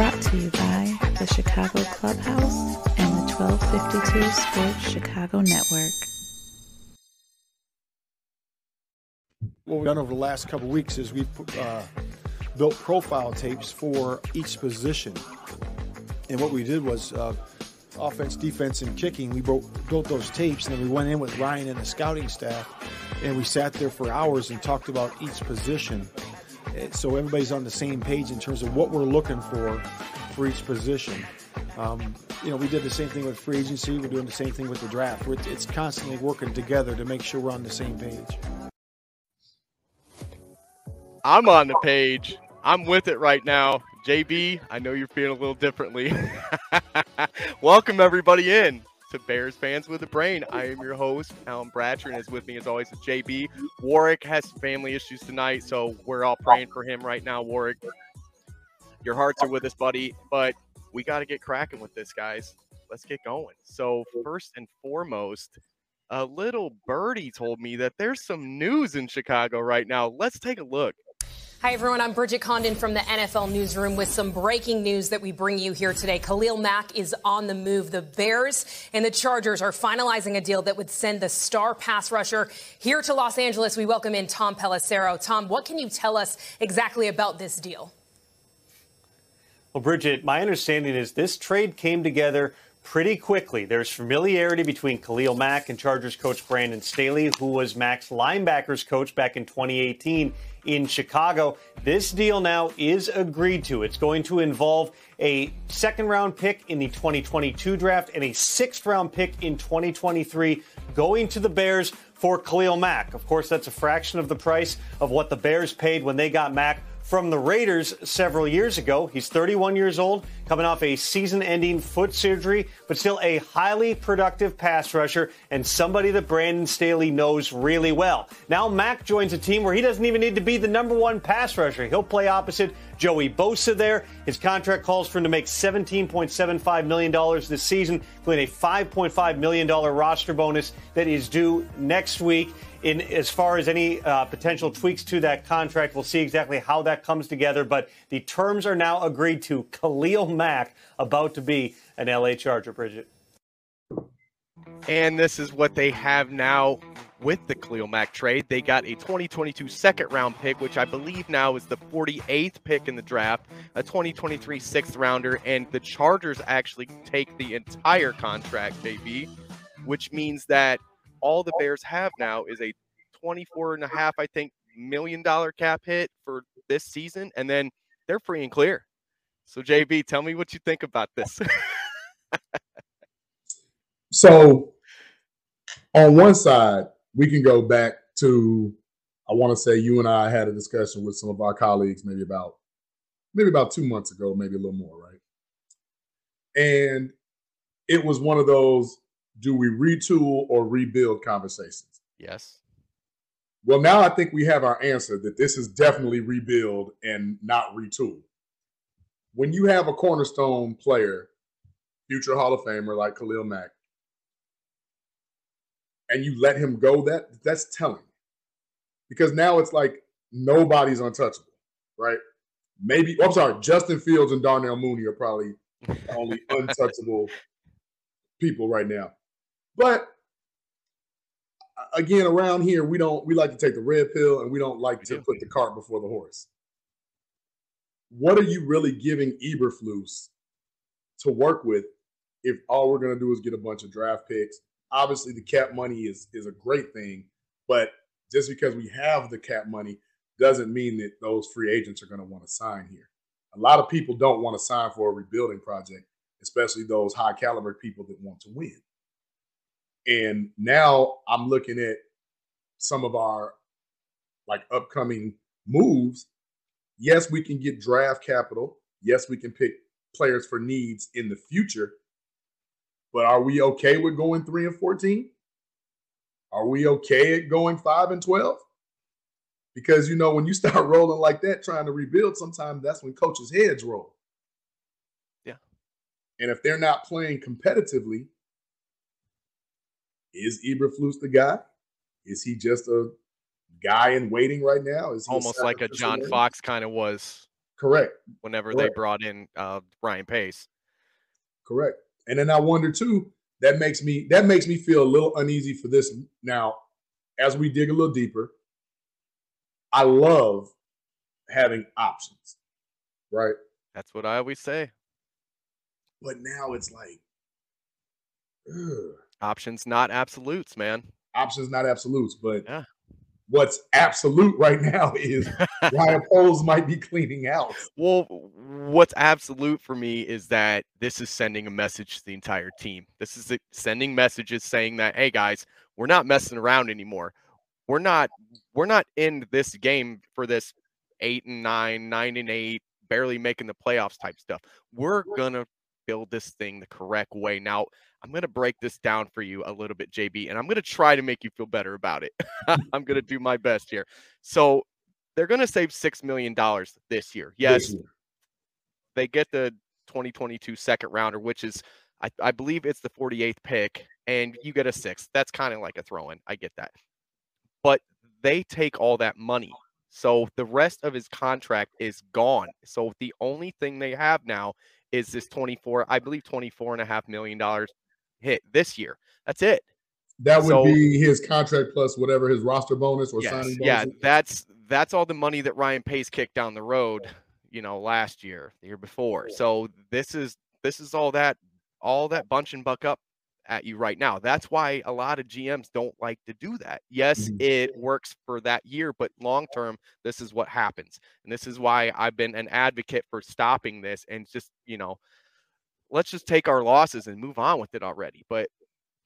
Brought to you by the Chicago Clubhouse and the 1252 Sports Chicago Network. What we've done over the last couple weeks is we've uh, built profile tapes for each position. And what we did was uh, offense, defense, and kicking. We broke, built those tapes, and then we went in with Ryan and the scouting staff, and we sat there for hours and talked about each position. So everybody's on the same page in terms of what we're looking for for each position. Um, you know, we did the same thing with free agency. We're doing the same thing with the draft. We're, it's constantly working together to make sure we're on the same page. I'm on the page. I'm with it right now. JB, I know you're feeling a little differently. Welcome everybody in to Bears Fans with a Brain. I am your host, Alan Bratcher, and is with me as always is JB. Warwick has family issues tonight, so we're all praying for him right now, Warwick. Your hearts are with us, buddy, but we got to get cracking with this, guys. Let's get going. So, first and foremost, a little birdie told me that there's some news in Chicago right now. Let's take a look. Hi, everyone. I'm Bridget Condon from the NFL Newsroom with some breaking news that we bring you here today. Khalil Mack is on the move. The Bears and the Chargers are finalizing a deal that would send the star pass rusher here to Los Angeles. We welcome in Tom Pelissero. Tom, what can you tell us exactly about this deal? Well, Bridget, my understanding is this trade came together pretty quickly. There's familiarity between Khalil Mack and Chargers coach Brandon Staley, who was Mack's linebackers coach back in 2018 in Chicago. This deal now is agreed to. It's going to involve a second round pick in the 2022 draft and a sixth round pick in 2023 going to the Bears for Khalil Mack. Of course, that's a fraction of the price of what the Bears paid when they got Mack from the Raiders several years ago. He's 31 years old, coming off a season ending foot surgery, but still a highly productive pass rusher and somebody that Brandon Staley knows really well. Now, Mack joins a team where he doesn't even need to be the number one pass rusher. He'll play opposite Joey Bosa there. His contract calls for him to make $17.75 million this season, including a $5.5 million roster bonus that is due next week in as far as any uh, potential tweaks to that contract. We'll see exactly how that comes together, but the terms are now agreed to. Khalil Mack about to be an LA Charger, Bridget. And this is what they have now with the Khalil Mack trade. They got a 2022 second round pick, which I believe now is the 48th pick in the draft, a 2023 sixth rounder, and the Chargers actually take the entire contract, JB, which means that all the oh. Bears have now is a 24 and a half, I think, million dollar cap hit for this season, and then they're free and clear. So, JB, tell me what you think about this. so, on one side, we can go back to I want to say you and I had a discussion with some of our colleagues maybe about maybe about two months ago, maybe a little more, right? And it was one of those do we retool or rebuild conversations? Yes. Well, now I think we have our answer that this is definitely rebuild and not retool. When you have a cornerstone player, future Hall of Famer like Khalil Mack, and you let him go, that that's telling. Because now it's like nobody's untouchable, right? Maybe oh, I'm sorry, Justin Fields and Darnell Mooney are probably the only untouchable people right now. But again, around here, we don't we like to take the red pill and we don't like to put the cart before the horse. What are you really giving Eberflus to work with if all we're gonna do is get a bunch of draft picks? Obviously, the cap money is is a great thing, but just because we have the cap money doesn't mean that those free agents are going to want to sign here. A lot of people don't want to sign for a rebuilding project, especially those high caliber people that want to win. And now I'm looking at some of our like upcoming moves. Yes, we can get draft capital. Yes, we can pick players for needs in the future. But are we okay with going 3 and 14? Are we okay at going 5 and 12? Because you know, when you start rolling like that trying to rebuild, sometimes that's when coaches' heads roll. Yeah. And if they're not playing competitively, is Eberflus the guy? Is he just a guy in waiting right now? Is almost like a John Fox kind of was Correct. Whenever Correct. they brought in uh, Ryan Pace. Correct. And then I wonder too, that makes me that makes me feel a little uneasy for this now as we dig a little deeper. I love having options, right? That's what I always say. But now it's like ugh, Options, not absolutes, man. options not absolutes, but Yeah. what's absolute right now is Ryan Poles might be cleaning out. Well, what's absolute for me is that this is sending a message to the entire team. This is sending messages saying that, hey guys, we're not messing around anymore. We're not we're not in this game for this eight and nine, nine and eight, barely making the playoffs type stuff. We're gonna build this thing the correct way. Now, I'm gonna break this down for you a little bit, JB, and I'm gonna try to make you feel better about it. I'm gonna do my best here. So they're gonna save six million dollars this year. Yes, This year. they get the 2022 second rounder, which is, I, I believe it's the 48th pick, and you get a sixth. That's kind of like a throw in. I get that. But they take all that money. So the rest of his contract is gone. So the only thing they have now is this 24, I believe 24 and a half million dollars hit this year. That's it. That would So- be his contract plus whatever his roster bonus or Yes, signing bonus. yeah, that's that's all the money that Ryan Pace kicked down the road, you know, last year, the year before. So this is this is all that all that bunch and buck up at you right now. That's why a lot of GMs don't like to do that. Yes, Mhm. it works for that year, but long term, this is what happens. And this is why I've been an advocate for stopping this and just, you know, let's just take our losses and move on with it already. But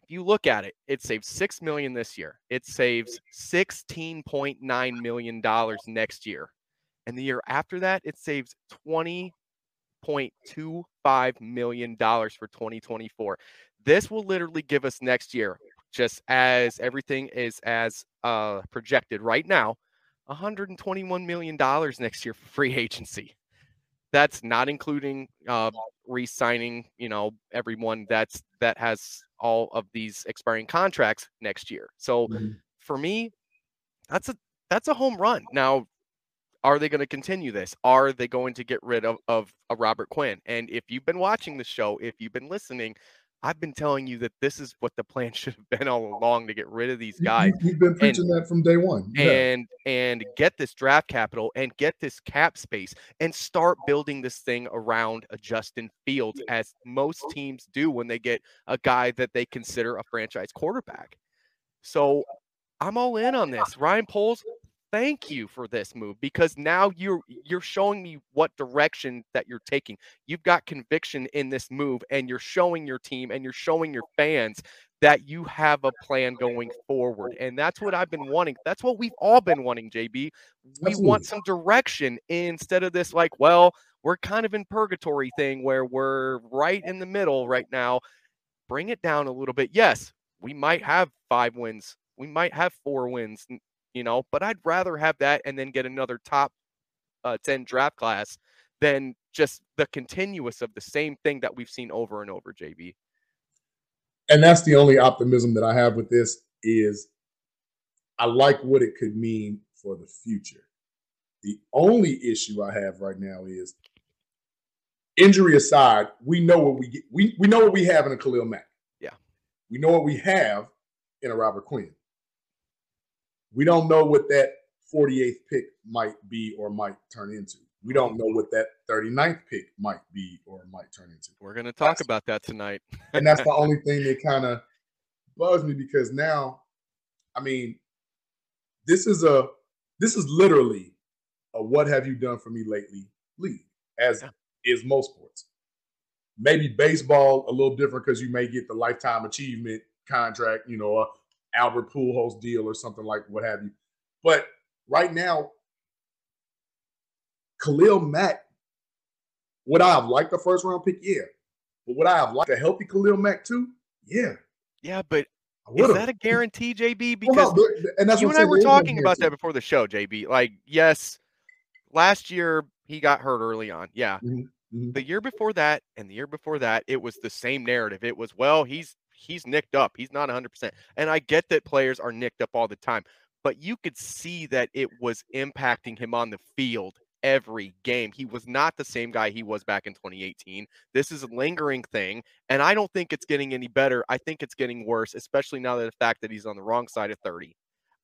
if you look at it, it saves six million this year. It saves sixteen point nine million dollars next year, and the year after that, it saves twenty point two five million dollars for 2024. This will literally give us next year, just as everything is as uh, projected right now, 121 million dollars next year for free agency. That's not including uh, re-signing, you know, everyone that's that has all of these expiring contracts next year. So Mhm. for me, that's a that's a home run. Now, are they going to continue this? Are they going to get rid of of a Robert Quinn? And if you've been watching the show, if you've been listening, I've been telling you that this is what the plan should have been all oh. along to get rid of these guys you- You've been preaching that from day one. Yeah. and and get this draft capital and get this cap space and start building this thing around a Justin Fields as most teams do when they get a guy that they consider a franchise quarterback. So I'm all in on this. Ryan Poles, thank you for this move because now you're you're showing me what direction that you're taking. You've got conviction in this move and you're showing your team and you're showing your fans that you have a plan going forward. And that's what I've been wanting. That's what we've all been wanting, JB. We Absolutely. want some direction instead of this, like, well, we're kind of in purgatory thing where we're right in the middle right now. Bring it down a little bit. Yes, we might have five wins. We might have four wins, you know, but I'd rather have that and then get another top uh, 10 draft class than just the continuous of the same thing that we've seen over and over, JB. and that's the only optimism that I have with this is I like what it could mean for the future. The only issue I have right now is injury aside, we know what we get. We, we know what we have in a Khalil Mack. Yeah. We know what we have in a Robert Quinn. We don't know what that 48th pick might be or might turn into. We don't know what that 39th pick might be or might turn into. We're going to talk That's- about that tonight. and that's the only thing that kind of bugs me because now, I mean, this is a this is literally a what have you done for me lately league, as Yeah. is most sports. Maybe baseball a little different because you may get the lifetime achievement contract, you know, a Albert Pujols deal or something like what have you. But right now, Khalil Mack, would I have liked the first round pick? Yeah. But would I have liked a healthy Khalil Mack too? Yeah. Yeah, but is that a guarantee, JB? Well, Because no, and that's you what and I were saying, there is no talking about that before the show, JB. Like, yes, last year he got hurt early on. Yeah. Mhm, mhm. The year before that and the year before that, it was the same narrative. It was, well, he's he's nicked up. He's not 100%. And I get that players are nicked up all the time, but you could see that it was impacting him on the field every game. He was not the same guy he was back in 2018. This is a lingering thing, and I don't think it's getting any better. I think it's getting worse, especially now that the fact that he's on the wrong side of 30.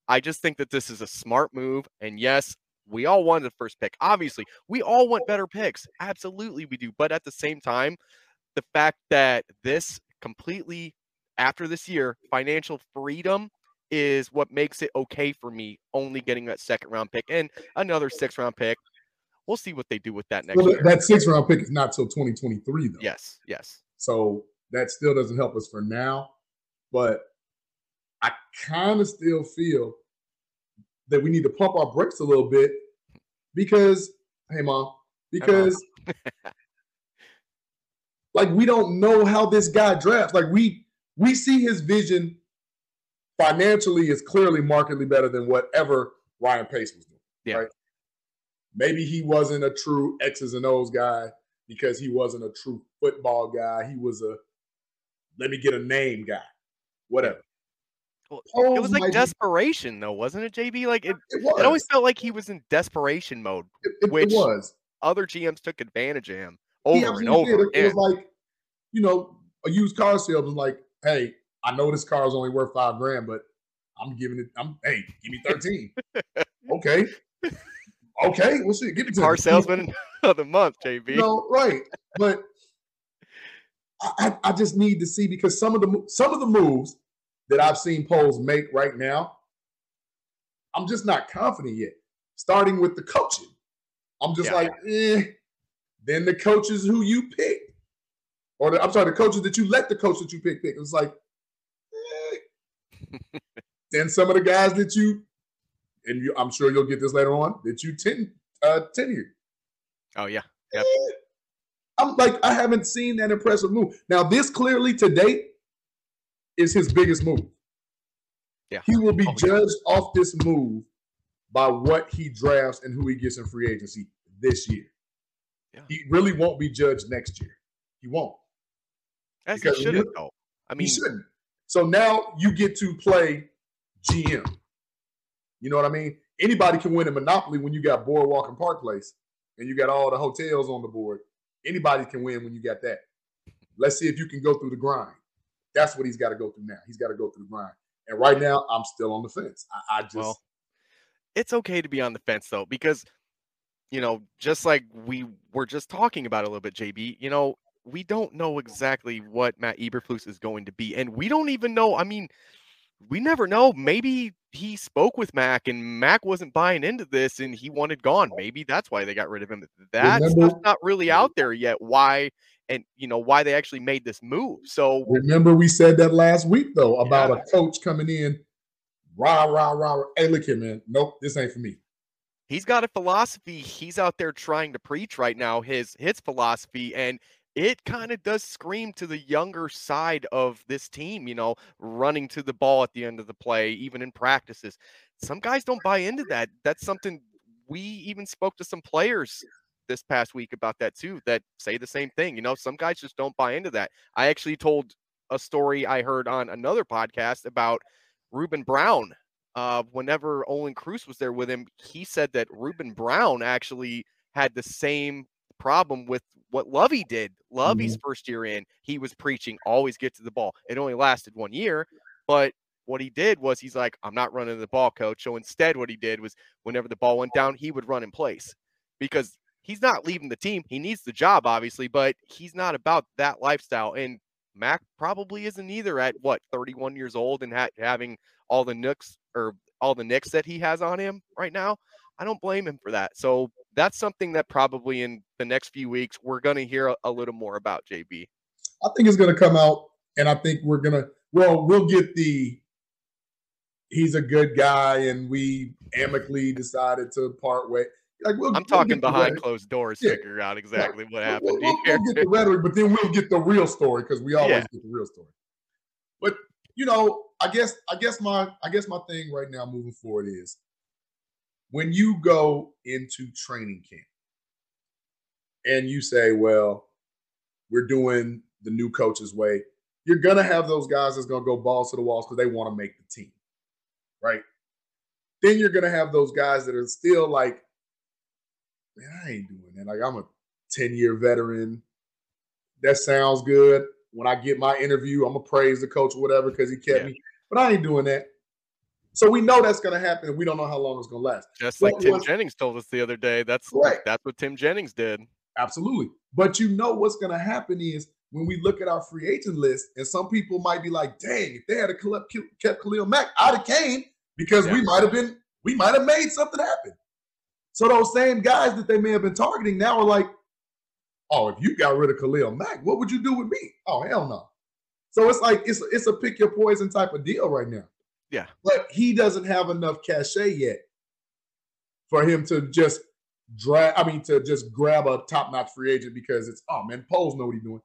I just think that this is a smart move. And yes, we all wanted the first pick. Obviously, we all want better picks. Absolutely, we do. But at the same time, the fact that this completely after this year, financial freedom is what makes it okay for me only getting that second round pick and another six round pick. We'll see what they do with that next well, year. That six round pick is not till 2023, though. Yes, yes. So that still doesn't help us for now. But I kind of still feel that we need to pump our brakes a little bit because, hey, mom, because uh-huh. like we don't know how this guy drafts. Like we we see his vision financially is clearly markedly better than whatever Ryan Pace was doing. Yeah. Right. Maybe he wasn't a true X's and O's guy because he wasn't a true football guy. He was a let me get a name guy. Whatever. Well, it oh was like desperation, though, wasn't it, JB? Like it, It was. it always felt like he was in desperation mode. It, which was. Other GMs took advantage of him over and over. It, was like, you know, a used car salesman like, hey, I know this car is only worth five grand, but I'm giving it. I'm hey, give me thirteen. okay, okay, well, shit, give it to Car salesman of the month, JB. No, right, but I, I I just need to see because some of the some of the moves that I've seen Poles make right now, I'm just not confident yet. Starting with the coaching, I'm just Yeah. like, eh. Then the coaches who you pick, or the, I'm sorry, the coaches that you let the coach that you pick pick. It's like, eh. then some of the guys that you, and you, I'm sure you'll get this later on, that you ten uh, tenured. Oh yeah, Yep. Eh. I'm like, I haven't seen that impressive move. Now, this clearly to date is his biggest move. Yeah. He will be Oh, yeah. judged off this move by what he drafts and who he gets in free agency this year. Yeah. He really won't be judged next year. He won't. As because he should have though. I He mean, shouldn't. So now you get to play GM. You know what I mean? Anybody can win a Monopoly when you got Boardwalk and Park Place and you got all the hotels on the board. Anybody can win when you got that. Let's see if you can go through the grind. That's what he's got to go through now. He's got to go through the grind. And right now, I'm still on the fence. I, I just Well, it's okay to be on the fence though, because you know, just like we were just talking about a little bit, JB. You know, we don't know exactly what Matt Eberflus is going to be, and we don't even know. I mean, we never know. Maybe he spoke with Mack, and Mack wasn't buying into this, and he wanted gone. Maybe that's why they got rid of him. That Remember- stuff's not really out there yet. Why? And you know why they actually made this move. So remember we said that last week though about Yeah. a coach coming in, rah rah rah. rah. Hey, look here, man. Nope, this ain't for me. he's got a philosophy he's out there trying to preach right now his his philosophy and it kind of does scream to the younger side of this team you know running to the ball at the end of the play even in practices. Some guys don't buy into that. That's something we even spoke to some players this past week about that too that say the same thing you know some guys just don't buy into that. I actually told a story i heard on another podcast about Ruben Brown uh, whenever Olin Kreutz was there with him, he said that Ruben Brown actually had the same problem with what Lovie did. Lovie's mm-hmm. first year in, he was preaching always get to the ball. It only lasted one year, but what he did was he's like, I'm not running the ball, coach. So instead, what he did was whenever the ball went down, he would run in place because he's not leaving the team. He needs the job, obviously, but he's not about that lifestyle. And Mack probably isn't either at what 31 years old and ha- having all the nooks or all the nicks that he has on him right now. I don't blame him for that. So that's something that probably in the next few weeks we're going to hear a, a little more about JB. I think it's going to come out, and I think we're going to. Well, we'll get the. He's a good guy, and we amicably decided to part way. Like we'll, I'm we'll talking behind closed doors, Yeah. figure out exactly what We'll- happened We'll, here. we'll get the rhetoric, but then we'll get the real story because we always Yeah. get the real story. But you know, I guess I guess my I guess my thing right now moving forward is when you go into training camp and you say, "Well, we're doing the new coach's way," you're gonna have those guys that's gonna go balls to the walls because they want to make the team, right? Then you're gonna have those guys that are still like, man, I ain't doing that. Like I'm a 10 year veteran. That sounds good. When I get my interview, I'm gonna praise the coach or whatever because he kept yeah. me. But I ain't doing that. So we know that's going to happen. and We don't know how long it's going to last. Just like Tim Jennings told us the other day. That's right. That's what Tim Jennings did. Absolutely. But you know what's going to happen is when we look at our free agent list, and some people might be like, "Dang, if they had kept, kept Khalil Mack, I'd have came because yeah. we might have been, we might have made something happen." So those same guys that they may have been targeting now are like, "Oh, if you got rid of Khalil Mack, what would you do with me?" Oh, hell no. So it's like it's it's a pick your poison type of deal right now. Yeah. But he doesn't have enough cachet yet for him to just drag, I mean, to just grab a top notch free agent because it's, oh man, Poles know what he's doing.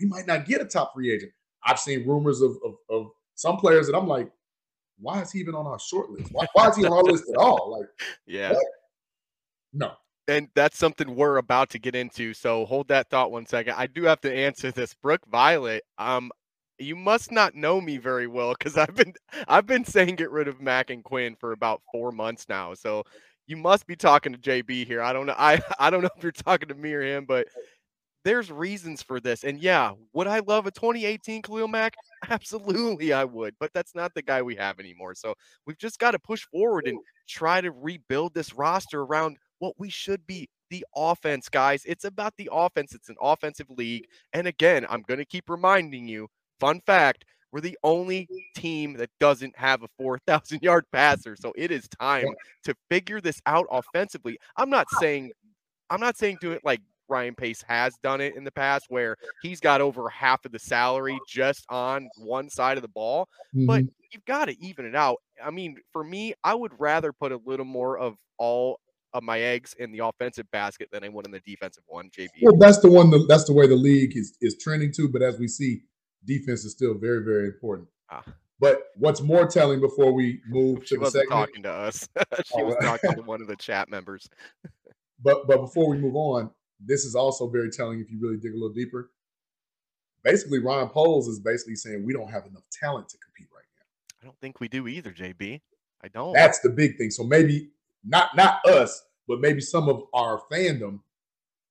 We might not get a top free agent. I've seen rumors of, of, of some players that I'm like, why is he even on our short list? Why, why is he on our list at all? Like, yeah. What? No. And that's something we're about to get into. So hold that thought one second. I do have to answer this. Brooke Violet, um, you must not know me very well because I've been I've been saying get rid of Mack and Quinn for about four months now. So you must be talking to JB here. I don't know. I I don't know if you're talking to me or him, but there's reasons for this. And yeah, would I love a 2018 Khalil Mack? Absolutely, I would. But that's not the guy we have anymore. So we've just got to push forward and try to rebuild this roster around what we should be the offense, guys. It's about the offense. It's an offensive league. And again, I'm going to keep reminding you Fun fact we're the only team that doesn't have a 4,000 yard passer. So it is time to figure this out offensively. I'm not saying, I'm not saying do it like Ryan Pace has done it in the past where he's got over half of the salary just on one side of the ball, mm-hmm. but you've got to even it out. I mean, for me, I would rather put a little more of all of my eggs in the offensive basket than I would in the defensive one, JB. Well, that's the one, that's the way the league is, is trending to. But as we see, defense is still very, very important. Ah. But what's more telling before we move she to the talking to us. she was talking to one of the chat members. but but before we move on, this is also very telling if you really dig a little deeper. Basically, Ryan Poles is basically saying we don't have enough talent to compete right now. I don't think we do either, JB. I don't. That's the big thing. So maybe not not us, but maybe some of our fandom,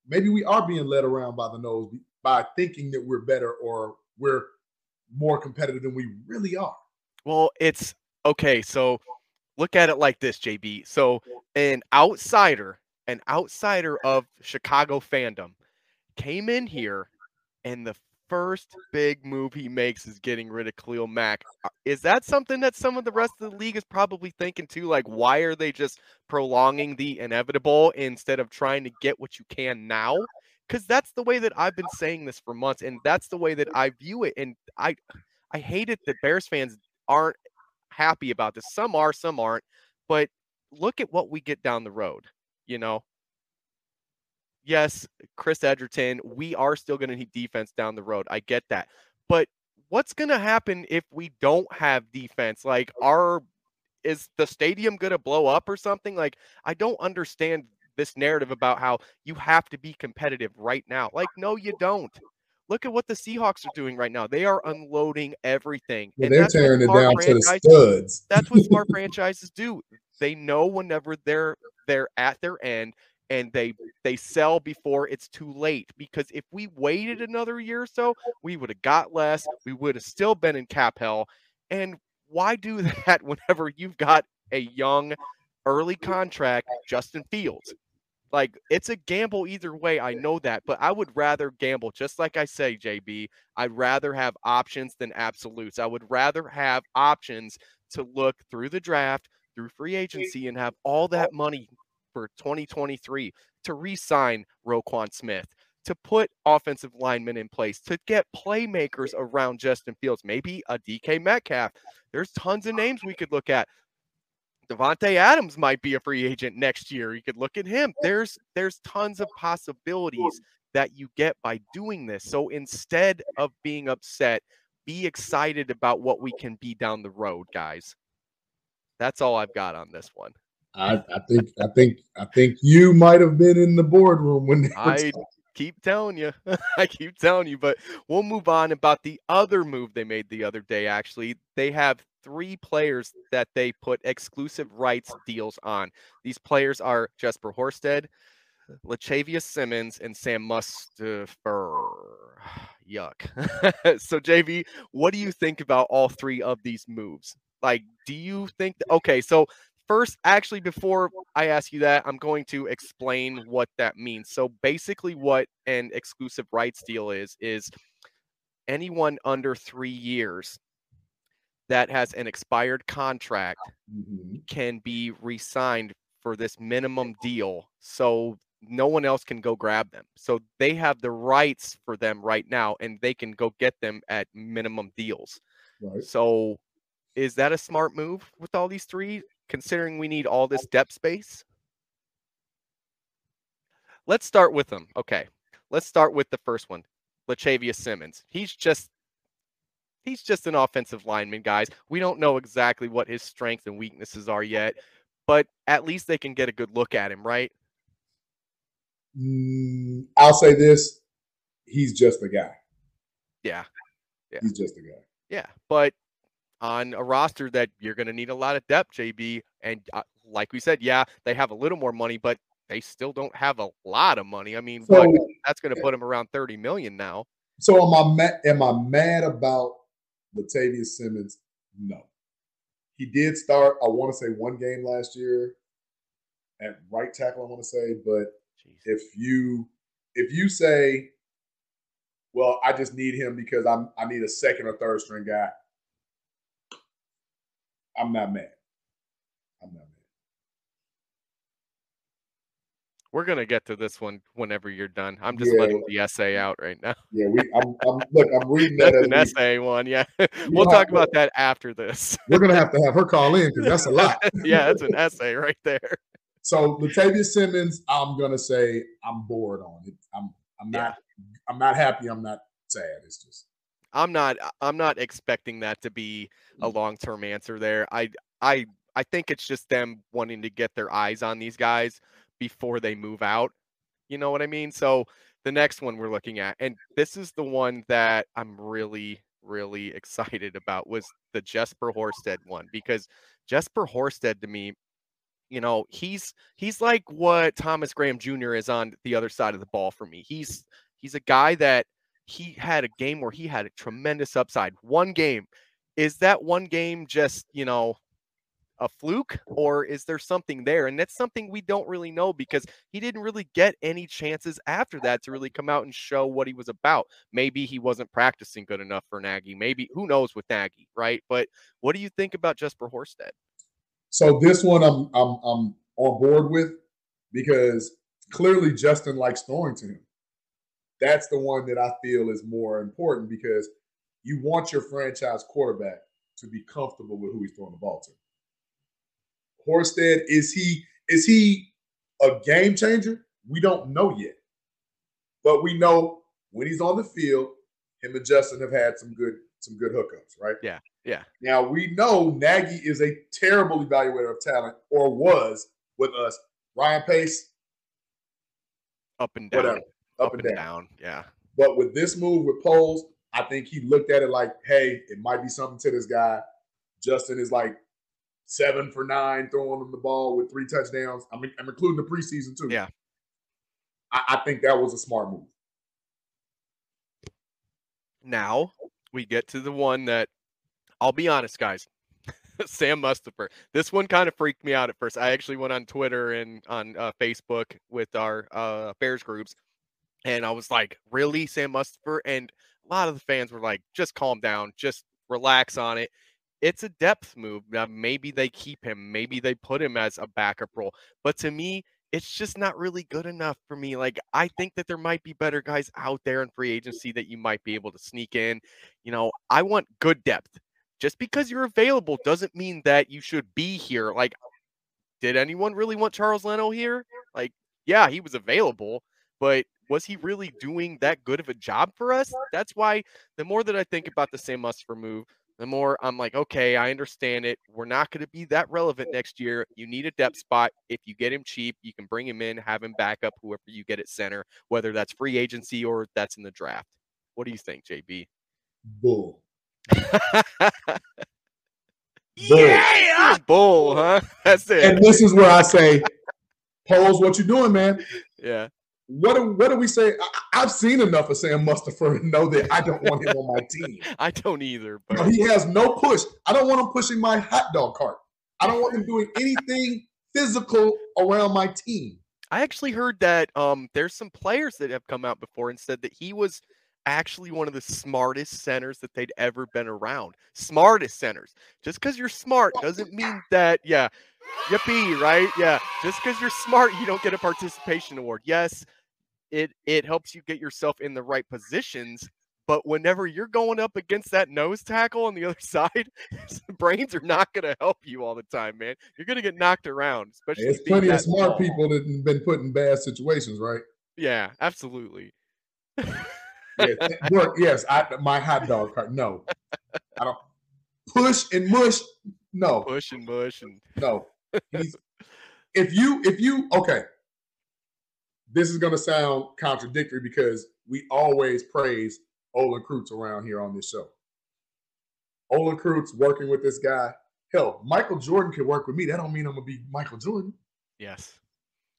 maybe we are being led around by the nose by thinking that we're better or we're more competitive than we really are. Well, it's okay. So look at it like this, JB. So an outsider, an outsider of Chicago fandom came in here and the first big move he makes is getting rid of Khalil Mack. Uh, is that something that some of the rest of the league is probably thinking too? Like, why are they just prolonging the inevitable instead of trying to get what you can now? Because that's the way that I've been saying this for months, and that's the way that I view it. And I, I hate it that Bears fans aren't happy about this. Some are, some aren't. But look at what we get down the road. You know, yes, Chris Edgerton, we are still going to need defense down the road. I get that, but what's going to happen if we don't have defense? Like, are is the stadium going to blow up or something? Like, I don't understand this narrative about how you have to be competitive right now. Like, no, you don't. Look at what the Seahawks are doing right now. They are unloading everything. They're tearing it down to the studs. That's what smart franchises do. They know whenever they're they're at their end and they they sell before it's too late because if we waited another year or so we would have got less we would have still been in cap hell and why do that whenever you've got a young early contract justin fields like it's a gamble either way. I know that, but I would rather gamble. Just like I say, JB, I'd rather have options than absolutes. I would rather have options to look through the draft, through free agency, and have all oh. that money for 2023 to re-sign Roquan Smith, to put offensive linemen in place, to get playmakers around Justin Fields, maybe a DK Metcalf. There's tons of names we could look at. Davante Adams might be a free agent next year. You could look at him. There's there's tons of possibilities that you get by doing this. So instead of being upset, be excited about what we can be down the road, guys. That's all I've got on this one. I, I think I think I think you might have been in the boardroom when I keep telling you. I keep telling you, but we'll move on about the other move they made the other day. Actually, they have three players that they put exclusive rights deals on. These players are Jesper Horsted, Lachavious Simmons and Sam Mustipher. Yuck. so JB, what do you think about all three of these moves? Like, do you think that, okay, so first, actually, before I ask you that, I'm going to explain what that means. So basically, what an exclusive rights deal is, is anyone under three years that has an expired contract Mhm. can be re-signed for this minimum deal so no one else can go grab them. So they have the rights for them right now and they can go get them at minimum deals. Right. so is that a smart move with all these three considering we need all this depth space? Let's start with them okay. Let's start with the first one Lachavious Simmons. He's just he's just an offensive lineman, guys. We don't know exactly what his strengths and weaknesses are yet, but at least they can get a good look at him, right? Mm, I'll say this: he's just a guy. Yeah. Yeah. He's just a guy. Yeah. But on a roster that you're going to need a lot of depth, JB, and uh, like we said, yeah, they have a little more money, but they still don't have a lot of money. I mean, So, what, that's going to put them around 30 million now. so am I mad? Am I mad about Lachavious Simmons? No. He did start. I want to say one game last year at right tackle. I want to say, but Jeez. if you if you say, well, I just need him because I'm I need a second or third string guy. I'm not mad. I'm not mad. We're going to get to this one whenever you're done. I'm just Yeah. letting the essay out right now. Yeah, we. I'm, I'm look. I'm reading that. An we- essay one. Yeah. we'll talk about that after this. We're gonna have to have her call in because that's a lot. yeah, that's an essay right there. So Lachavious Simmons, I'm gonna say I'm bored on it. I'm I'm Yeah. not I'm not happy. I'm not sad. It's just I'm not I'm not expecting that to be a mm. long-term answer there. I I I think it's just them wanting to get their eyes on these guys before they move out. You know what I mean? So the next one we're looking at and this is the one that I'm really really excited about was the Jesper Horsted one because Jesper Horsted to me you know, he's he's like what Thomas Graham Jr. is on the other side of the ball for me. He's he's a guy that he had a game where he had a tremendous upside. One game. Is that one game just, you know, a fluke or is there something there? And that's something we don't really know because he didn't really get any chances after that to really come out and show what he was about. Maybe he wasn't practicing good enough for Nagy. Maybe who knows with Nagy, right? But what do you think about Jesper Horsted? so this one I'm I'm I'm on board with because clearly Justin likes throwing to him. That's the one that I feel is more important because you want your franchise quarterback to be comfortable with who he's throwing the ball to. Horsted, is he is he a game changer? We don't know yet. But we know when he's on the field, him and Justin have had some good some good hookups, right? Yeah, yeah. Now we know Nagy is a terrible evaluator of talent, or was with us. Ryan Pace, Up and down. whatever, up, and down. Yeah. But with this move with Poles, I think he looked at it like, hey, it might be something to this guy. Justin is like seven for nine, throwing them the ball with three touchdowns. I mean, I'm including the preseason too. Yeah. I, I think that was a smart move. Now we get to the one that I'll be honest, guys. Sam Mustipher. This one kind of freaked me out at first. I actually went on Twitter and on uh, Facebook with our uh, Bears groups, and I was like, "Really, Sam Mustipher?" And a lot of the fans were like, "Just calm down, just relax on it." It's a depth move. Now, maybe they keep him, maybe they put him as a backup role, but to me, it's just not really good enough for me. Like, I think that there might be better guys out there in free mm. agency that you might be able to sneak in. You know, I want good depth. Just because you're available doesn't mean that you should be here. Like, did anyone really want Charles Leno here? Like, yeah, he was available, but was he really doing that good of a job for us? That's why the more that I think about the Sam Mustipher move, the more I'm like, okay, I understand it. We're not going to be that relevant next year. You need a depth mm-hmm. spot. If you get him cheap, you can bring him in, have him back up whoever you get at center, whether that's free agency or that's in the draft. What do you think, JB? Bull. yeah, bull, huh? That's it. And this is where I say, Poles, what you doing, man? Yeah. What do, what do we say? I, have seen enough of Sam Mustipher to know that I don't want him on my team. I don't either. But he has no push. I don't want him pushing my hot dog cart. I don't want him doing anything physical around my team. I actually heard that um, there's some players that have come out before and said that he was actually one of the smartest centers that they'd ever been around. Smartest centers. Just because you're smart doesn't mean that, yeah, yippee, right? Yeah. Just because you're smart, you don't get a participation award. Yes, it it helps you get yourself in the right positions. But whenever you're going up against that nose tackle on the other side, brains are not going to help you all the time, man. You're going to get knocked around. Especially there's plenty of smart people that have been put in bad situations, right? Yeah, absolutely. yes, work, yes. I, my hot dog cart. No, I don't push and mush. No, push and mush and no. He's, if you if you okay, this is gonna sound contradictory because we always praise Olin Kreutz around here on this show. Olin Kreutz working with this guy. Hell, Michael Jordan can work with me. That don't mean I'm gonna be Michael Jordan. Yes.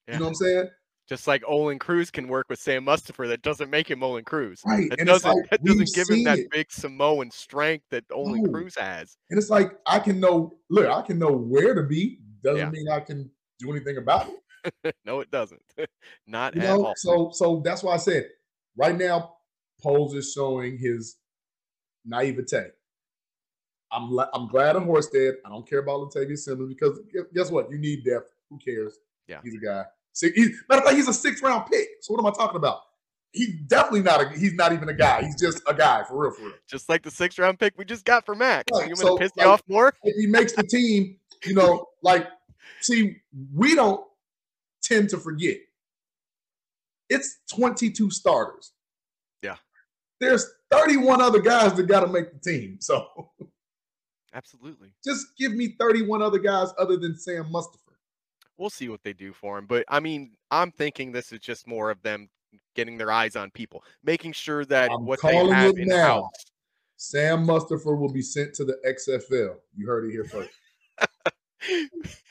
Yeah. You know what I'm saying? Just like Olin Kreutz can work with Sam Mustipher, that doesn't make him Olin Kreutz. Right. That doesn't, like, that doesn't give him that it. big Samoan strength that Olin no. Kreutz has. And it's like I can know look, I can know where to be. Doesn't yeah. mean I can do anything about it. no, it doesn't. Not you at know, all. So so that's why I said right now, Poles is showing his naivete. I'm I'm glad I'm dead. I don't care about Lachavious Simmons because guess what? You need depth. Who cares? Yeah. He's a guy. He's, matter of fact, he's a six round pick. So what am I talking about? He's definitely not a. He's not even a guy. He's just a guy for real, for real. Just like the six round pick we just got for Mack's. Right. You so, piss like, you off more? If he makes the team, you know, like, see, we don't tend to forget. It's 22 starters. Yeah. There's 31 other guys that got to make the team. So, absolutely. Just give me 31 other guys other than Sam Mustipher we'll see what they do for him. But I mean, I'm thinking this is just more of them getting their eyes on people, making sure that I'm what they have in house. Sam Mustipher will be sent to the XFL. You heard it here first.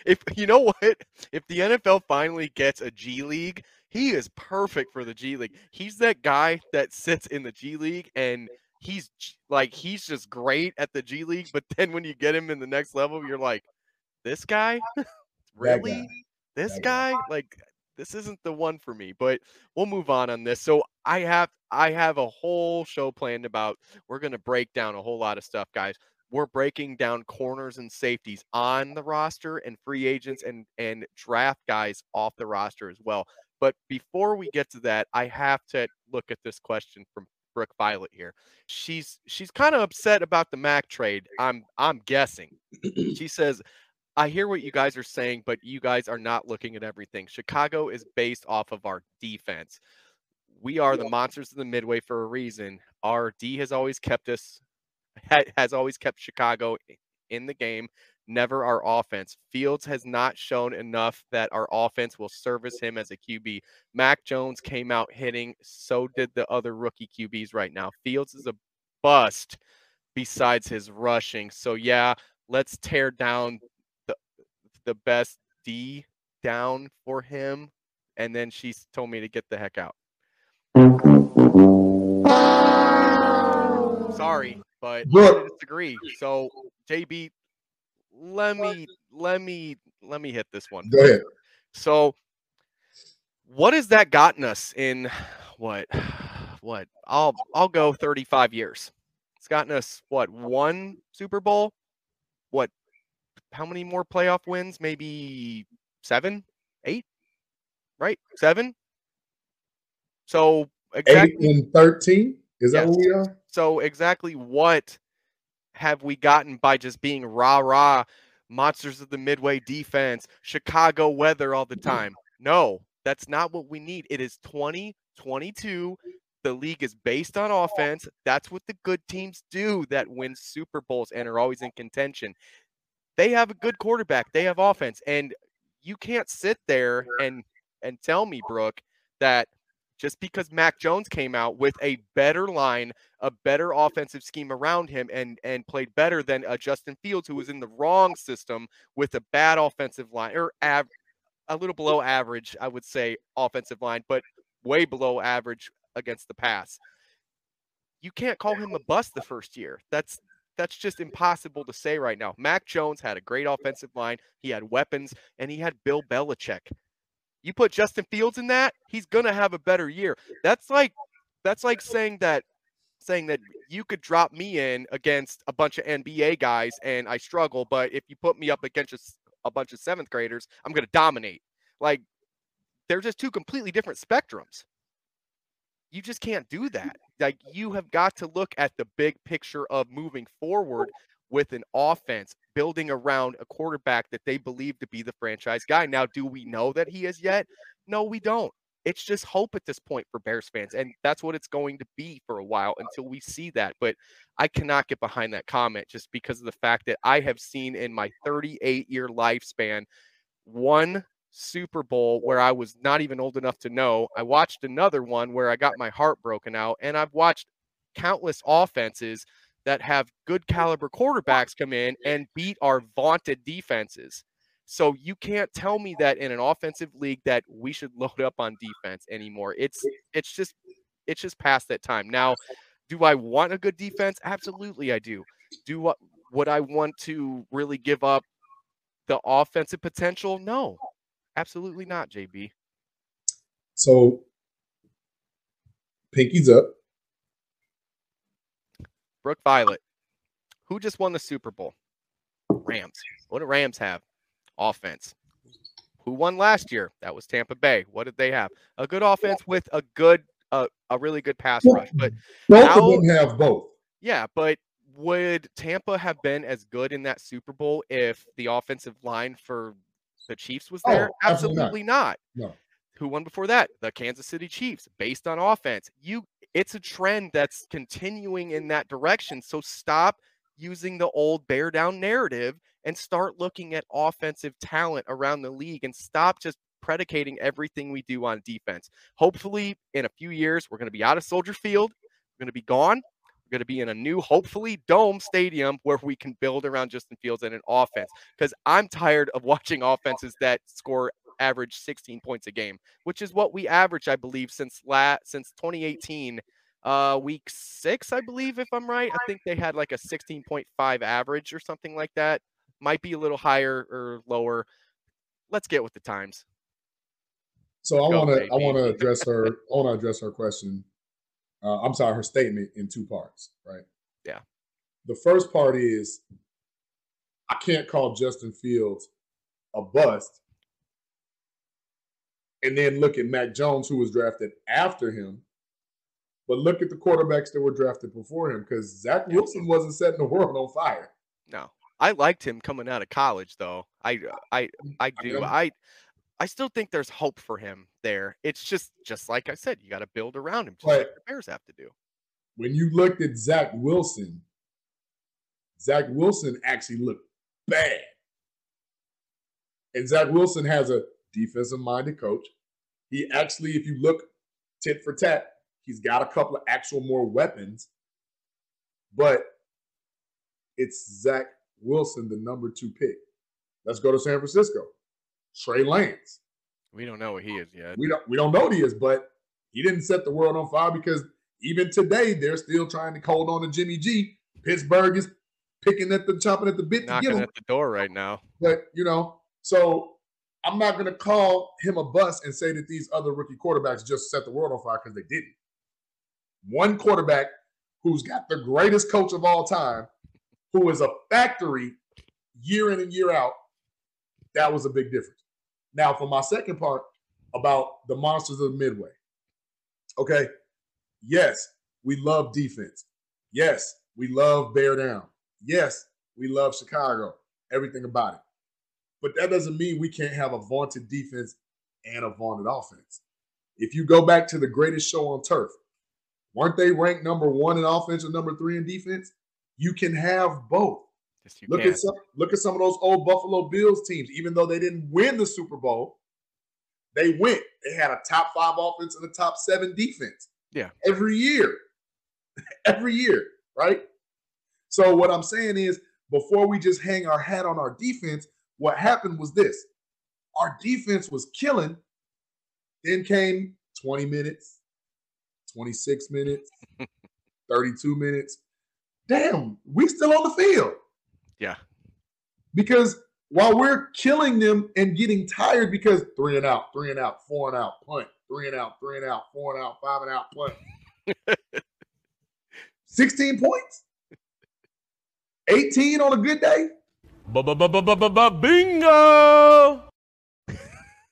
If you know what, if the NFL finally gets a G League, he is perfect for the G League. He's that guy that sits in the G League and he's like he's just great at the G League, but then when you get him in the next level, you're like, this guy really? This that guy? guy? Like this isn't the one for me, but we'll move on on this. So I have I have a whole show planned about we're going to break down a whole lot of stuff, guys. We're breaking down corners and safeties on the roster and free agents and and draft guys off the roster as well. But before we get to that, I have to look at this question from Brooke Violet here. She's she's kind of upset about the Mack trade. I'm I'm guessing. she says I hear what you guys are saying, but you guys are not looking at everything. Chicago is based off of our defense. We are the monsters of the midway for a reason. Our D has always kept us has always kept Chicago in the game, never our offense. Fields has not shown enough that our offense will service him as a QB. Mac Jones came out hitting, so did the other rookie QBs right now. Fields is a bust besides his rushing. So yeah, let's tear down the the best D down for him, and then she told me to get the heck out. Mm-hmm. Sorry, but I disagree. So JB, let me let me let me hit this one. Go ahead. So, what has that gotten us in what what? I'll I'll go 35 years. It's gotten us what one Super Bowl, what how many more playoff wins? Maybe seven, eight, right? Seven. So exactly eight and thirteen. Is yes. that what we are? So exactly what have we gotten by just being rah rah monsters of the midway defense, Chicago weather all the mm-hmm. time? No, that's not what we need. It is 2022. The league is based on offense. That's what the good teams do that win Super Bowls and are always in contention they have a good quarterback. They have offense, and you can't sit there and and tell me, Brooke, that just because Mac Jones came out with a better line, a better offensive scheme around him, and and played better than uh, Justin Fields, who was in the wrong system with a bad offensive line or av- a little below average, I would say, offensive line, but way below average against the pass. You can't call him a bust the first year. That's that's just impossible to say right now. Mac Jones had a great offensive line. He had weapons, and he had Bill Belichick. You put Justin Fields in that, he's gonna have a better year. That's like that's like saying that saying that you could drop me in against a bunch of NBA guys and I struggle, but if you put me up against a, a bunch of seventh graders, I'm gonna dominate. Like they're just two completely different spectrums. You just can't do that. Like you have got to look at the big picture of moving forward with an offense building around a quarterback that they believe to be the franchise guy. Now, do we know that he is yet? No, we don't. It's just hope at this point for Bears fans. And that's what it's going to be for a while until we see that. But I cannot get behind that comment just because of the fact that I have seen in my 38 year lifespan one Super Bowl where I was not even old enough to know. I watched another one where I got my heart broken out, and I've watched countless offenses that have good caliber quarterbacks come in and beat our vaunted defenses. So you can't tell me that in an offensive league that we should load up on defense anymore. It's it's just it's just past that time. Now, do I want a good defense? Absolutely I do. Do what would I want to really give up the offensive potential? No. Absolutely not, JB. So, pinkies up. Brooke Violet, who just won the Super Bowl? Rams. What do Rams have? Offense. Who won last year? That was Tampa Bay. What did they have? A good offense with a good, uh, a really good pass rush. But both how, of them have both. Yeah, but would Tampa have been as good in that Super Bowl if the offensive line for the Chiefs was there? Oh, absolutely, absolutely not. not. No. Who won before that? The Kansas City Chiefs, based on offense. You it's a trend that's continuing in that direction. So stop using the old bear down narrative and start looking at offensive talent around the league and stop just predicating everything we do on defense. Hopefully, in a few years, we're going to be out of Soldier Field. We're going to be gone. We're going to be in a new, hopefully, dome stadium where we can build around Justin Fields and an offense. Because I'm tired of watching offenses that score average 16 points a game, which is what we average, I believe, since la- since 2018, uh, week six, I believe, if I'm right. I think they had like a 16.5 average or something like that. Might be a little higher or lower. Let's get with the times. So I want to I want to address her. I want to address her question uh, I'm sorry, her statement in two parts, right? Yeah. The first part is I can't call Justin Fields a bust and then look at Mac Jones, who was drafted after him. But look at the quarterbacks that were drafted before him because Zach Wilson wasn't setting the world on fire. No, I liked him coming out of college, though. I, I, I do. I, I still think there's hope for him there. It's just just like I said, you got to build around him, just like the Bears have to do. When you looked at Zach Wilson, Zach Wilson actually looked bad. And Zach Wilson has a defensive minded coach. He actually, if you look tit for tat, he's got a couple of actual more weapons, but it's Zach Wilson, the number two pick. Let's go to San Francisco. Trey Lance. We don't know what he is yet. We don't we don't know what he is, but he didn't set the world on fire because even today they're still trying to hold on to Jimmy G. Pittsburgh is picking at the chopping at the bit Knocking to get him. at the door right now. But you know, so I'm not gonna call him a bust and say that these other rookie quarterbacks just set the world on fire because they didn't. One quarterback who's got the greatest coach of all time, who is a factory year in and year out, that was a big difference. Now, for my second part about the monsters of the Midway. Okay. Yes, we love defense. Yes, we love bear down. Yes, we love Chicago. Everything about it. But that doesn't mean we can't have a vaunted defense and a vaunted offense. If you go back to the greatest show on turf, weren't they ranked number one in offense or number three in defense? You can have both. Yes, look can. at some look at some of those old Buffalo Bills teams. Even though they didn't win the Super Bowl, they went. They had a top five offense and a top seven defense. Yeah. Every year. Every year, right? So what I'm saying is before we just hang our hat on our defense, what happened was this. our defense was killing. Then came 20 minutes, 26 minutes, 32 minutes. Damn, we still on the field. Yeah. Because while we're killing them and getting tired because three and out, three and out, four and out, punt, three and out, three and out, four and out, five and out, punt. 16 points? 18 on a good day? Bingo!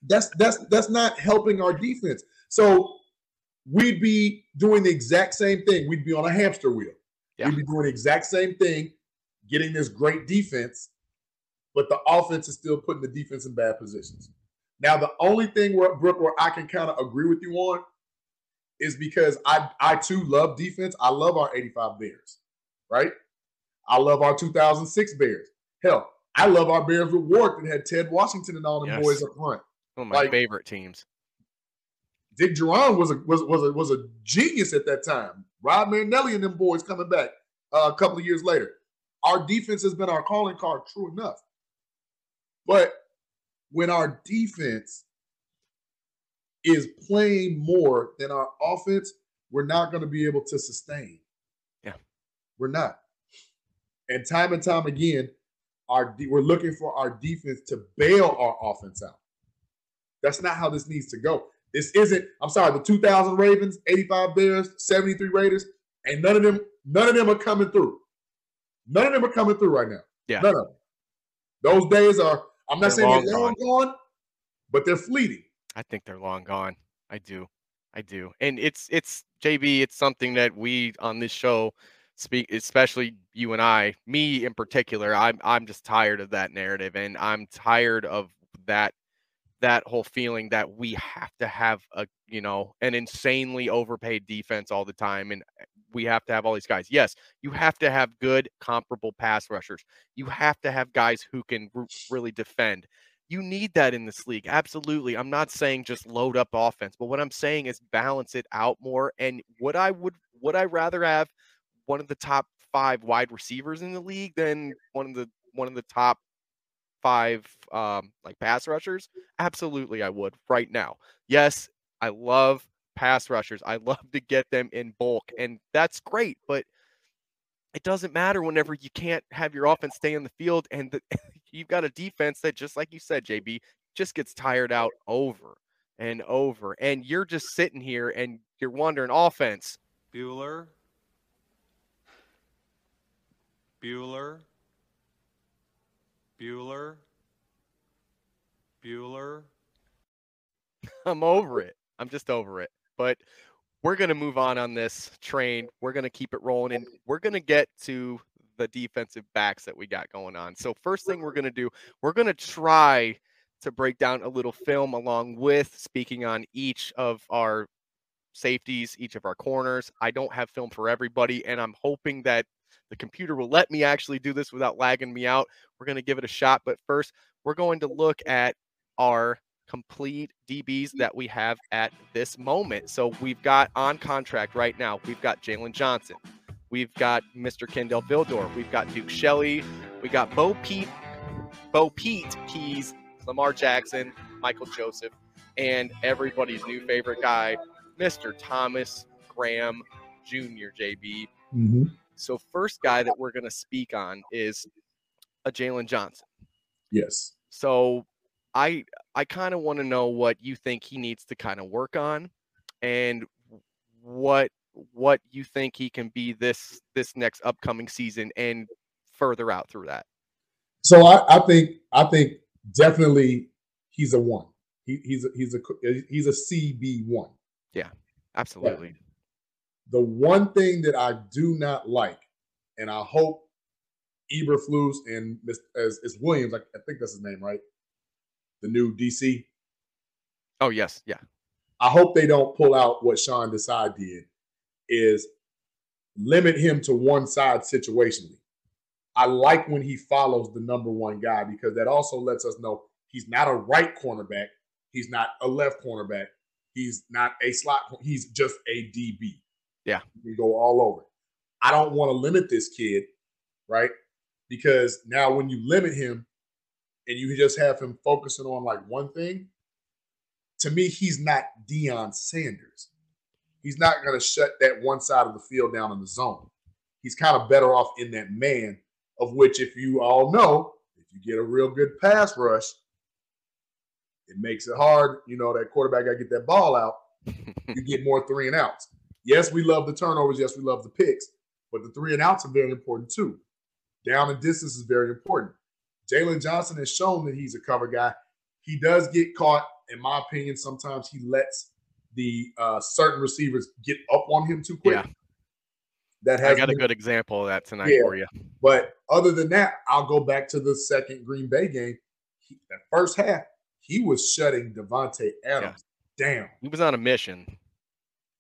That's that's that's not helping our defense. So we'd be doing the exact same thing. We'd be on a hamster wheel. Yeah. We'd be doing the exact same thing, getting this great defense, but the offense is still putting the defense in bad positions. Now, the only thing where Brooke, where I can kind of agree with you on is because I I too love defense. I love our 85 Bears, right? I love our 2006 Bears. Hell, I love our Bears with Ward that had Ted Washington and all them Yes. boys up front. One of my Like- favorite teams. Dick Jauron was a was was a, was a genius at that time. Rod Marinelli and them boys coming back uh, a couple of years later. Our defense has been our calling card, true enough. But when our defense is playing more than our offense, we're not going to be able to sustain. Yeah. we're not. And time and time again, our we're looking for our defense to bail our offense out. That's not how this needs to go. This isn't, I'm sorry, the 2000 Ravens, 85 Bears, 73 Raiders, and none of them, none of them are coming through. None of them are coming through right now. Yeah. None of them. Those days are, I'm not They're saying they're long long gone, but they're fleeting. I think they're long gone. I do. I do. And it's it's JB, it's something that we on this show speak especially you and I, me in particular, I'm I'm just tired of that narrative and I'm tired of that that whole feeling that we have to have a, you know, an insanely overpaid defense all the time and eh, we have to have all these guys. Yes, you have to have good comparable pass rushers. You have to have guys who can r- really defend you need that in this league. Absolutely. I'm not saying just load up offense, but what I'm saying is balance it out more. And what I would would I rather have one of the top five wide receivers in the league than one of the one of the top five um like pass rushers? Absolutely I would right now. Yes, I love pass rushers. I love to get them in bulk, and that's great, but it doesn't matter whenever you can't have your offense stay on the field and the, you've got a defense that just like you said JB just gets tired out over and over and you're just sitting here and you're wondering offense Bueller. Bueller. Bueller. Bueller. I'm over it. I'm just over it. But we're going to move on on this train. We're going to keep it rolling and we're going to get to the defensive backs that we got going on. So first thing we're going to do, we're going to try to break down a little film along with speaking on each of our safeties, each of our corners. I don't have film for everybody and I'm hoping that the computer will let me actually do this without lagging me out. We're going to give it a shot, but first we're going to look at our complete DBs that we have at this moment. So we've got on contract right now, we've got Jaylon Johnson, we've got Mr. Kindle Vildor, we've got Duke Shelley, we got BoPete, Bo Pete Keys, Lamar Jackson, Michael Joseph, and everybody's new favorite guy, Mr. Thomas Graham Jr. JB. Mm-hmm. So first guy that we're going to speak on is a Jaylon Johnson. Yes. So I I kind of want to know what you think he needs to kind of work on and what what you think he can be this this next upcoming season and further out through that. So I, I think I think definitely he's a one. He, he's a, he's a he's a CB one. Yeah, absolutely. The one thing that I do not like, and I hope Eberflus and Miss as, as Williams, like I think that's his name, right? The new DC. Oh yes, yeah. I hope they don't pull out what Sean Desai did, is limit him to one side situationally. I like when he follows the number one guy because that also lets us know he's not a right cornerback, he's not a left cornerback, he's not a slot, he's just a DB. Yeah. we go all over. I don't want to limit this kid, right? Because now when you limit him, and you just have him focusing on like one thing, to me, he's not Deion Sanders. He's not going to shut that one side of the field down in the zone. He's kind of better off in that man, of which, if you all know, if you get a real good pass rush, it makes it hard. You know, that quarterback got to get that ball out. you get more three and outs. Yes, we love the turnovers. Yes, we love the picks, but the three and outs are very important too. Down and distance is very important. Jaylon Johnson has shown that he's a cover guy. He does get caught, in my opinion. Sometimes he lets the uh, certain receivers get up on him too quick. Yeah. That I has got a good example of that tonight Yeah. for you. But other than that, I'll go back to the second Green Bay game. He, that first half, he was shutting Davante Adams down. He was on a mission.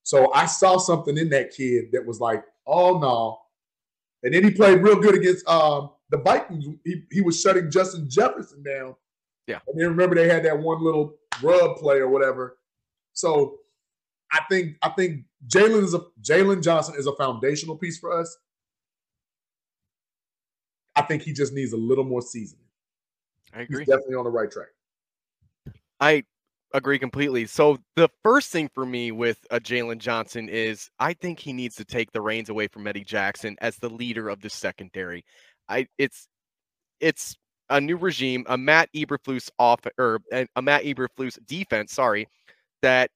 So I saw something in that kid that was like, oh no. And then he played real good against um, the Vikings. He, he was shutting Justin Jefferson down. Yeah. And then remember they had that one little rub play or whatever. So I think I think Jaylon is a Jaylon Johnson is a foundational piece for us. I think he just needs a little more seasoning. I agree. He's definitely on the right track. I agree completely. So the first thing for me with a Jaylon Johnson is I think he needs to take the reins away from Eddie Jackson as the leader of the secondary. I it's it's a new regime, a Matt Eberflus off or a, a Matt Eberflus defense, sorry, that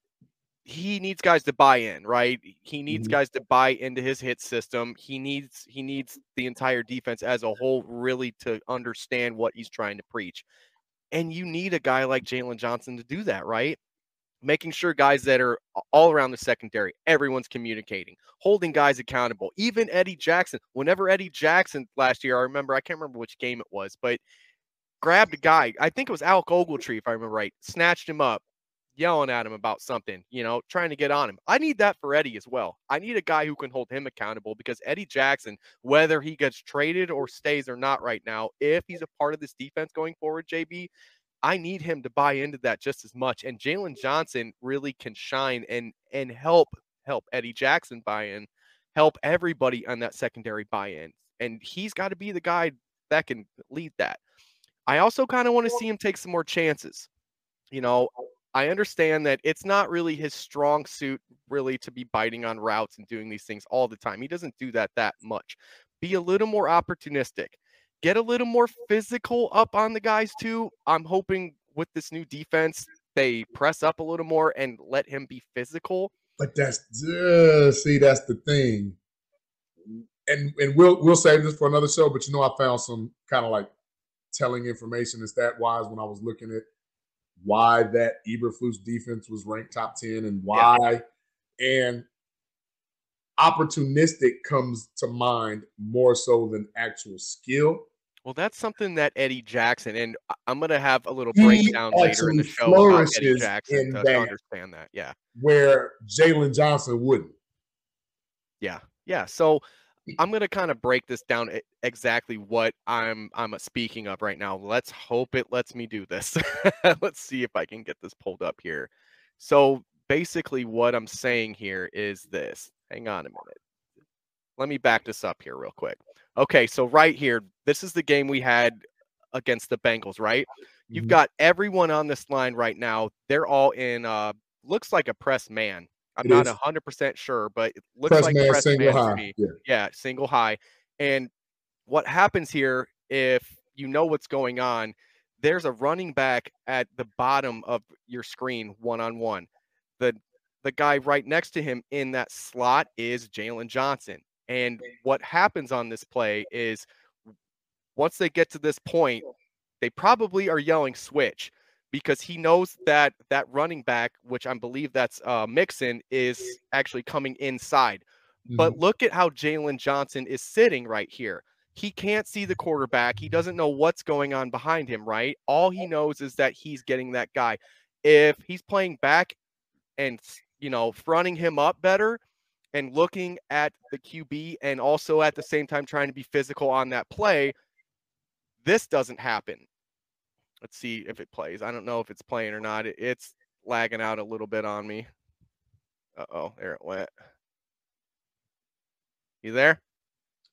he needs guys to buy in, right? He needs Mhm. guys to buy into his hit system. He needs he needs the entire defense as a whole really to understand what he's trying to preach. And you need a guy like Jaylon Johnson to do that, right? Making sure guys that are all around the secondary, everyone's communicating, holding guys accountable. Even Eddie Jackson, whenever Eddie Jackson last year, I remember, I can't remember which game it was, but grabbed a guy, I think it was Alec Ogletree, if I remember right, snatched him up, yelling at him about something, you know, trying to get on him. I need that for Eddie as well. I need a guy who can hold him accountable because Eddie Jackson, whether he gets traded or stays or not right now, if he's a part of this defense going forward, JB, I need him to buy into that just as much. And Jaylon Johnson really can shine and and help help Eddie Jackson buy in, help everybody on that secondary buy in. And he's got to be the guy that can lead that. I also kind of want to see him take some more chances. You know, I understand that it's not really his strong suit, really, to be biting on routes and doing these things all the time. He doesn't do that that much. Be a little more opportunistic. Get a little more physical up on the guys, too. I'm hoping with this new defense, they press up a little more and let him be physical. But that's see, that's the thing. And and we'll we'll save this for another show. But you know, I found some kind of like telling information and stat wise when I was looking at why that Eberflus defense was ranked top ten and why. And opportunistic comes to mind more so than actual skill. Well, that's something that Eddie Jackson, and I'm going to have a little He breakdown later in the show about Eddie Jackson to that. understand that. Yeah. Where Jaylon Johnson wouldn't. Yeah, yeah. So I'm gonna kind of break this down exactly what I'm I'm speaking of right now. Let's hope it lets me do this. Let's see if I can get this pulled up here. So basically, what I'm saying here is this. Hang on a minute. Let me back this up here real quick. Okay, so right here, this is the game we had against the Bengals, right? You've Mhm. got everyone on this line right now. They're all in uh looks like a press man. I'm It not hundred percent sure, but it looks Press like man press single man to high. me. Yeah. Yeah, single high. And what happens here, if you know what's going on, there's a running back at the bottom of your screen one on one. The the guy right next to him in that slot is Jaylon Johnson. And what happens on this play is once they get to this point, they probably are yelling switch because he knows that that running back, which I believe that's uh, Mixon, is actually coming inside. But look at how Jaylon Johnson is sitting right here. He can't see the quarterback. He doesn't know what's going on behind him, right? All he knows is that he's getting that guy. If he's playing back and, you know, fronting him up better and looking at the QB and also at the same time trying to be physical on that play, this doesn't happen. Let's see if it plays. I don't know if it's playing or not. It- It's lagging out a little bit on me. Uh oh, there it went. You there?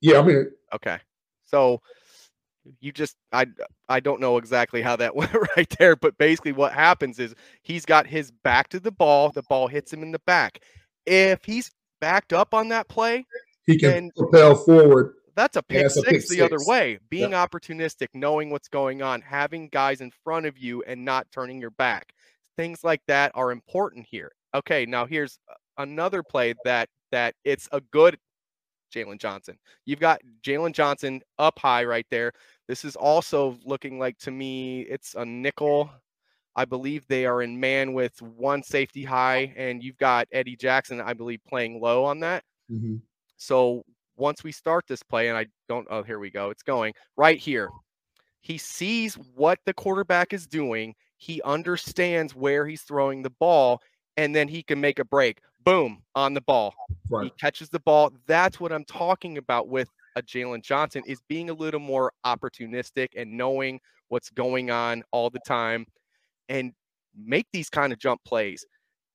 Yeah, I mean, Okay. So you just I I don't know exactly how that went right there, but basically what happens is he's got his back to the ball, the ball hits him in the back. If he's backed up on that play, He can And- propel forward. That's a pick a six pick the other way. Being opportunistic, knowing what's going on, having guys in front of you and not turning your back. Things like that are important here. Okay, now here's another play that that it's a good Jaylon Johnson. You've got Jaylon Johnson up high right there. This is also looking like to me it's a nickel. I believe they are in man with one safety high, and you've got Eddie Jackson, I believe, playing low on that. Mhm. So once we start this play, and I don't, oh, here we go. It's going right here. He sees what the quarterback is doing. He understands where he's throwing the ball, and then he can make a break. Boom, on the ball. He catches the ball. That's what I'm talking about with a Jaylon Johnson is being a little more opportunistic and knowing what's going on all the time and make these kind of jump plays.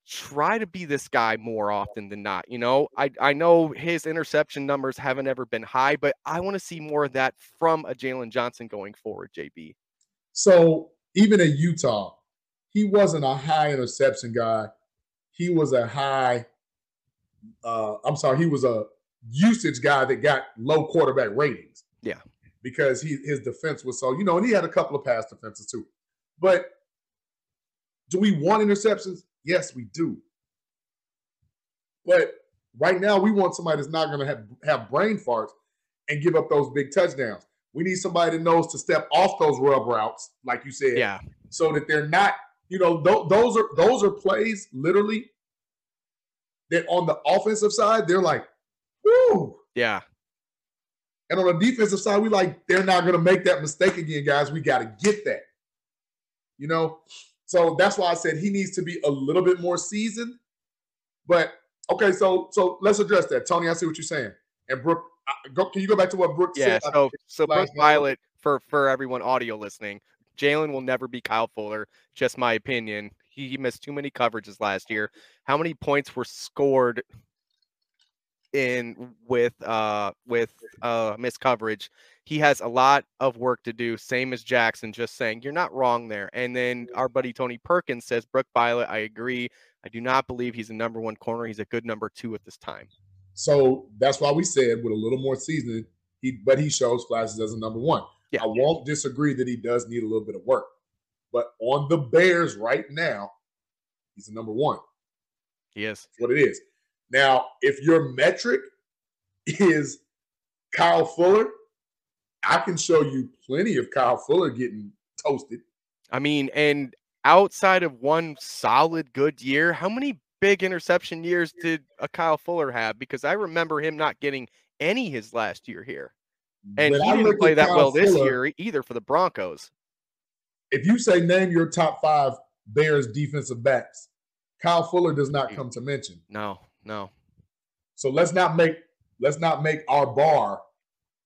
Try to be this guy more often than not. You know, I, I know his interception numbers haven't ever been high, but I want to see more of that from a Jaylon Johnson going forward, JB. So even at Utah, he wasn't a high interception guy. He was a high, uh, I'm sorry, he was a usage guy that got low quarterback ratings. Yeah. Because he his defense was so, you know, and he had a couple of pass defenses too. But do we want interceptions? Yes, we do. But right now, we want somebody that's not going to have, have brain farts and give up those big touchdowns. We need somebody that knows to step off those rub routes, like you said, Yeah. so that they're not, you know, th- those are those are plays literally that on the offensive side they're like, whoo, Yeah. and on the defensive side we like they're not going to make that mistake again, guys. We got to get that, you know. So that's why I said he needs to be a little bit more seasoned. But okay, so so let's address that, Tony. I see what you're saying, and Brooke. Go, can you go back to what Brooke Yeah. said? So so Brooke. Violet for for everyone audio listening, Jaylon will never be Kyle Fuller. Just my opinion. He, he missed too many coverages last year. How many points were scored in with uh with uh missed coverage? He has a lot of work to do. Same as Jackson. Just saying, you're not wrong there. And then mm. our buddy Tony Perkins says, Brooke Violet, I agree. I do not believe he's a number one corner. He's a good number two at this time. So that's why we said with a little more seasoning, he but he shows flashes as a number one. Yeah. I won't disagree that he does need a little bit of work. But on the Bears right now, he's a number one. He is. That's what it is. Now, if your metric is Kyle Fuller, I can show you plenty of Kyle Fuller getting toasted. I mean, and outside of one solid good year, how many big interception years did a Kyle Fuller have? Because I remember him not getting any his last year here. And When he I didn't play that Kyle well this Fuller, year e- either for the Broncos. If you say name your top five Bears defensive backs, Kyle Fuller does not mm. come to mention. No, no. So let's not make let's not make our bar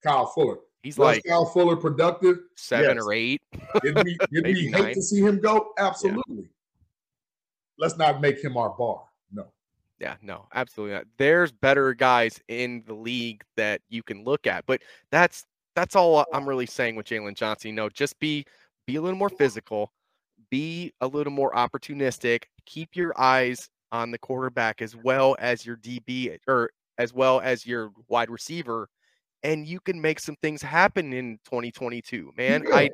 Kyle Fuller. He's Was like Kyle Fuller productive? seven yes. or eight. Did we, did we hate nine. to see him go? Absolutely. Let's not make him our bar. No. Yeah, no, absolutely not. There's better guys in the league that you can look at, but that's that's all I'm really saying with Jaylon Johnson. You know, just be be a little more physical, be a little more opportunistic, keep your eyes on the quarterback as well as your DB or as well as your wide receiver, and you can make some things happen in 2022. Man, I Yeah.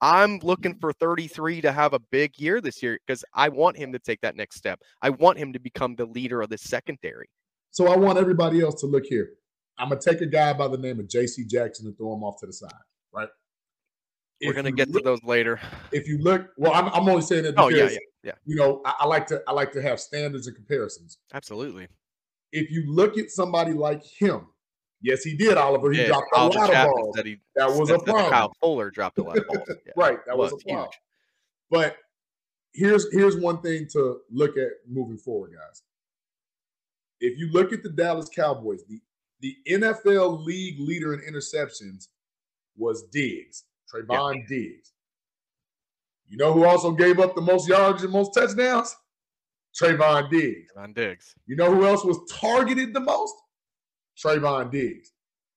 I'm looking mm-hmm. for 33 to have a big year this year because I want him to take that next step. I want him to become the leader of the secondary. So I want everybody else to look here. I'm gonna take a guy by the name of J.C. Jackson and throw him off to the side. Right. We're If gonna get to those later. If you look, well, I'm, I'm only saying that Oh yeah, yeah, yeah, you know I, I like to I like to have standards and comparisons. absolutely. If you look at somebody like him, yes, he did, Oliver. He Yeah, dropped a lot of balls. said he That was said a problem. Kyle Fuller dropped a lot of balls. Yeah, right, that was, was a problem. huge. But here's here's one thing to look at moving forward, guys. If you look at the Dallas Cowboys, the the NFL league leader in interceptions was Diggs, Trevon Diggs. You know who also gave up the most yards and most touchdowns? Trevon Diggs. Von Diggs. You know who else was targeted the most? Trevon Diggs.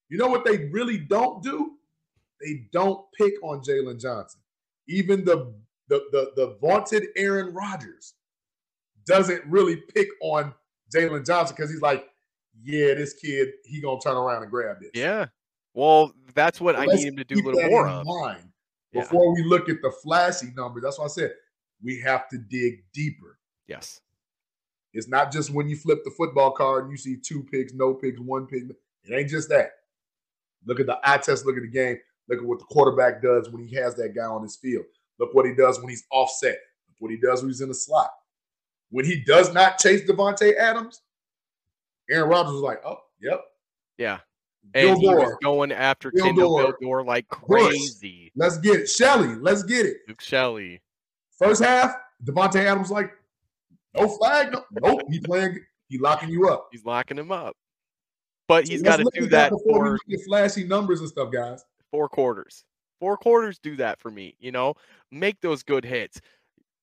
You know what they really don't do? they don't pick on Jaylon Johnson. Even the the the, the vaunted Aaron Rodgers doesn't really pick on Jaylon Johnson because he's like, yeah, this kid, he gonna turn around and grab this. Yeah. Well, that's what So I need him to do a little more of. mind Yeah. before we look at the flashy numbers. That's why I said we have to dig deeper. Yes. It's not just when you flip the football card and you see two picks, no picks, one pick. It ain't just that. Look at the eye test, look at the game, look at what the quarterback does when he has that guy on his field. Look what he does when he's offset. Look what he does when he's in the slot. When he does not chase Davante Adams, Aaron Rodgers was like, oh, yep. Yeah. And he was going after Bill Kendall Dorr. Vildor like crazy. let's get it. Shelley, let's get it. Duke Shelley. First half, Davante Adams like, no flag. No, nope. He playing, he locking you up. He's locking him up. But he's got to do at that before for flashy numbers and stuff, guys. four quarters. Four quarters do that for me. You know, make those good hits.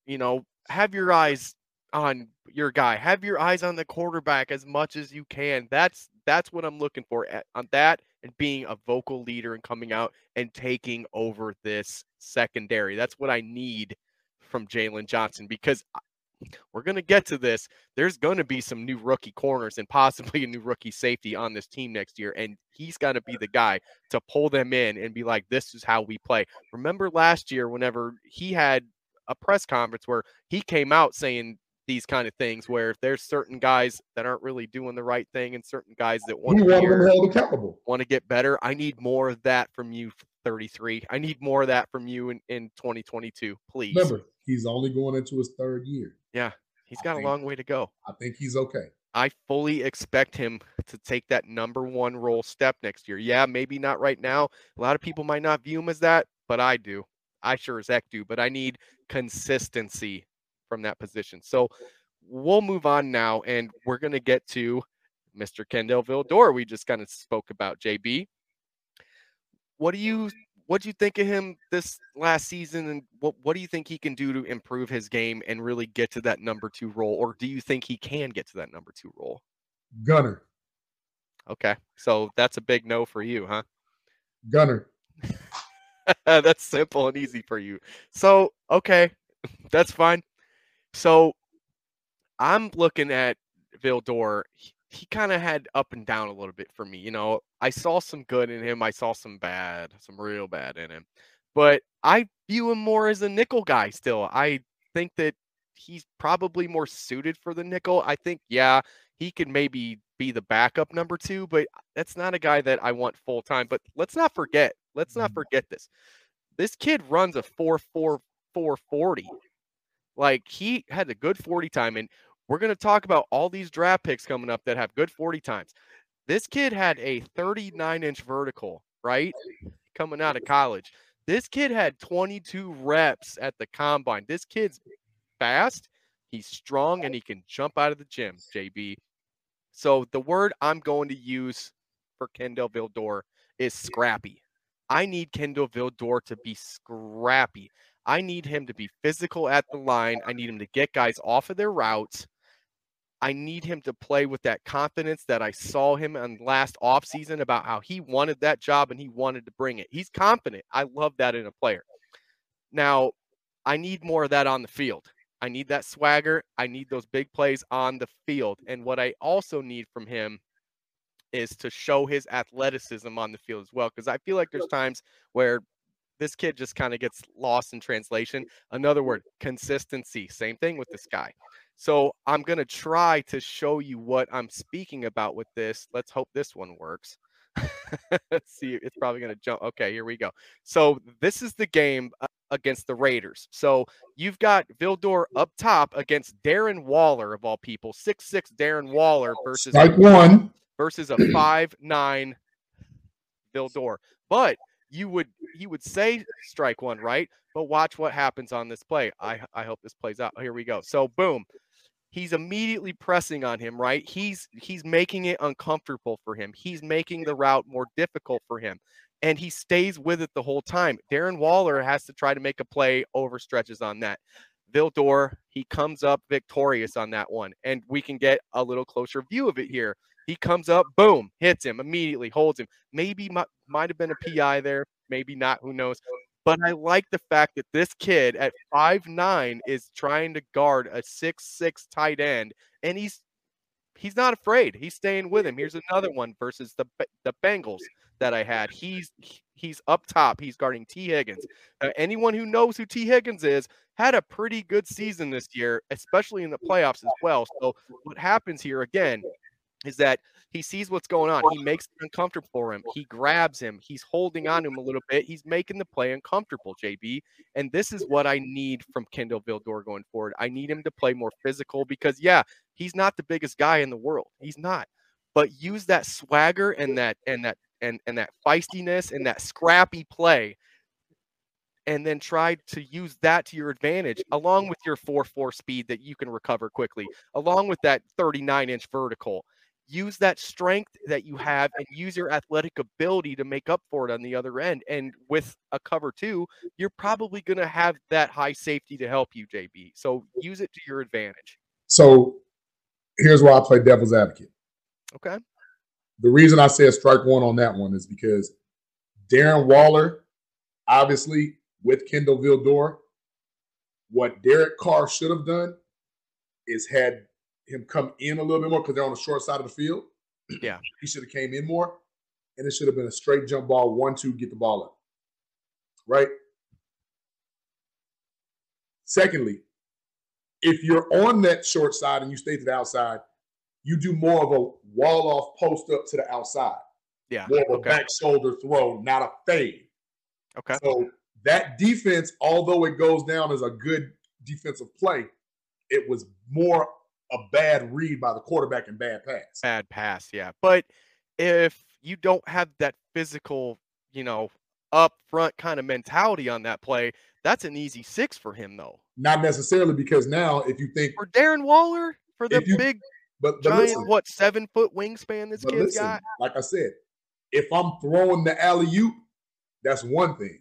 You know, have your eyes on your guy. Have your eyes on the quarterback as much as you can. That's that's what I'm looking for at, on that and being a vocal leader and coming out and taking over this secondary. That's what I need from Jaylon Johnson because I- we're going to get to this. There's going to be some new rookie corners and possibly a new rookie safety on this team next year. And he's got to be the guy to pull them in and be like, this is how we play. Remember last year, whenever he had a press conference where he came out saying these kind of things, where if there's certain guys that aren't really doing the right thing and certain guys that want to want hear, accountable. want to get better, I need more of that from you, 33. I need more of that from you in, in 2022, please. Remember, he's only going into his third year. Yeah, he's got a long way to go. I think he's okay. I fully expect him to take that number one role step next year. Yeah, maybe not right now. A lot of people might not view him as that, but I do. I sure as heck do. But I need consistency from that position. So we'll move on now, and we're going to get to Mr. Kindle Vildor. We just kind of spoke about JB. What do you what do you think of him this last season, and what what do you think he can do to improve his game and really get to that number two role, or do you think he can get to that number two role? Gunner, Okay, so that's a big no for you, huh? Gunner. that's simple and easy for you. So, okay, that's fine. So, I'm looking at Vildor. He, kind of had up and down a little bit for me. You know, I saw some good in him. I saw some bad, some real bad in him. But I view him more as a nickel guy still. I think that he's probably more suited for the nickel. I think, yeah, he could maybe be the backup number two, but that's not a guy that I want full time. But let's not forget, let's not mm-hmm. forget this. This kid runs a 4 4 440. Like he had a good 40 time, and we're going to talk about all these draft picks coming up that have good 40 times. This kid had a 39 inch vertical, right? Coming out of college. This kid had 22 reps at the combine. This kid's fast, he's strong, and he can jump out of the gym, JB. So the word I'm going to use for Kindle Vildor is scrappy. I need Kindle Vildor to be scrappy. I need him to be physical at the line. I need him to get guys off of their routes. I need him to play with that confidence that I saw him on last offseason about how he wanted that job and he wanted to bring it. He's confident. I love that in a player. Now, I need more of that on the field. I need that swagger. I need those big plays on the field. And what I also need from him is to show his athleticism on the field as well. Because I feel like there's times where this kid just kind of gets lost in translation. Another word, consistency. Same thing with this guy. So I'm going to try to show you what I'm speaking about with this. Let's hope this one works. Let's see, it's probably going to jump. Okay, here we go. So this is the game uh, against the Raiders. So you've got Vildor up top against Darren Waller of all people, six six Darren Waller versus Strike one. versus a five nine Vildor. But you would you would say strike one, right? But watch what happens on this play. I I hope this plays out. Here we go. So boom. He's immediately pressing on him, right? He's he's making it uncomfortable for him. He's making the route more difficult for him. And he stays with it the whole time. Darren Waller has to try to make a play over stretches on that. Vildor, he comes up victorious on that one. And we can get a little closer view of it here. He comes up, boom, hits him immediately, holds him. Maybe might, might have been a PI there. maybe not, who knows. But I like the fact that this kid at five nine is trying to guard a six six tight end, and he's he's not afraid. He's staying with him. Here's another one versus the the Bengals that I had. He's he's up top. He's guarding Tee Higgins. Uh, anyone who knows who Tee Higgins is had a pretty good season this year, especially in the playoffs as well. So what happens here again is that he sees what's going on. He makes it uncomfortable for him. He grabs him. He's holding on to him a little bit. He's making the play uncomfortable, JB. And this is what I need from Kindle Vildor going forward. I need him to play more physical because, yeah, he's not the biggest guy in the world. He's not. But use that swagger and that and that and and that feistiness and that scrappy play and then try to use that to your advantage along with your 4-4 speed that you can recover quickly along with that 39 inch vertical use that strength that you mm-hmm. have and use your athletic ability to make up for it on the other end and with a cover two you're probably going to have that high safety to help you jb so use it to your advantage. So here's why i play devil's advocate. Okay. The reason I said strike one on that one is because Darren Waller, obviously with Kindle Vildor, what Derek Carr should have done is had him come in a little bit more because they're on the short side of the field. Yeah. he should have came in more, and it should have been a straight jump ball, one, two, get the ball up. Right? Secondly, if you're on that short side and you stay to the outside, you do more of a wall off post up to the outside. Yeah. More of a okay. back shoulder throw, not a fade. Okay. So that defense, although it goes down as a good defensive play, it was more a bad read by the quarterback and bad pass. Bad pass, yeah. But if you don't have that physical, you know, up front kind of mentality on that play, that's an easy six for him, though. Not necessarily because now, if you think for Darren Waller, for the you, big but, but giant, listen, what seven foot wingspan this listen, got. Like I said, if I'm throwing the alley oop, that's one thing.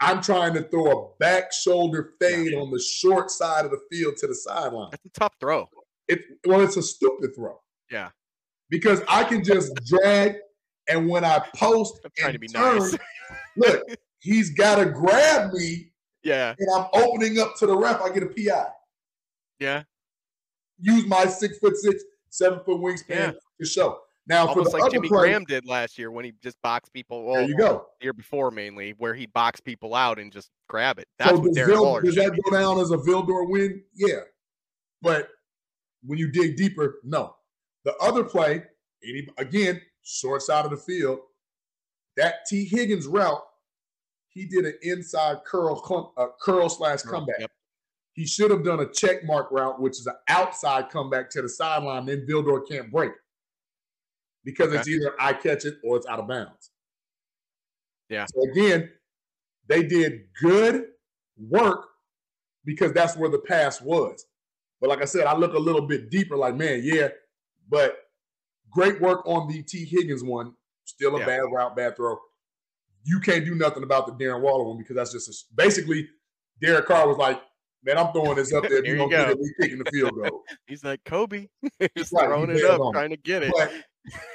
I'm trying to throw a back shoulder fade on the short side of the field to the sideline. That's a tough throw. It well, it's a stupid throw. Yeah. Because I can just drag, and when I post I'm trying and to be turn, nice. look, he's got to grab me. Yeah. And I'm opening up to the ref. I get a PI. Yeah. Use my six foot six, seven foot wingspan Yeah. to show. Now, Almost for the like Jimmy play, Graham did last year when he just boxed people. Well, there you go. The year before, mainly, where he boxed people out and just grab it. That's So does, Darren Vil- Waller does that go down as a Vildor win? Yeah. But when you dig deeper, no. The other play, any again, short side of the field, that Tee Higgins route, he did an inside curl clump, uh, curl slash comeback. Yep. He should have done a check mark route, which is an outside comeback to the sideline. Then Vildor can't break because it's either I catch it or it's out of bounds. Yeah. So again, they did good work because that's where the pass was. But like I said, I look a little bit deeper, like, man, yeah, but great work on the Tee Higgins one. Still a Yeah. bad route, bad throw. You can't do nothing about the Darren Waller one because that's just a, basically Derek Carr was like, man, I'm throwing this up there. If you don't get go. it, we kicking the field goal. He's like Kobe, just Right, throwing it up, on trying to get it. But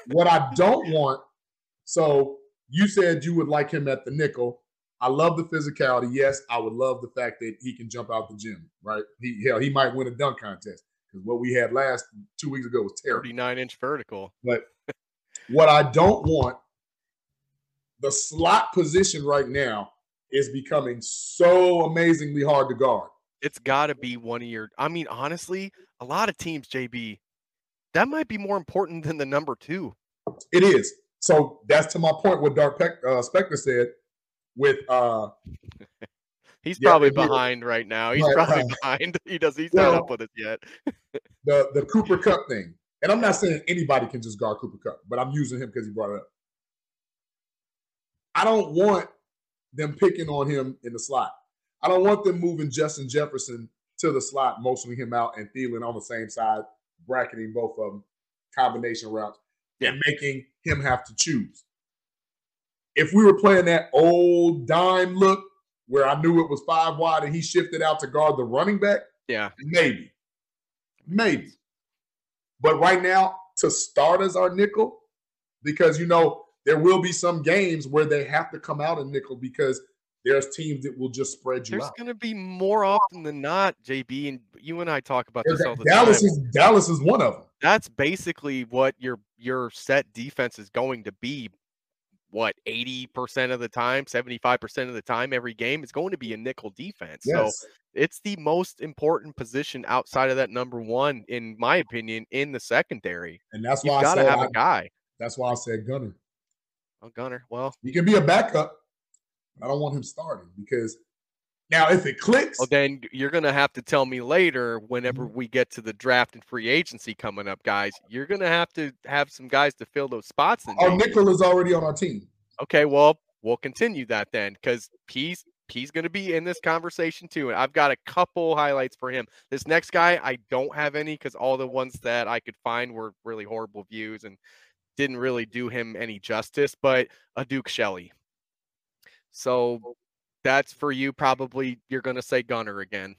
what I don't want, so you said you would like him at the nickel. I love the physicality. Yes, I would love the fact that he can jump out the gym, right? He hell, he might win a dunk contest because what we had last two weeks ago was terrible. 39 inch vertical. But what I don't want, the slot position right now is becoming so amazingly hard to guard. It's got to be one of your. I mean, honestly, a lot of teams, JB, that might be more important than the number two. It is. So that's to my point. What Dark Peck, uh, Spectre said with uh, He's Yeah, probably behind right now. He's Right, probably right. behind. He does. He's Well- not up with it yet. the the Cooper Kupp thing. And I'm not saying anybody can just guard Cooper Kupp, but I'm using him because he brought it up. I don't want them picking on him in the slot. I don't want them moving Justin Jefferson to the slot, motioning him out, and Thielen on the same side, bracketing both of them, combination routes, and making him have to choose. If we were playing that old dime look where I knew it was five wide and he shifted out to guard the running back, Yeah. Maybe. Maybe. But right now, to start as our nickel, because you know, there will be some games where they have to come out in nickel because there's teams that will just spread you There's out. going to be more often than not, JB, and you and I talk about There's this all the Dallas time. is Dallas is one of them. That's basically what your your set defense is going to be. What 80% of the time, 75% of the time, every game is going to be a nickel defense. So it's the most important position outside of that number one, in my opinion, in the secondary. and that's why You've I got to have I- a guy. that's why I said Gunner. Oh, Gunner. Well, you can be a backup. I don't want him starting because now if it clicks, well, then you're going to have to tell me later, whenever we get to the draft and free agency coming up, guys, you're going to have to have some guys to fill those spots. JB. nickel is already on our team. Okay, well, we'll continue that then because he's he's going to be in this conversation too. And I've got a couple highlights for him. This next guy, I don't have any because all the ones that I could find were really horrible views and didn't really do him any justice. But a Duke Shelley. So that's for you. Probably you're going to say Gunner again.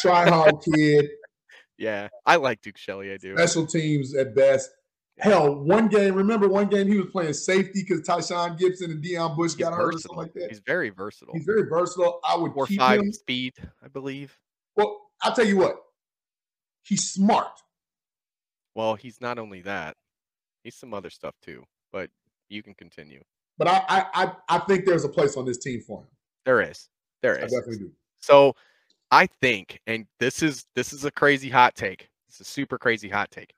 Try hard kid, Yeah, I like Duke Shelley. I do. special teams at best. Hell, one game, remember one game he was playing safety because Tashaun Gipson and Deon Bush He's got hurt or something like that. He's very versatile. He's very versatile. I would Four keep five him. speed, I believe. Well, I'll tell you what, he's smart. Well, he's not only that; he's some other stuff too. But you can continue. But I, I, I, I think there's a place on this team for him. There is. There is. I definitely do. So I think, and this is this is a crazy hot take. It's a super crazy hot take.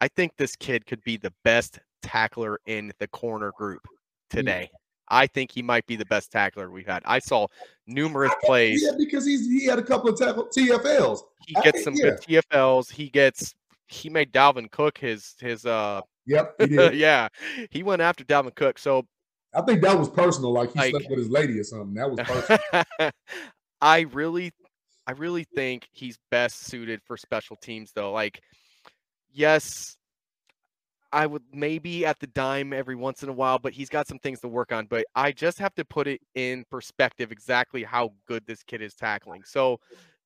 I think this kid could be the best tackler in the corner group today. I think he might be the best tackler we've had. I saw numerous plays. Yeah, because he's he had a couple of tackle, TFLs. He I gets some good TFLs. He gets he made Dalvin Cook his his uh Yep, he did. yeah. He went after Dalvin Cook. So I think that was personal, like he Like- slept with his lady or something. That was personal. I really, I really think he's best suited for special teams, though. Like, yes, I would maybe at the dime every once in a while, but he's got some things to work on. But I just have to put it in perspective exactly how good this kid is tackling. So,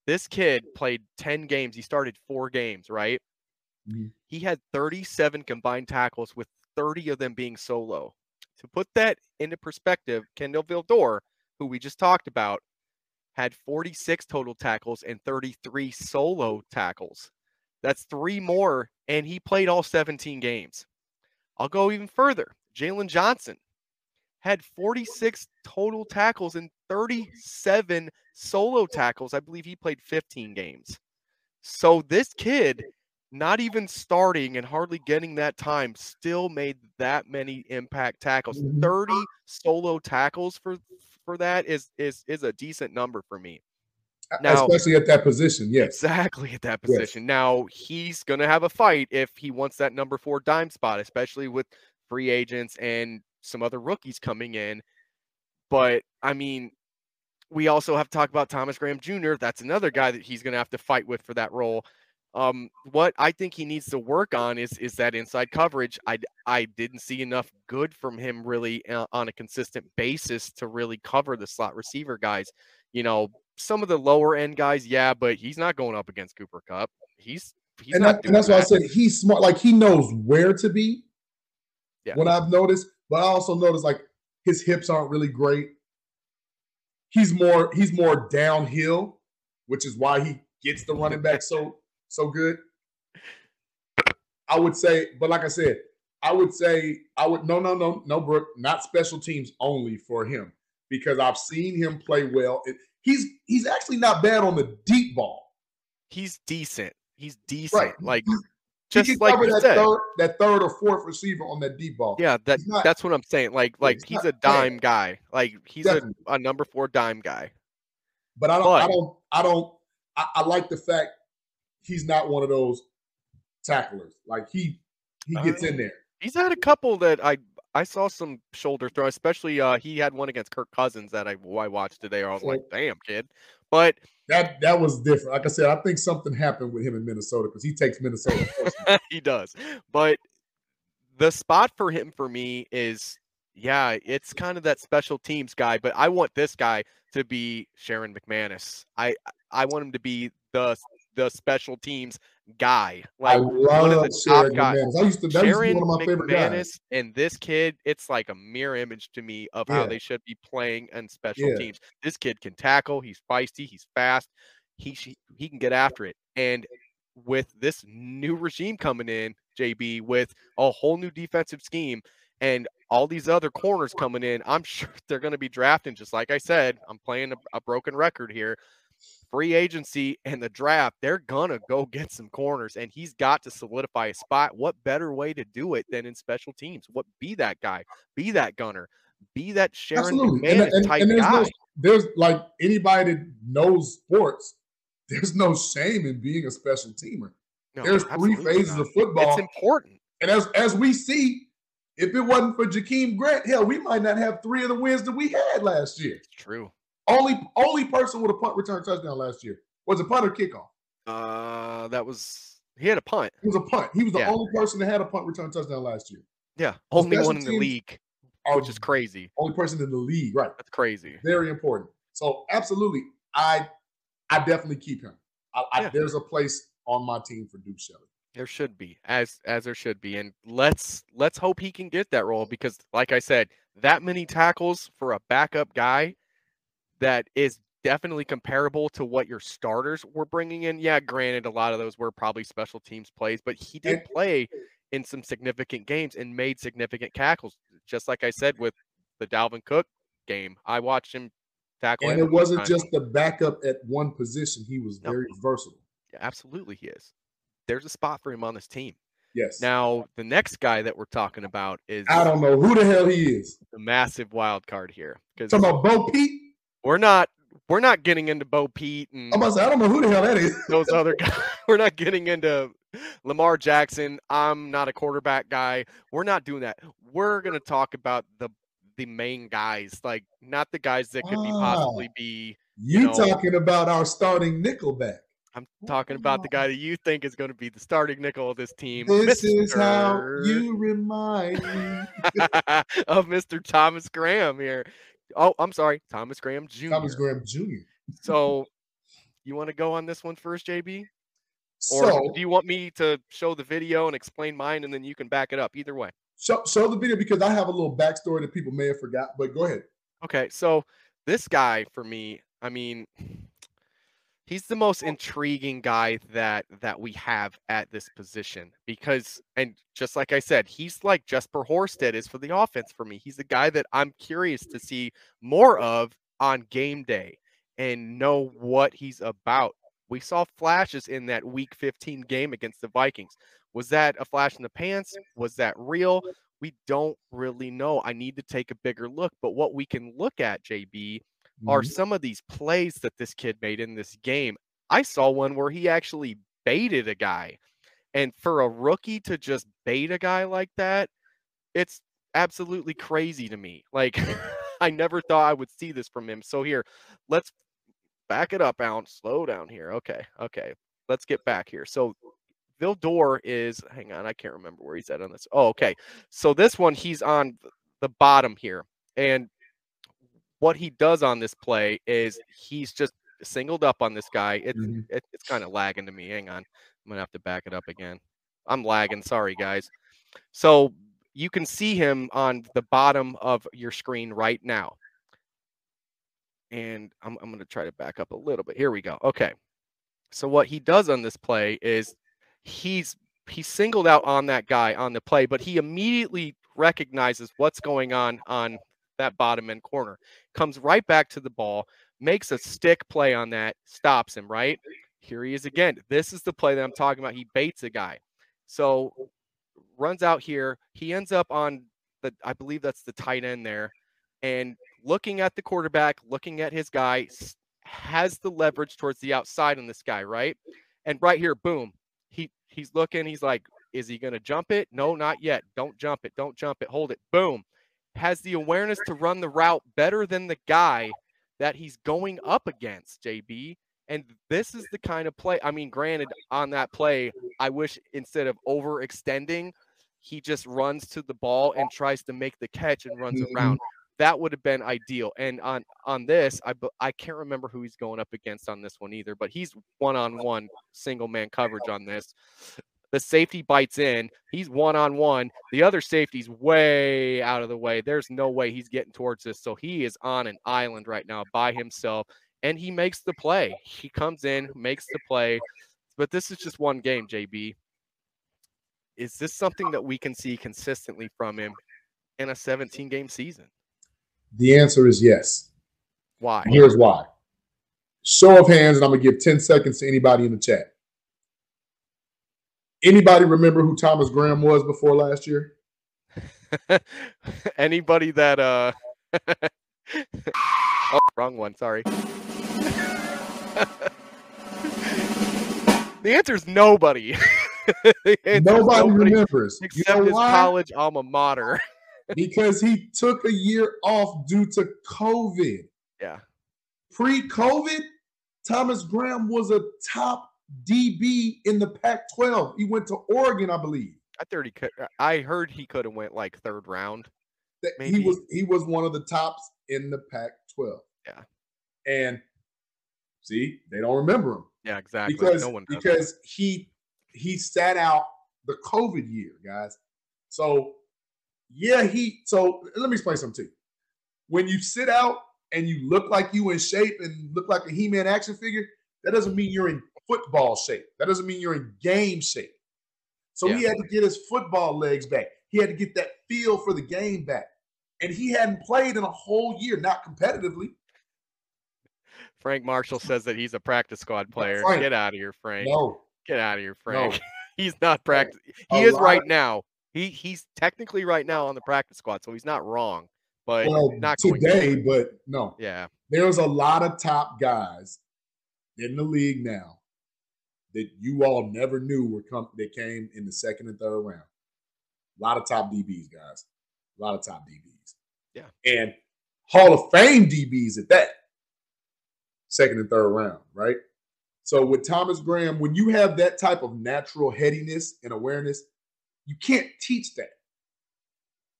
this kid played 10 games. He started four games, right? Mhm. He had 37 combined tackles, with 30 of them being solo. To put that into perspective, Kindle Vildor, who we just talked about, had 46 total tackles and 33 solo tackles. That's three more, and he played all 17 games. I'll go even further. Jaylon Johnson had 46 total tackles and 37 solo tackles. I believe he played 15 games. So this kid, not even starting and hardly getting that time, still made that many impact tackles. Mhm. 30 solo tackles for for that is is is a decent number for me. Now- Especially at that position, yes. Exactly at that Yes. position. Now he's going to have a fight if he wants that number four dime spot, especially with free agents and some other rookies coming in. But I mean, we also have to talk about Thomas Graham Jr. That's another guy that he's going to have to fight with for that role. Um, what I think he needs to work on is is that inside coverage. I I didn't see enough good from him really uh, on a consistent basis to really cover the slot receiver guys. You know, some of the lower end guys, yeah, but he's not going up against Cooper Kupp. He's he's and, not that, and that's why I said he's smart. Like he knows where to be. Yeah. What I've noticed, but I also noticed like his hips aren't really great. He's more he's more downhill, which is why he gets the running back so so good. I would say, but like I said, I would say I would no no no no Brooke, not special teams only for him because I've seen him play well. It- He's he's actually not bad on the deep ball. he's decent. He's decent. Right. Like He just can like cover that said. third that third or fourth receiver on that deep ball. Yeah, that not- that's what I'm saying. Like like he's he's a bad. dime guy. Like he's a, Definitely. a number four dime guy. But I don't, I don't, I don't, I, I like the fact he's not one of those tacklers. Like he, he gets in Uh, there. He's had a couple that I I saw some shoulder throw, especially uh he had one against Kirk Cousins that I I watched today. I was like, damn kid. But That that was different. Like I said, I think something happened with him in Minnesota because he takes Minnesota. he does. But the spot for him for me is yeah, it's kind of that special teams guy, but I want this guy to be Sherrick McManis. I I want him to be the the special teams guy. I Like one of the top guys. I used to that used to be Sherrick one of my favorite guys. And this kid, it's like a mirror image to me of how they should be playing in special Yeah. teams. This kid can tackle, he's feisty, he's fast, he he can get after it. And with this new regime coming in, JB, with a whole new defensive scheme and all these other corners coming in, I'm sure they're going to be drafting. Just like I said, I'm playing a, a broken record here. Free agency and the draft, they're gonna go get some corners, and he's got to solidify a spot. What better way to do it than in special teams? What be that guy, be that gunner, be that Sherrick Absolutely. McManis And, and, type and there's, guy. no, there's like anybody that knows sports, there's no shame in being a special teamer. No, there's three phases not. of football. It's important. And as as we see, if it wasn't for Jakeem Grant, hell, we might not have three of the wins that we had last year. It's true. Only only person with a punt return touchdown last year was a punt or kickoff. Uh, that was he had a punt. It was a punt. He was the Yeah. only person that had a punt return touchdown last year. Yeah, only one in the league, Are which is crazy. only person in the league, right? That's crazy. Very important. So absolutely, I I definitely keep him. I, I, There's a place on my team for Duke Shelley. There should be, as as there should be, and let's let's hope he can get that role because, like I said, that many tackles for a backup guy, that is definitely comparable to what your starters were bringing in. Yeah, granted, a lot of those were probably special teams plays, but he did play in some significant games and made significant tackles. Just like I said with the Dalvin Cook game, I watched him tackle. And it wasn't times. just the backup at one position. He was very versatile. Yeah, absolutely he is. There's a spot for him on this team. Yes. Now, the next guy that we're talking about is I don't know who the hell he is. the massive wild card here Talking about BoPete. We're not we're not getting into BoPete and I'm about to say I don't know who the hell that is. those other guys. We're not getting into Lamar Jackson. I'm not a quarterback guy. We're not doing that. We're gonna talk about the the main guys, like not the guys that could be possibly Ah. be. You know- talking about our starting nickelback? I'm talking about the guy that you think is going to be the starting nickel of this team. This is how you remind me. of Mr. Thomas Graham here. Oh, I'm sorry, Thomas Graham Jr. Thomas Graham Jr. So, you want to go on this one first, JB, or So do you want me to show the video and explain mine, and then you can back it up? Either way. show, show the video because I have a little backstory that people may have forgot. But go ahead. Okay, so this guy for me, I mean, he's the most intriguing guy that that we have at this position because and just like I said, he's like Jesper Horsted is for the offense for me. He's a guy that I'm curious to see more of on game day and know what he's about. We saw flashes in that week 15 game against the Vikings. Was that a flash in the pants? Was that real? We don't really know. I need to take a bigger look. But what we can look at, JB, are Mhm. some of these plays that this kid made in this game. I saw one where he actually baited a guy. And for a rookie to just bait a guy like that, it's absolutely crazy to me. Like, I never thought I would see this from him. So, here, let's back it up, Alan. Slow down here. Okay. Okay. Let's get back here. So, Vildor is, hang on, I can't remember where he's at on this. Oh, okay. So, this one, he's on the bottom here. And what he does on this play is he's just singled up on this guy. It's Mhm. it, it's kind of lagging to me. Hang on, I'm gonna have to back it up again. I'm lagging. Sorry, guys. So you can see him on the bottom of your screen right now. And I'm, I'm going to try to back up a little bit. Here we go. Okay. So what he does on this play is he's he's singled out on that guy on the play, but he immediately recognizes what's going on on that bottom end corner. Comes right back to the ball, makes a stick play on that, stops him, right? Here he is again. This is the play that I'm talking about. He baits a guy. So runs out here. He ends up on the I believe that's the tight end there. And looking at the quarterback, looking at his guy, has the leverage towards the outside on this guy, right? And right here, boom. He he's looking, he's like, is he gonna jump it? No, not yet. Don't jump it, don't jump it, hold it. Boom. Has the awareness to run the route better than the guy that he's going up against, JB. And this is the kind of play. I mean, granted, on that play, I wish instead of overextending, he just runs to the ball and tries to make the catch and runs Mhm. around. that would have been ideal. And on on this, I I can't remember who he's going up against on this one either, but he's one on one single man coverage on this. The safety bites in. He's one on one. The other safety's way out of the way. There's no way he's getting towards this. So he is on an island right now by himself, and he makes the play. He comes in, makes the play. But this is just one game, JB. Is this something that we can see consistently from him in a 17 game season? The answer is yes. Why? Here's why. Show of hands, and I'm gonna give 10 seconds to anybody in the chat. Anybody remember who Thomas Graham was before last year? Anybody that uh oh wrong one, sorry. the answer is nobody. Is Nobody, remembers. You except know his why? college alma mater. because he took a year off due to COVID. yeah. Pre-COVID, Thomas Graham was a top DB in the Pac-12. He went to Oregon, I believe. I thought he could I heard he could have went like third round. That he was he was one of the tops in the Pac-12. Yeah. And see, they don't remember him Yeah, exactly. because no because he he sat out the COVID year, guys. So yeah, he so let me explain something to you. When you sit out and you look like you in shape and look like a He-Man action figure, that doesn't mean you're in football shape. That doesn't mean you're in game shape. So he had to get his football legs back. He had to get that feel for the game back. And he hadn't played in a whole year, not competitively. Frank Marshall says that he's a practice squad player. Frank. Get out of here, Frank. No, Get out of here, Frank. no. he's not practice. A He is right of- now. He he's technically right now on the practice squad, so he's not wrong. But Well, not today, to. but no. Yeah, there's a lot of top guys in the league now that you all never knew were come that came in the second and third round. A lot of top DBs, guys. A lot of top DBs. Yeah. And Hall of Fame DBs at that. Second and third round, right? So with Thomas Graham, when you have that type of natural headiness and awareness, you can't teach that.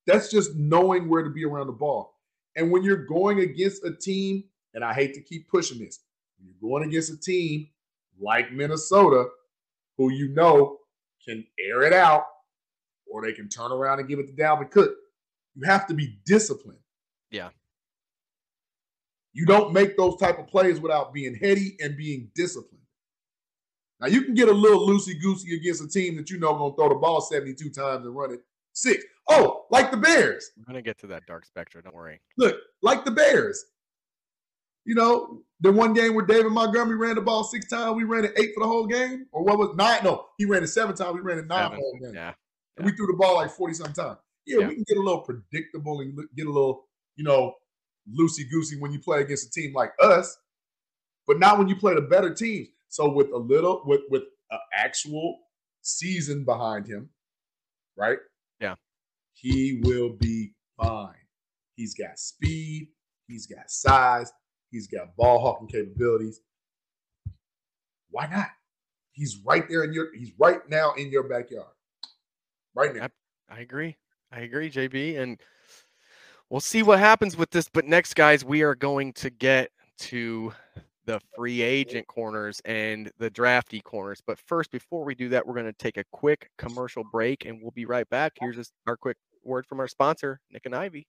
That's just knowing where to be around the ball. And when you're going against a team, and I hate to keep pushing this, when you're going against a team like Minnesota, who you know can air it out, or they can turn around and give it to Dalvin Cook, you have to be disciplined. Yeah. You don't make those type of plays without being heady and being disciplined. Now you can get a little loosey goosey against a team that you know gonna throw the ball 72 times and run it six. Oh, like the Bears. we're gonna get to that dark spectrum. Don't worry. Look, like the Bears. You know, the one game where David Montgomery ran the ball six times, we ran it eight for the whole game, or what was nine? No, he ran it seven times. We ran it nine for the whole game. Yeah, And we threw the ball like forty some times. Yeah, Yeah. we can get a little predictable and get a little, you know, loosey goosey when you play against a team like us, but not when you play the better teams. So with a little, with with an actual season behind him, right? Yeah. he will be fine. He's got speed. He's got size. He's got ball hawking capabilities. Why not? He's right there in your. He's right now in your backyard. Right now. I agree. I agree, JB, and we'll see what happens with this. But next, guys, we are going to get to the free agent corners and the drafty corners. But first, before we do that, we're going to take a quick commercial break, and we'll be right back. Here's our quick word from our sponsor, Nik and Ivy.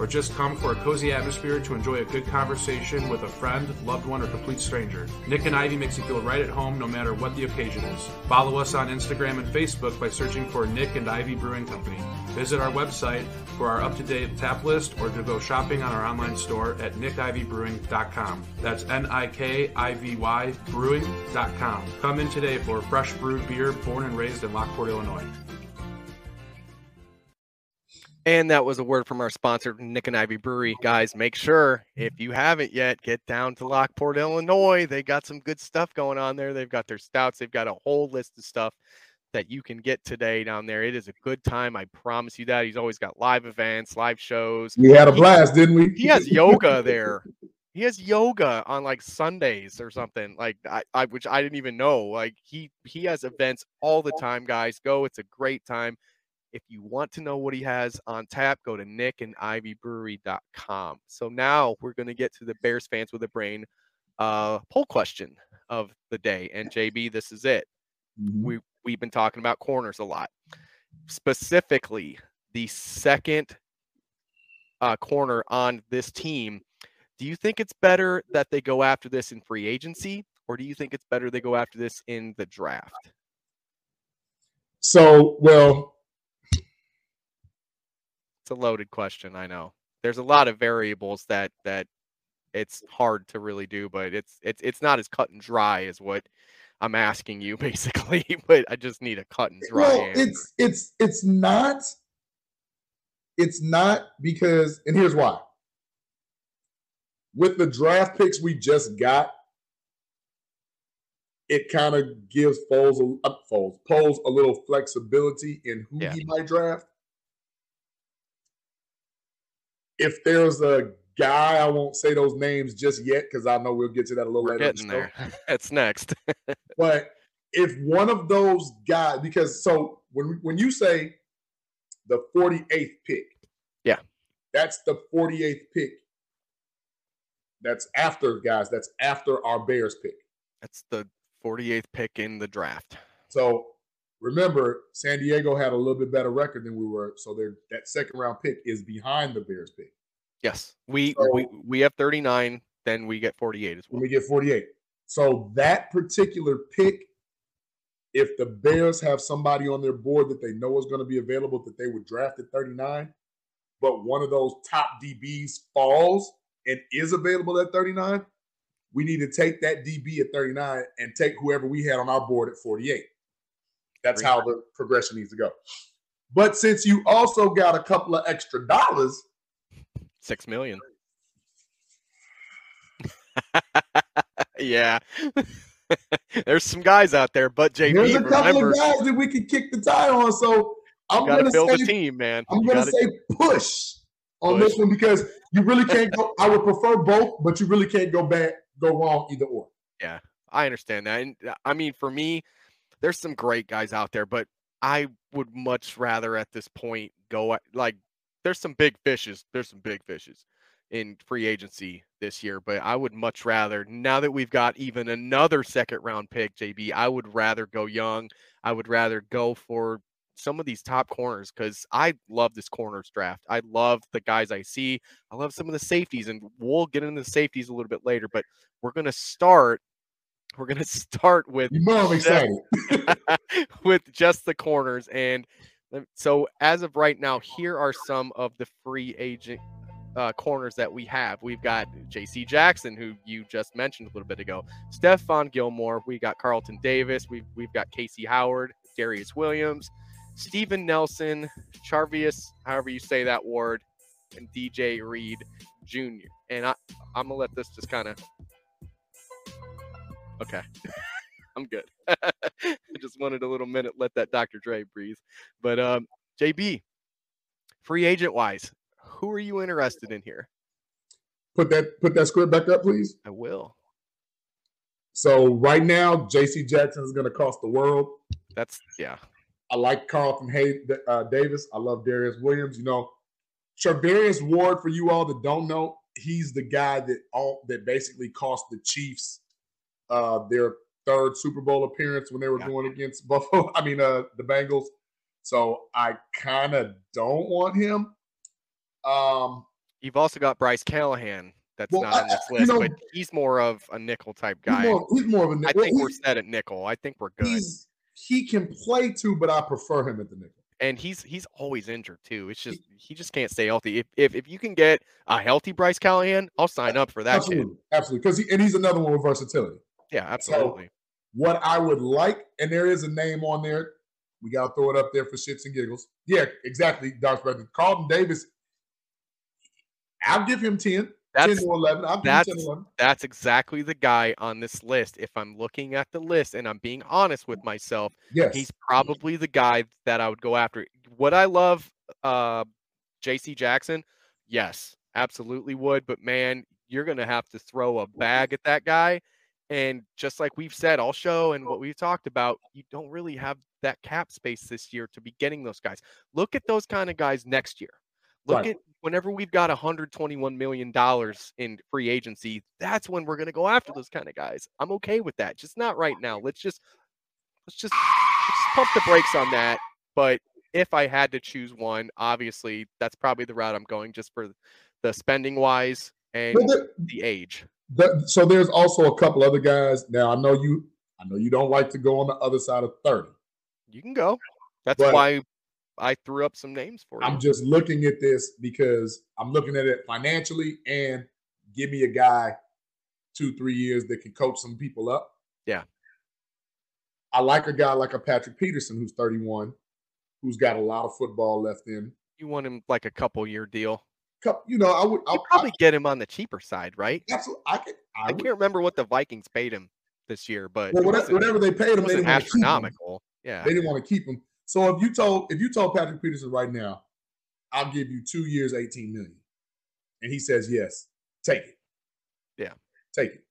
or just come for a cozy atmosphere to enjoy a good conversation with a friend, loved one, or complete stranger. Nik and Ivy makes you feel right at home no matter what the occasion is. Follow us on Instagram and Facebook by searching for Nik and Ivy Brewing Company. Visit our website for our up-to-date tap list or to go shopping on our online store at nikivybrewing.com. That's N-I-K-I-V-Y brewing.com. Come in today for fresh brewed beer born and raised in Lockport, Illinois. And that was a word from our sponsor, Nik and Ivy Brewery. Guys, make sure if you haven't yet, get down to Lockport, Illinois. They got some good stuff going on there. They've got their stouts, they've got a whole list of stuff that you can get today down there. It is a good time. I promise you that. He's always got live events, live shows. We had a blast, didn't we? He has yoga there. He has yoga on like Sundays or something like I, I which I didn't even know. Like he he has events all the time, guys. Go. It's a great time. If you want to know what he has on tap, go to nickandivyBrewery.com. So now we're going to get to the Bears fans with a brain uh, poll question of the day. And JB, this is it. Mm-hmm. We we've been talking about corners a lot, specifically the second uh, corner on this team. Do you think it's better that they go after this in free agency, or do you think it's better they go after this in the draft? So, well, it's a loaded question. I know there's a lot of variables that that it's hard to really do, but it's it's it's not as cut and dry as what I'm asking you basically. but I just need a cut and dry. Well, answer. it's it's it's not. It's not because, and here's why. With the draft picks we just got, it kind of gives Foles, a, uh, Foles, Poles a little flexibility in who yeah. he might draft. If there's a guy, I won't say those names just yet because I know we'll get to that a little We're later. Getting there. That's next. but if one of those guys, because so when when you say the 48th pick, yeah, that's the 48th pick. That's after guys. That's after our Bears pick. That's the 48th pick in the draft. So remember, San Diego had a little bit better record than we were, so that second round pick is behind the Bears pick. Yes, we so, we we have 39, then we get 48 as well. We get 48. So that particular pick, if the Bears have somebody on their board that they know is going to be available that they would draft at 39, but one of those top DBs falls and is available at 39, we need to take that DB at 39 and take whoever we had on our board at 48. That's how the progression needs to go. But since you also got a couple of extra dollars, six million. yeah. There's some guys out there, but JB, there's a couple remember, of guys that we can kick the tire on. So I'm going to build say, a team, man. I'm going to say push on push. this one because you really can't go. I would prefer both, but you really can't go back, go wrong either or. Yeah, I understand that, and I mean, for me, there's some great guys out there, but I would much rather at this point go like there's some big fishes. There's some big fishes in free agency this year, but I would much rather now that we've got even another second round pick, JB, I would rather go young. I would rather go for some of these top corners because I love this corners draft. I love the guys I see. I love some of the safeties, and we'll get into the safeties a little bit later, but we're going to start we're gonna start with you know I'm excited with just the corners. And so as of right now, here are some of the free agent uh, corners that we have. We've got J.C. Jackson, who you just mentioned a little bit ago. Stephon Gilmore. We got Carlton Davis. We've we've got Casey Hayward, Darious Williams, Steven Nelson, Charvius, however you say that word, and DJ Reed Jr. And I, I'm gonna let this just kind of Okay. I'm good. I just wanted a little minute, let that Dr. Dre breathe. But um, JB, free agent wise, who are you interested in here? Put that put that script back up, please. I will. So right now, J.C. Jackson is going to cost the world. That's yeah. I like Carlton Hay uh, Davis. I love Darious Williams. You know, Charvarius Ward. For you all that don't know, he's the guy that all that basically cost the Chiefs uh, their third Super Bowl appearance when they were yeah. going against Buffalo. I mean, uh, the Bengals. So I kind of don't want him. Um, You've also got Bryce Callahan. That's well, not on this list, know, but he's more of a nickel type guy. He's more, he's more of a nickel. I think we're set at nickel. I think we're good. he can play too, but I prefer him at the nickel. And he's he's always injured too. It's just he just can't stay healthy. If if, if you can get a healthy Bryce Callahan, I'll sign up for that. Absolutely, kid. absolutely. Because he, and he's another one with versatility. Yeah, absolutely. So what I would like, and there is a name on there, We got to throw it up there for shits and giggles. Yeah, exactly, Dr. Spector. Carlton Davis, I'll give him 10. That's 10 to 11. I'll give that's him 10 to 11. that's exactly the guy on this list. If I'm looking at the list and I'm being honest with myself, Yes. he's probably the guy that I would go after. Would I love uh JC Jackson? Yes, absolutely would. But man, you're gonna have to throw a bag at that guy. And just like we've said all show and what we've talked about, you don't really have that cap space this year to be getting those guys. Look at those kind of guys next year. Look Right. at whenever we've got 121 million dollars in free agency, that's when we're gonna go after those kind of guys. I'm okay with that. Just not right now. Let's just let's just, let's just pump the brakes on that. But if I had to choose one, obviously that's probably the route I'm going just for the spending wise and there- the age. The- so there's also a couple other guys. Now I know you I know you don't like to go on the other side of 30. You can go. That's why I threw up some names for you. I'm just looking at this because I'm looking at it financially and give me a guy two, three years that can coach some people up. Yeah. I like a guy like a Patrick Peterson who's 31, who's got a lot of football left in. you want him like a couple year deal. You know, I would I, probably get him on the cheaper side, right? I, absolutely, I could. I, I would, can't remember what the Vikings paid him this year, but well, whatever, whatever they paid him, they didn't want to keep him. astronomical. Yeah. They didn't want to keep him. So if you told if you told Patrick Peterson right now, I'll give you two years, 18 million, and he says yes, take it. Yeah. Take it.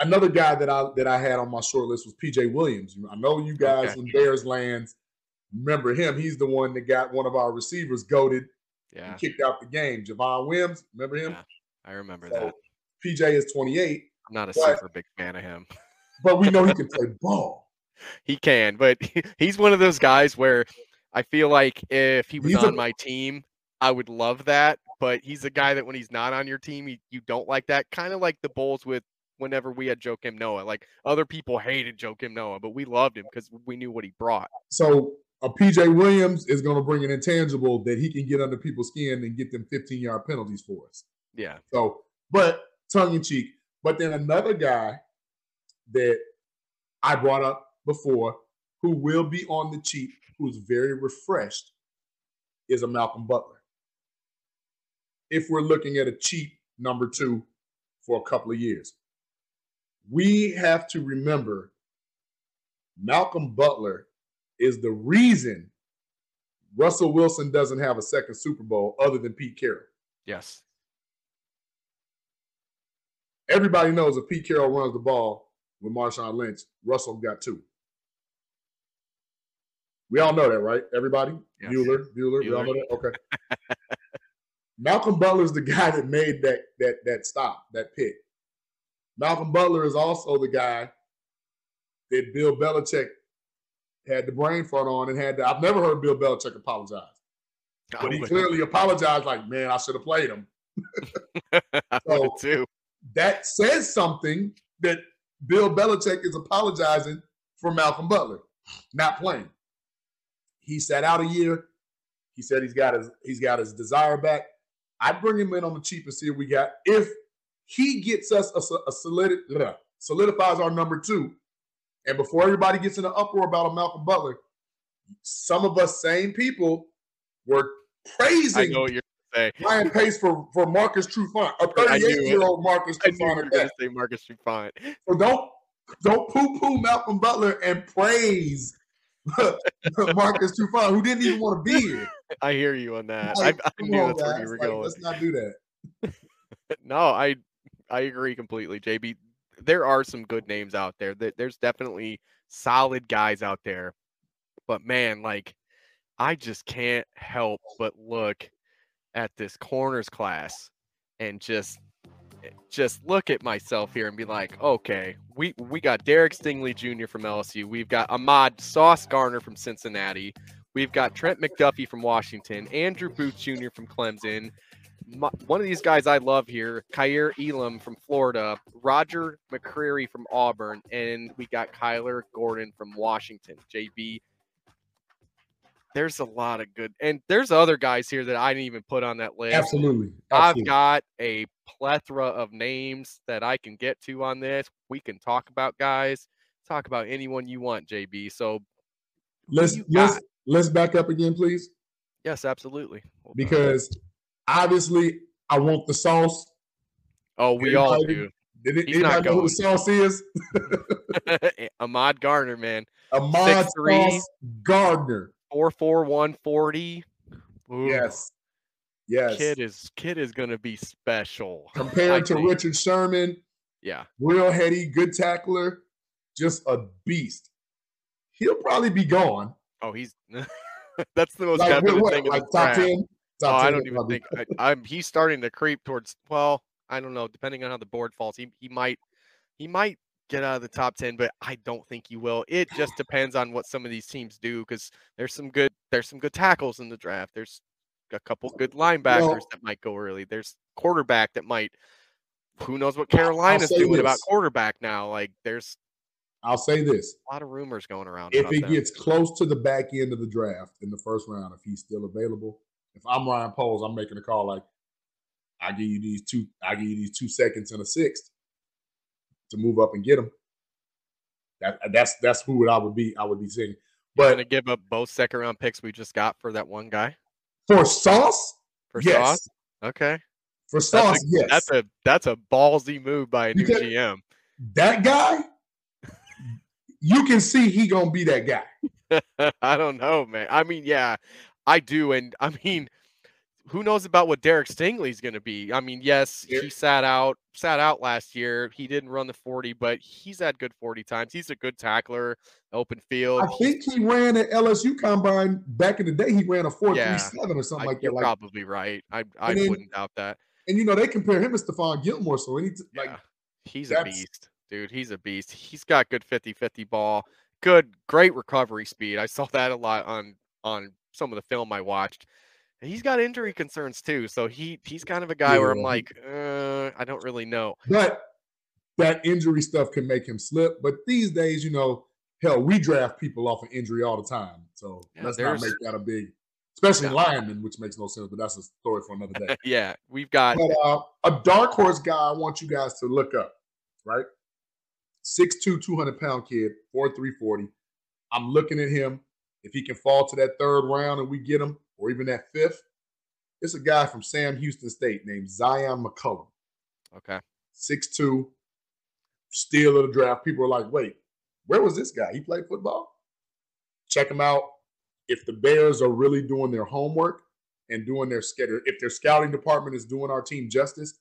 Another guy that I that I had on my short list was PJ Williams. I know you guys Okay. in Bears lands remember him. He's the one that got one of our receivers goaded Yeah. and kicked out the game. Javon Wims, remember him? Yeah. I remember So, that. PJ is 28, I'm not a but- super big fan of him. but we know he can play ball. He can, but he's one of those guys where I feel like if he was He's a- on my team, I would love that. But he's a guy that when he's not on your team, you, you don't like that. Kind of like the Bulls with whenever we had Joakim Noah. Like other people hated Joakim Noah, but we loved him because we knew what he brought. So Uh, a PJ Williams is going to bring an intangible that he can get under people's skin and get them 15 yard penalties for us. Yeah. So, but tongue in cheek. But then another guy that I brought up before who will be on the cheap, who's very refreshed, is a Malcolm Butler. If we're looking at a cheap number two for a couple of years, we have to remember Malcolm Butler is the reason Russell Wilson doesn't have a second Super Bowl other than Pete Carroll. Yes. Everybody knows if Pete Carroll runs the ball with Marshawn Lynch, Russell got two. We all know that, right? Everybody? Yes. Bueller, Bueller, we all know Bueller. that? Okay. Malcolm Butler's the guy that made that that that stop, that pick. Malcolm Butler is also the guy that Bill Belichick had the brain fart on and had to, I've never heard Bill Belichick apologize. But he clearly apologized, like, man, I should have played him. I So- too. that says something that Bill Belichick is apologizing for Malcolm Butler not playing. He sat out a year. He said he's got his he's got his desire back. I'd bring him in on the cheap and see if we got if he gets us a, a solid, solidifies our number two. And before everybody gets in an uproar about a Malcolm Butler, some of us same people were praising I know what you're gonna. Ryan Pace for, for Marcus Trufant, a I knew it. 38 year old Marcus I Trufant. gonna say Marcus Trufant. So don't don't poo poo Malcolm Butler and praise Marcus Trufant, who didn't even want to be here. I hear you on that. Like, I, I knew on, that's where you were Like, going. let's not do that. No, I I agree completely, JB. There are some good names out there. There's definitely solid guys out there. But man, like I just can't help but look at this corners class and just eh, just look at myself here and be like, okay, we we got Derek Stingley Jr. from LSU. We've got Ahmad Sauce Gardner from Cincinnati. We've got Trent McDuffie from Washington, Andrew Booth Jr. from Clemson. My, one of these guys I love here, Kaiir Elam from Florida, Roger McCreary from Auburn, and we got Kyler Gordon from Washington. JB, there's a lot of good, and there's other guys here that I didn't even put on that list. Absolutely. I've got a plethora of names that I can get to on this. We can talk about guys, talk about anyone you want, JB. So let's let's let's back up again, please. Yes, absolutely. Because obviously, I want the sauce. Oh, we all do. Did it, anybody know who the sauce is? Ahmad Gardner, man. Ahmad Sauce Gardner. Four four one forty. Yes. Yes. Kid is kid is gonna be special. Compared to think. Richard Sherman. Yeah. Real heady, good tackler, just a beast. He'll probably be gone. Oh, he's that's the most like, what, thing. Like top ten. Top oh, I don't even think I, am He's starting to creep towards. Well, I don't know. Depending on how the board falls, he he might he might get out of the top 10 but i don't think he will it just depends on what some of these teams do because there's some good there's some good tackles in the draft there's a couple good linebackers well, that might go early there's quarterback that might who knows what carolina's doing this. about quarterback now like there's i'll say this a lot of rumors going around if he gets close to the back end of the draft in the first round if he's still available if i'm ryan poles i'm making a call like i give you these two i give you these two seconds and a sixth to move up and get him. That that's that's who I would be. I would be saying. But gonna give up both second round picks we just got for that one guy for Sauce. For yes. Sauce, okay. For Sauce, that's a, yes. That's a that's a ballsy move by a new because GM. That guy, you can see he gonna be that guy. I don't know, man. I mean, yeah, I do, and I mean, who knows about what Derek Stingley's going to be? I mean, yes, he sat out sat out last year. He didn't run the 40, but he's had good 40 times. He's a good tackler, open field. I think he ran at LSU combine back in the day. He ran a 437 yeah, or something I, like that. You're like, probably right. I I then, wouldn't doubt that. And you know, they compare him to Stephon Gilmore, so any yeah, like he's a beast, dude. He's a beast. He's got good 50-50 ball, good, great recovery speed. I saw that a lot on on some of the film I watched he's got injury concerns too. So he he's kind of a guy yeah. where I'm like, uh, I don't really know. But that injury stuff can make him slip. But these days, you know, hell, we draft people off of injury all the time. So yeah, let's not make that a big, especially yeah. linemen, which makes no sense. But that's a story for another day. yeah, we've got but, uh, a dark horse guy. I want you guys to look up. Right, 6'2", 200 pound kid, four three forty. I'm looking at him. If he can fall to that third round and we get him, or even that fifth, it's a guy from Sam Houston State named Zyon McCollum. Okay. Six-two, steal of the draft. People are like, wait, where was this guy? He played football? Check him out. If the Bears are really doing their homework and doing their schedule, if their scouting department is doing our team justice,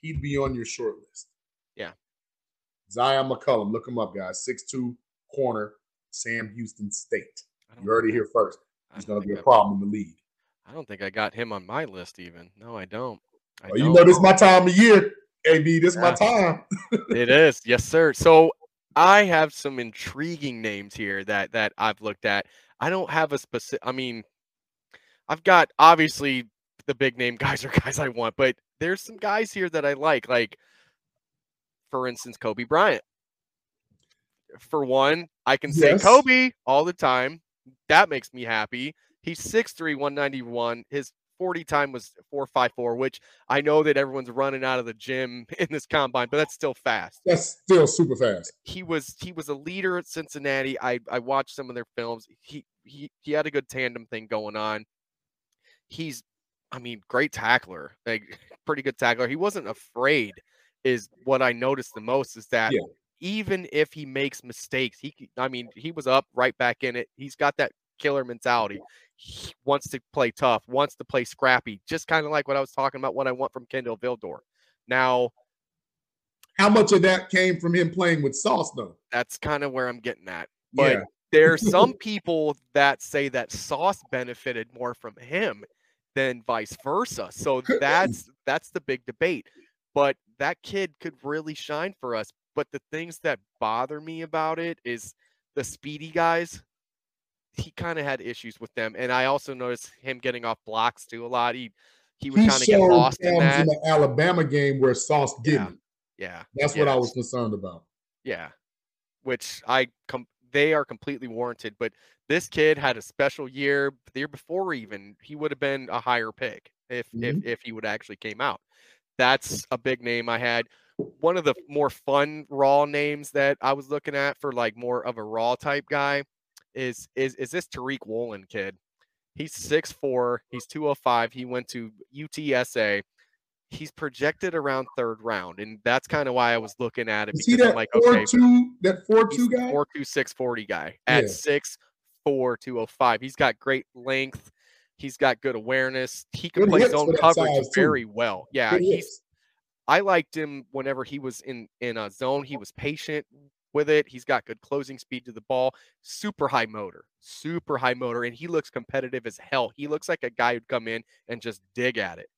he'd be on your short list. Yeah. Zyon McCollum, look him up, guys. Six-two corner, Sam Houston State. You heard it here first. He's going to be a problem in the league. I don't think I got him on my list even. No, I don't. I oh, well, don't. you know, this is my time of year, AB. This is yeah. my time. it is, yes, sir. So I have some intriguing names here that that I've looked at. I don't have a specific. I mean, I've got obviously the big name guys are guys I want, but there's some guys here that I like. Like, for instance, Coby Bryant. For one, I can yes. say Coby all the time that makes me happy. He's 6'3, 191. His 40 time was 454, which I know that everyone's running out of the gym in this combine, but that's still fast. That's still super fast. He was he was a leader at Cincinnati. I I watched some of their films. He he he had a good tandem thing going on. He's I mean, great tackler. Like pretty good tackler. He wasn't afraid is what I noticed the most is that yeah even if he makes mistakes, he I mean, he was up right back in it. He's got that killer mentality. He wants to play tough, wants to play scrappy, just kind of like what I was talking about what I want from Kindle Vildor. Now, how much of that came from him playing with Sauce though? That's kind of where I'm getting at. But yeah. there's some people that say that Sauce benefited more from him than vice versa. So that's that's the big debate. But that kid could really shine for us but the things that bother me about it is the speedy guys. He kind of had issues with them, and I also noticed him getting off blocks too a lot. He he would kind of get lost in that. In the Alabama game where Sauce didn't. Yeah, yeah. that's yes. what I was concerned about. Yeah, which I com- they are completely warranted. But this kid had a special year. The year before, even he would have been a higher pick if mm-hmm. if if he would actually came out. That's a big name I had one of the more fun raw names that I was looking at for like more of a raw type guy is is is this Tariq Woolen kid. He's 6'4, he's 205. He went to UTSA. He's projected around third round, and that's kind of why I was looking at it. You see that I'm like, four okay, two that four two guy? four two six forty guy at Yeah. six four two oh five. He's got great length. He's got good awareness. He can Good play zone coverage too. very well. Yeah, Good he's hips. I liked him whenever he was in in a zone. He was patient with it. He's got good closing speed to the ball. Super high motor, super high motor, and he looks competitive as hell. He looks like a guy who'd come in and just dig at it.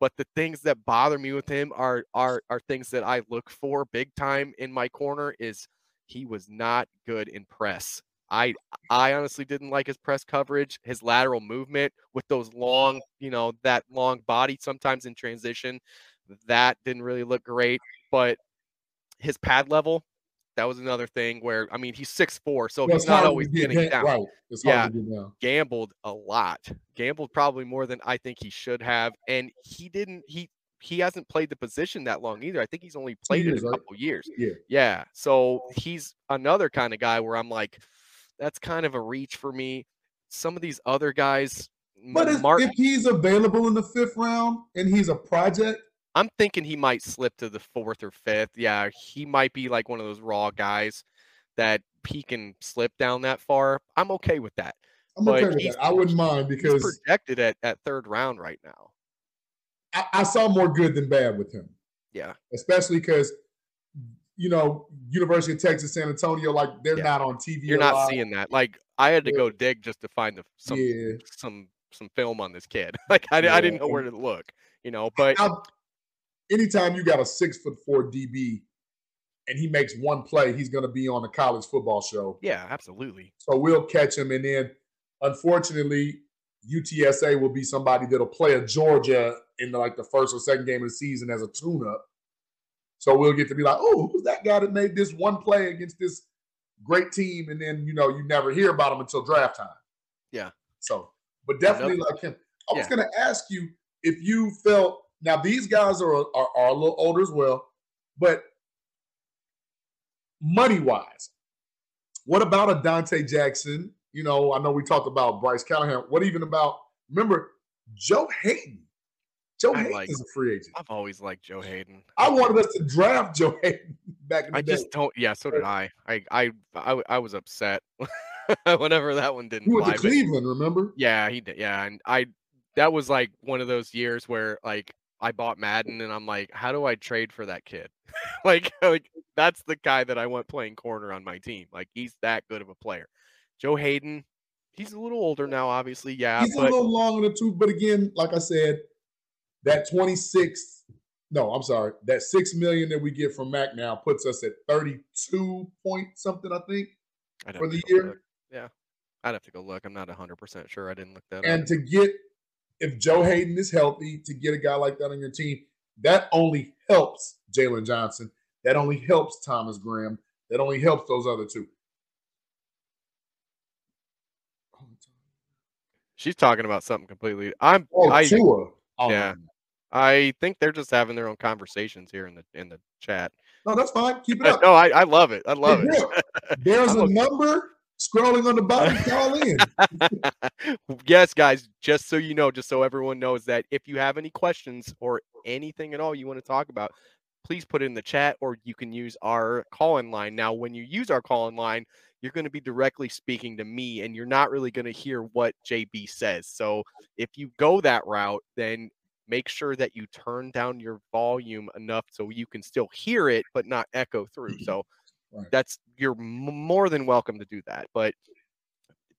But the things that bother me with him are are are things that I look for big time in my corner. Is he was not good in press. I I honestly didn't like his press coverage, his lateral movement with those long, you know, that long body sometimes in transition. That didn't really look great, but his pad level, that was another thing where I mean he's six four, so he's not always get getting down. Right. It's Yeah. hard to get down. Gambled a lot. Gambled probably more than I think he should have, and he didn't. He he hasn't played the position that long either. I think he's only played years, it a right? couple years. Yeah. Yeah. So he's another kind of guy where I'm like, that's kind of a reach for me. Some of these other guys, But Mark, if he's available in the fifth round and he's a project, I'm thinking he might slip to the fourth or fifth. Yeah, he might be like one of those raw guys that he can slip down that far. I'm okay with that. I'm But okay with that. I wouldn't mind He's because projected at, at third round right now. I, I saw more good than bad with him. Yeah. Especially because, you know, University of Texas, San Antonio, like they're Yeah. not on TV. You're not lot. seeing that. Like I had to Yeah. go dig just to find the some Yeah. some some film on this kid. Like I, I didn't know where to look, you know. But anytime you got a six foot four DB and he makes one play, he's going to be on a college football show. yeah, absolutely. So we'll catch him. And then, unfortunately, UTSA will be somebody that'll play a Georgia in the, like the first or second game of the season as a tune-up. So we'll get to be like, oh, who's that guy that made this one play against this great team? And then you know you never hear about him until draft time. Yeah. So, but definitely like him. I was Yeah. going to ask you if you felt now these guys are, are are a little older as well, but money wise, what about a Donte Jackson? You know, I know we talked about Bryce Callahan. What even about remember Joe Haden? Joe I Haden like- is a free agent. I've always liked Joe Haden. I wanted us to draft Joe Haden back in the I day. just don't. Yeah, so did I. I I I, I was upset whenever that one didn't he went fly. to Cleveland, remember? Yeah, he did. Yeah, and I that was like one of those years where like I bought Madden and I'm like, how do I trade for that kid? like like that's the guy that I want playing corner on my team. Like he's that good of a player. Joe Haden, he's a little older now, obviously. Yeah, He's a but little long in the tooth, but again, like I said, that 26, no, I'm sorry, that six million that we get from Mack now puts us at 32 point something, I think. For the year. look. Yeah, I'd have to go look. I'm not 100 percent sure. I didn't look that And up. to get, if Joe Haden is healthy, to get a guy like that on your team, that only helps Jaylon Johnson. That only helps Thomas Graham. That only helps those other two. She's talking about something completely. I'm. Oh, I Tua. Oh, Yeah. I think they're just having their own conversations here in the in the chat. No, that's fine. Keep it up. no, I, I love it. I love it. There's a number scrolling on the bottom. Call in. yes, guys, just so you know, just so everyone knows that if you have any questions or anything at all you want to talk about, please put it in the chat or you can use our call in line. Now, when you use our call in line, you're going to be directly speaking to me and you're not really going to hear what JB says. So if you go that route, then make sure that you turn down your volume enough so you can still hear it but not echo through. So Right. that's you're m- more than welcome to do that. But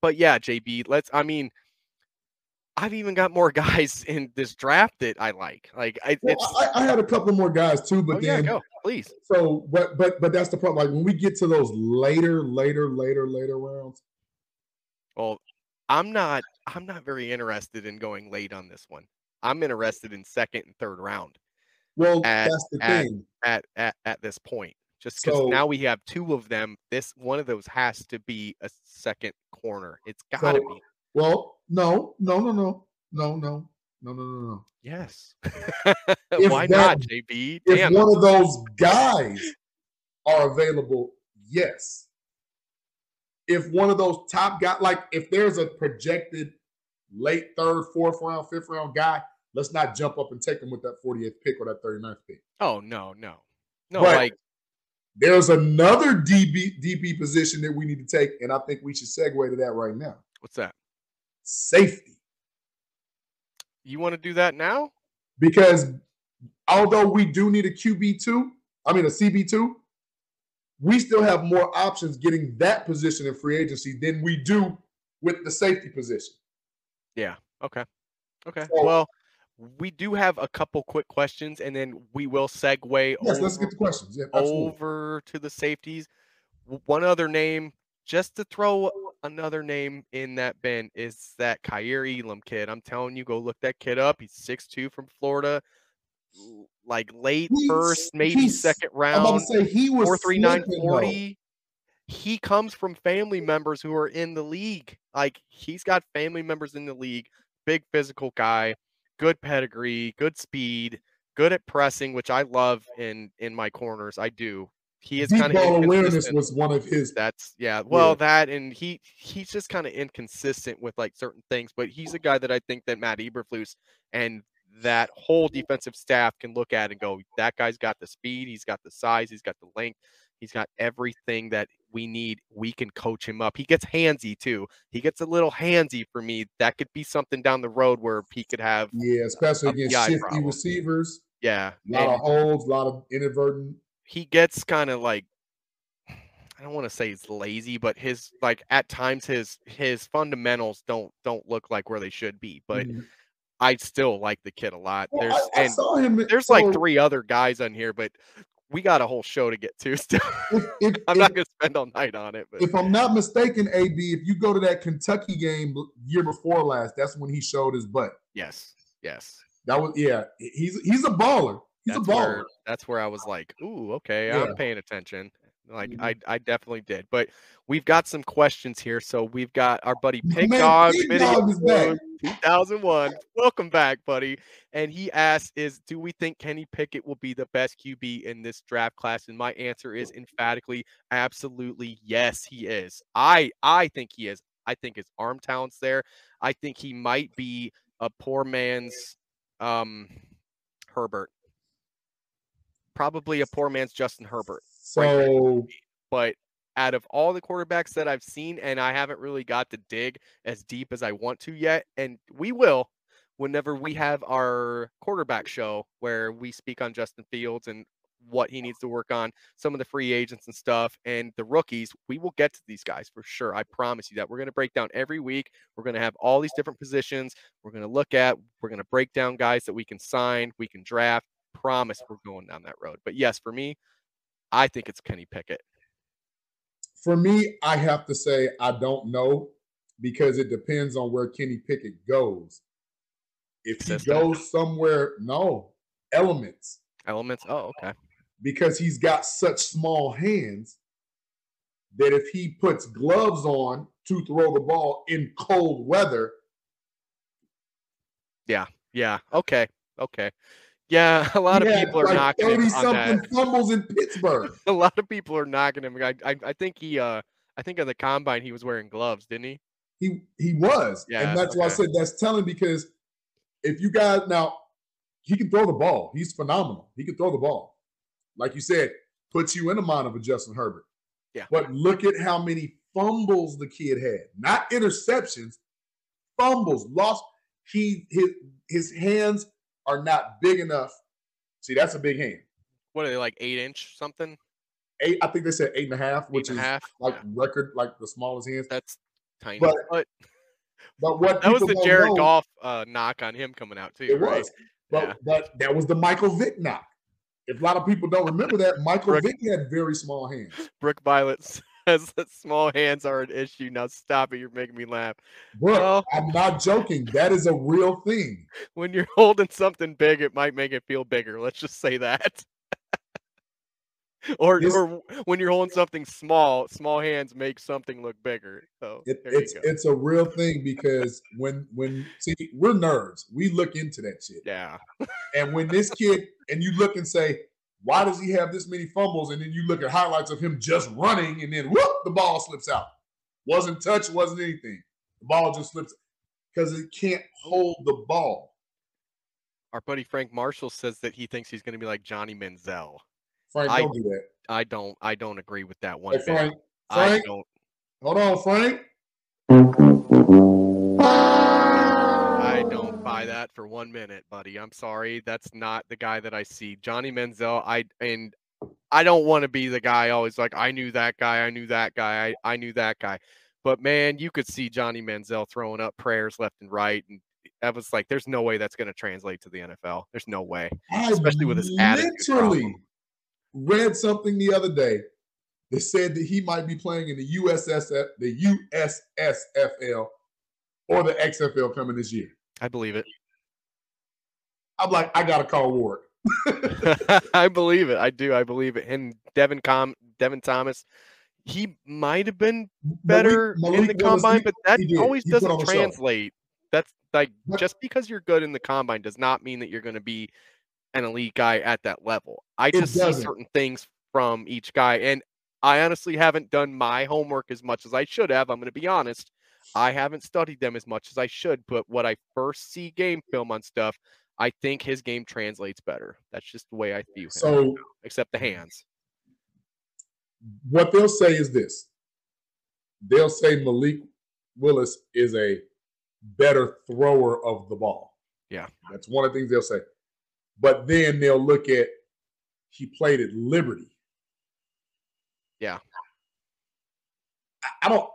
but yeah, JB, let's I mean I've even got more guys in this draft that I like. Like I, Well, I, I had a couple more guys too, but oh, yeah, then go please. so but but but that's the problem. Like when we get to those later, later, later, later rounds, Well, I'm not I'm not very interested in going late on this one. I'm interested in second and third round well, At- that's the at- thing. at at, at this point. Just because So- now we have two of them. This one of those has to be a second corner. It's gotta So- be. Well, no, no, no, no, no, no, no, no, no, no. Yes. Why that- not, JB? If one of those guys are available, yes. if one of those top guys, like if there's a projected late third, fourth round, fifth round guy, let's not jump up and take him with that 48th pick or that 39th pick. Oh no, no, no. But like there's another DB DB position that we need to take, and I think we should segue to that right now. what's that? Safety. You want to do that now? Because although we do need a QB2, I mean a CB2, we still have more options getting that position in free agency than we do with the safety position. Yeah. Okay. Okay. So- well, we do have a couple quick questions, and then we will segue Yes, over, let's get the questions. Yeah, over to the safeties. One other name, just to throw another name in that bin, is that Kaiir Elam kid. I'm telling you, go look that kid up. He's 6'2 from Florida, like late He's- first, maybe second I'm about round. to say he was four three nine forty. He comes from family members who are in the league. Like he's got family members in the league. Big physical guy, good pedigree, good speed, good at pressing, which I love in in my corners. I do. He is kind of awareness was one of his. that's yeah. Well, that and he he's just kind of inconsistent with like certain things, but he's a guy that I think that Matt Eberflus and that whole defensive staff can look at and go, that guy's got the speed, he's got the size, he's got the length, he's got everything that we need. We can coach him up. He gets handsy too. He gets a little handsy for me. That could be something down the road where he could have Yeah, especially against shifty problem. receivers. yeah. A lot and- of holds, a lot of inadvertent. he gets kind of like I don't want to say he's lazy, but his like at times his his fundamentals don't don't look like where they should be. But Mhm. I still like the kid a lot. Well, There's I, I and saw him. there's like three other guys on here, but we got a whole show to get to. Still, If, if, I'm if, not gonna spend all night on it. But if I'm not mistaken, AB, if you go to that Kentucky game year before last, that's when he showed his butt. yes, yes, That was yeah. He's he's a baller. He's that's a baller. where that's where I was like, ooh, okay, Yeah. I'm paying attention. Like Mhm. I I definitely did. But we've got some questions here. So we've got our buddy Pig man, Dog Dog is back. Code 2001. Welcome back, buddy. And he asks, "Is do we think Kenny Pickett will be the best QB in this draft class?" And my answer is emphatically, absolutely, yes, he is. I I think he is. I think his arm talent's there. I think he might be a poor man's um Herbert. Probably a poor man's Justin Herbert So but out of all the quarterbacks that I've seen, and I haven't really got to dig as deep as I want to yet, and we will whenever we have our quarterback show where we speak on Justin Fields and what he needs to work on, some of the free agents and stuff, and the rookies, we will get to these guys for sure. I promise you that. We're going to break down every week. We're going to have all these different positions. We're going to look at, we're going to break down guys that we can sign, we can draft. Promise we're going down that road. But yes, for me, I think it's Kenny Pickett. for me, I have to say I don't know because it depends on where Kenny Pickett goes. If he System. goes somewhere, no elements Elements. Oh, okay. because he's got such small hands that if he puts gloves on to throw the ball in cold weather, Yeah. Yeah. Okay. Okay. Yeah. A lot of people are like knocking him on something fumbles in Pittsburgh. A lot of people are knocking him. I, I, I think he. Uh, I think at the combine he was wearing gloves, didn't he? He he was, Yeah, and that's why I said that's telling because if you guys now he can throw the ball. He's phenomenal. He can throw the ball, like you said, puts you in the mind of a Justin Herbert. Yeah. But look at how many fumbles the kid had, not interceptions, fumbles, lost. He his his hands are not big enough. See, that's a big hand. What are they like? Eight inch something? Eight, I think they said eight and a half, which is half? like Yeah, record, like the smallest hands. that's tiny. But But, But what that was the Jared know- Goff uh, knock on him coming out too, It right? was. But Yeah. but that was the Michael Vick knock. If a lot of people don't remember that, Michael Brooke- Vick had very small hands. Brooke Violet that small hands are an issue. Now stop it. You're making me laugh. Bro. I'm not joking. That is a real thing. When you're holding something big, it might make it feel bigger. Let's just say that. or, This- or when you're holding something small, small hands make something look bigger. So It, it's it's a real thing because when when see we're nerds, we look into that shit. yeah. And when this kid and you look and say, why does he have this many fumbles? And then you look at highlights of him just running and then whoop, the ball slips out. Wasn't touch, wasn't anything. The ball just slips because it can't hold the ball. Our buddy Frank Marshall says that he thinks he's going to be like Johnny Manziel. Frank, I- don't do that. I don't. I don't agree with that one Hey, bit. Frank, I don't. hold on, Frank. I don't buy that for one minute, buddy. I'm sorry. That's not the guy that I see. Johnny Manziel, I and I don't want to be the guy always like I knew that guy, I knew that guy, I, I knew that guy. But man, you could see Johnny Manziel throwing up prayers left and right. And I was like, there's no way that's going to translate to the NFL. There's no way. I Especially with his attitude literally problem. read something the other day that said that he might be playing in the USSF, the USSFL, or the XFL coming this year. I believe it. I'm like, I gotta call Ward. I believe it. I do. I believe it. And Devin Com Devin Thomas, he might have been better in Malik the combine, he- but that always He doesn't translate. That's like But- just because you're good in the combine does not mean that you're going to be an elite guy at that level. I just see certain things from each guy, and I honestly haven't done my homework as much as I should have. I'm going to be honest. I haven't studied them as much as I should, but what I first see game film on stuff, I think his game translates better. That's just the way I view him. So except the hands. what they'll say is this. They'll say Malik Willis is a better thrower of the ball. Yeah. That's one of the things they'll say. But then they'll look at he played at Liberty. Yeah. I, I don't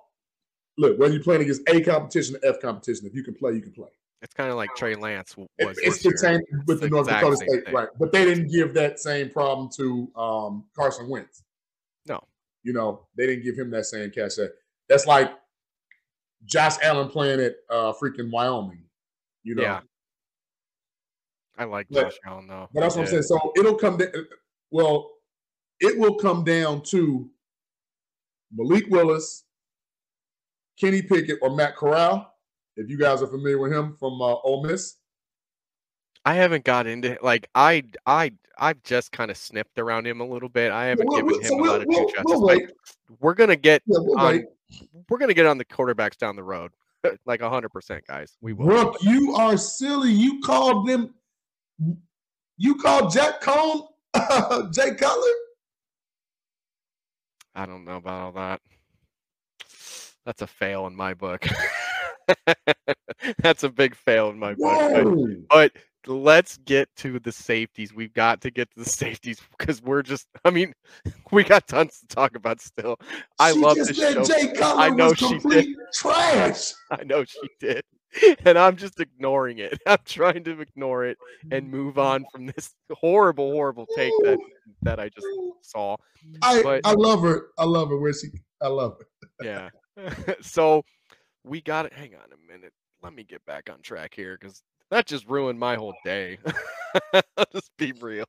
look whether you're playing against A competition or F competition. If you can play, you can play. It's kind of like Trey Lance was. it's the year. same with the the North Dakota State, thing. right? But they didn't give that same problem to um, Carson Wentz. No. You know, they didn't give him that same cachet. That's like Josh Allen playing at uh, freaking Wyoming. You know, Yeah. I like But- Josh Allen though. but that's what I'm saying. So it'll come down. Well, it will come down to Malik Willis, Kenny Pickett, or Matt Corral. If you guys are familiar with him from uh, Ole Miss, I haven't got into like I I I've just kind of snipped around him a little bit. I haven't we'll- given we'll- him so a we'll- lot of we'll- due justice. we'll Like, wait. we're gonna get yeah, we'll on, we're gonna get on the quarterbacks down the road, like hundred percent, guys. We will. Brooke, you are silly. You called them. You called Jack Cohn, Jay Cutler. I don't know about all that. That's a fail in my book. That's a big fail in my book. But, but let's get to the safeties. We've got to get to the safeties because we're just. I mean, we got tons to talk about still. I she love this show. I know she did. trash. I know she did. And I'm just ignoring it. I'm trying to ignore it and move on from this horrible, horrible take that that I just saw. I, But- I love her. I love her. Where she? I love her. Yeah. so we got it. Hang on a minute. Let me get back on track here because that just ruined my whole day. Let's be real.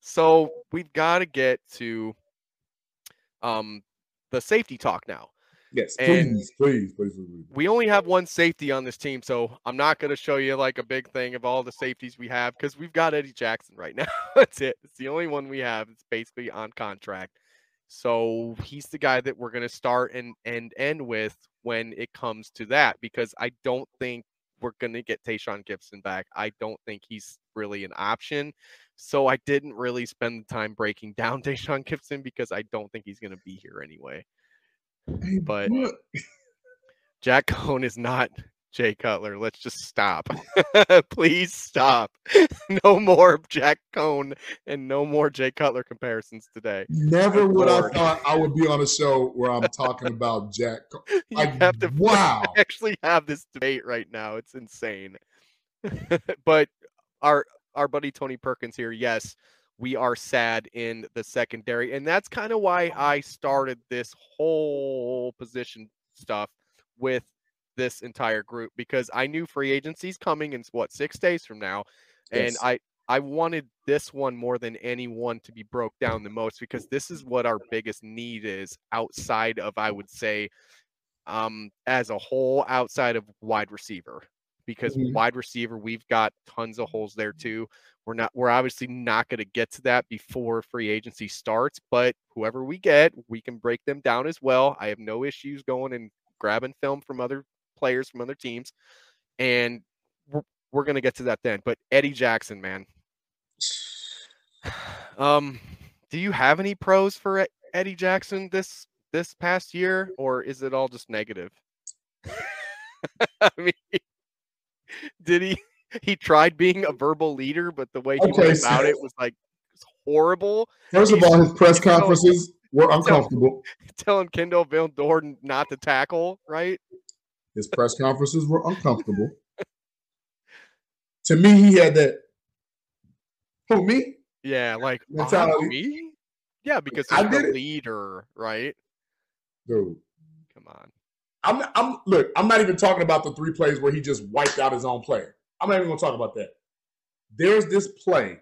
So we've got to get to um the safety talk now. Yes, please, please, please, please. we only have one safety on this team, so I'm not going to show you like a big thing of all the safeties we have because we've got Eddie Jackson right now. That's it. It's the only one we have. It's basically on contract. So he's the guy that we're going to start and and end with when it comes to that because I don't think we're going to get Tashaun Gipson back. I don't think he's really an option. So I didn't really spend the time breaking down Tashaun Gipson because I don't think he's going to be here anyway. Hey, but- Jack Cohn is not Jay Cutler. Let's just stop. Please stop. no more Jack Cohn and no more Jay Cutler comparisons today. never Good would I thought I would be on a show where I'm talking about Jack. Co- You have to wow. actually have this debate right now. It's insane. but our our buddy Tony Perkins here, yes, we are sad in the secondary, and that's kind of why I started this whole position stuff with this entire group because I knew free agency's coming in what six days from now, and I I wanted this one more than any one to be broke down the most because this is what our biggest need is outside of I would say um as a whole outside of wide receiver because Mhm. wide receiver we've got tons of holes there too. We're not we're obviously not going to get to that before free agency starts, but whoever we get, we can break them down as well. I have no issues going and grabbing film from other players from other teams, and we're, we're gonna get to that then. But Eddie Jackson, man, um, do you have any pros for Eddie Jackson this this past year, or is it all just negative? I mean, did he? He tried being a verbal leader, but the way he okay, went about so, it was like horrible. First of all, his press conferences were uncomfortable. Telling Kindle Vildor not to tackle, right? His press conferences were uncomfortable. to me, he had that. Who me? Yeah, like uh-huh, mentality. me. Yeah, because he's I the leader, right? Dude, come on. I'm, I'm look. I'm not even talking about the three plays where he just wiped out his own player. I'm not even going to talk about that. There's this play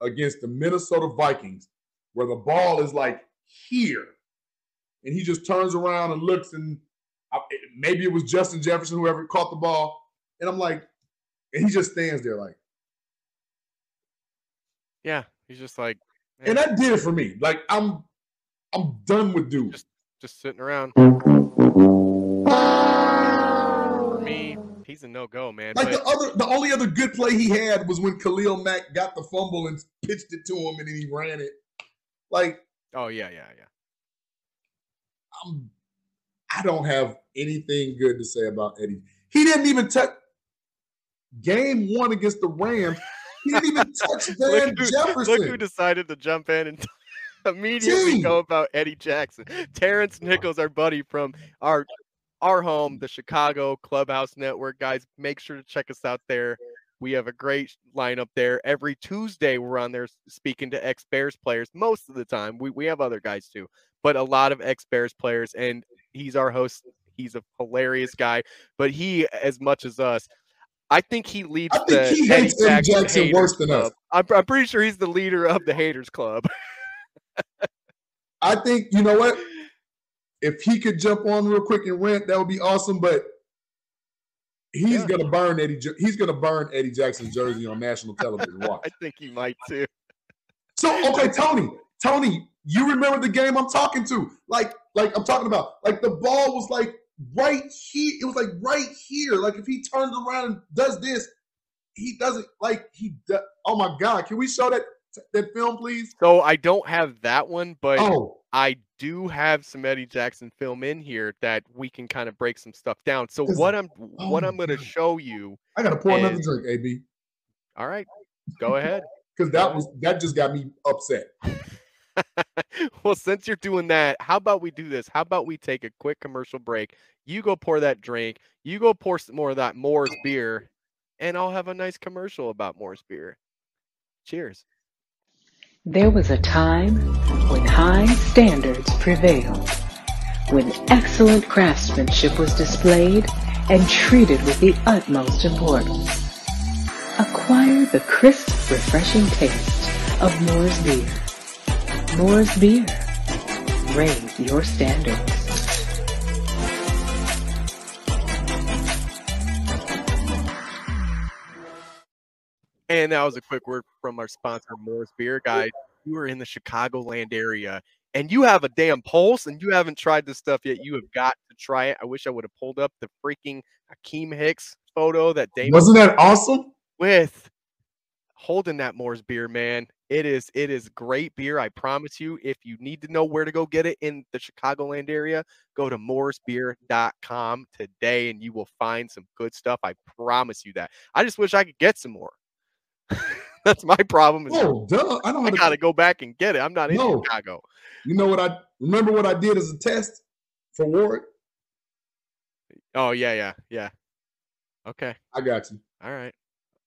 against the Minnesota Vikings where the ball is like here, and he just turns around and looks, and I, maybe it was Justin Jefferson whoever caught the ball, and I'm like, and he just stands there like, yeah, he's just like, man. and that did it for me. Like I'm, I'm done with dude. Just, just sitting around. For Me. He's a no go, man. Like but... the other, the only other good play he had was when Khalil Mack got the fumble and pitched it to him, and then he ran it. Like, oh yeah, yeah, yeah. I'm, I don't have anything good to say about Eddie. He didn't even touch game one against the Rams. He didn't even touch Van who, Jefferson. Look who decided to jump in and immediately Gee. go about Eddie Jackson. Terrence Nichols, our buddy from our our home, the Chicago Clubhouse Network. Guys, make sure to check us out there. We have a great lineup there. Every Tuesday, we're on there speaking to ex Bears players. Most of the time, we, we have other guys too, but a lot of ex Bears players. And he's our host. He's a hilarious guy, but he, as much as us, I think he leads I the he hates Eddie Jackson, Jackson worse than club. us. I'm, I'm pretty sure he's the leader of the haters club. I think you know what if he could jump on real quick and rant, that would be awesome. But he's yeah. gonna burn Eddie. He's gonna burn Eddie Jackson's jersey on national television. Watch. I think he might too. So okay, Tony, Tony, you remember the game I'm talking to? Like, like I'm talking about. Like the ball was like right here. It was like right here. Like if he turns around and does this, he doesn't like he. oh my God! Can we show that that film, please? So I don't have that one, but oh. I do have some Eddie Jackson film in here that we can kind of break some stuff down. So what I'm oh what I'm going to show you. I got to pour is, another drink, AB. All right, go ahead. Because that was that just got me upset. well, since you're doing that, how about we do this? How about we take a quick commercial break? You go pour that drink. You go pour some more of that Moore's beer, and I'll have a nice commercial about Moore's beer. Cheers. There was a time when high standards prevailed, when excellent craftsmanship was displayed and treated with the utmost importance. Acquire the crisp, refreshing taste of Moore's beer. Moore's beer. Raise your standards. And that was a quick word from our sponsor, Moore's Beer. Guys, you are in the Chicagoland area and you have a damn pulse and you haven't tried this stuff yet, you have got to try it. I wish I would have pulled up the freaking Akiem Hicks photo that Damon wasn't that awesome with holding that Moore's beer, man. It is it is great beer. I promise you. If you need to know where to go get it in the Chicagoland area, go to mooresbeer.com today and you will find some good stuff. I promise you that. I just wish I could get some more. That's my problem. oh, duh. I don't. I gotta go back and get it. I'm not in no. Chicago. You know what I remember? What I did as a test for Ward. Oh yeah, yeah, yeah. Okay. I got you. All right.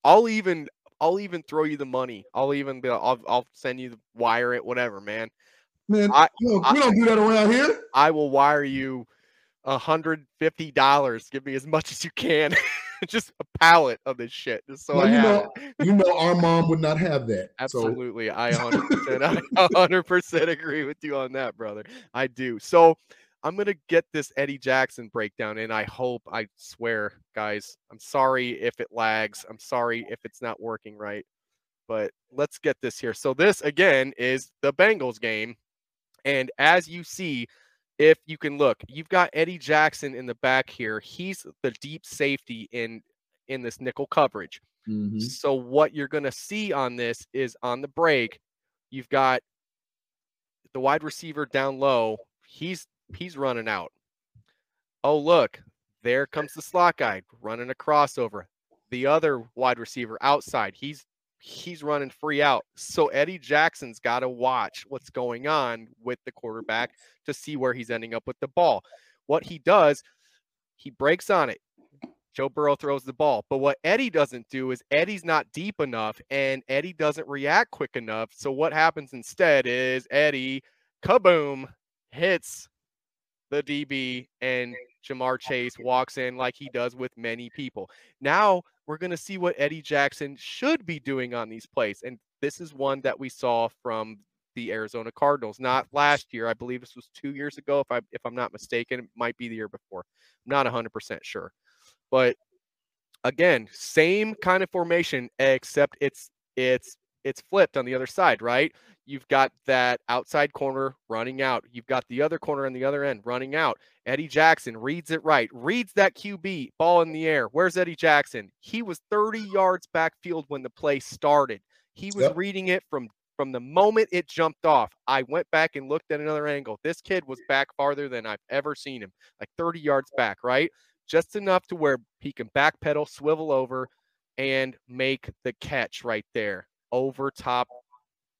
I'll even I'll even throw you the money. I'll even be I'll I'll send you the wire it, whatever, man. Man, I, we, don't, I, we don't do that around here. I will wire you hundred fifty dollars. Give me as much as you can. just a pallet of this shit. Just so well, I you know, you know, our mom would not have that. Absolutely, so. I 100, I 100 percent agree with you on that, brother. I do. So I'm gonna get this Eddie Jackson breakdown, and I hope, I swear, guys, I'm sorry if it lags. I'm sorry if it's not working right, but let's get this here. So this again is the Bengals game, and as you see, if you can look, you've got Eddie Jackson in the back here. He's the deep safety in in this nickel coverage. Mhm. So what you're going to see on this is on the break, you've got the wide receiver down low. He's he's running out. Oh look, there comes the slot guy running a crossover. The other wide receiver outside, he's he's running free out. So Eddie Jackson's got to watch what's going on with the quarterback to see where he's ending up with the ball. What he does, he breaks on it. Joe Burrow throws the ball. But what Eddie doesn't do is Eddie's not deep enough and Eddie doesn't react quick enough. So what happens instead is Eddie, kaboom, hits the DB and Ja'Marr Chase walks in like he does with many people. Now we're going to see what Eddie Jackson should be doing on these plays. And this is one that we saw from the Arizona Cardinals, not last year. I believe this was two years ago. If I if I'm not mistaken, it might be the year before. I'm not 100% sure. But again, same kind of formation, except it's it's it's flipped on the other side, right? You've got that outside corner running out. You've got the other corner on the other end running out. Eddie Jackson reads it right, reads that QB ball in the air. Where's Eddie Jackson? He was 30 yards backfield when the play started. He was Yep. reading it from from the moment it jumped off. I went back and looked at another angle. This kid was back farther than I've ever seen him, like 30 yards back, right? Just enough to where he can backpedal, swivel over, and make the catch right there over top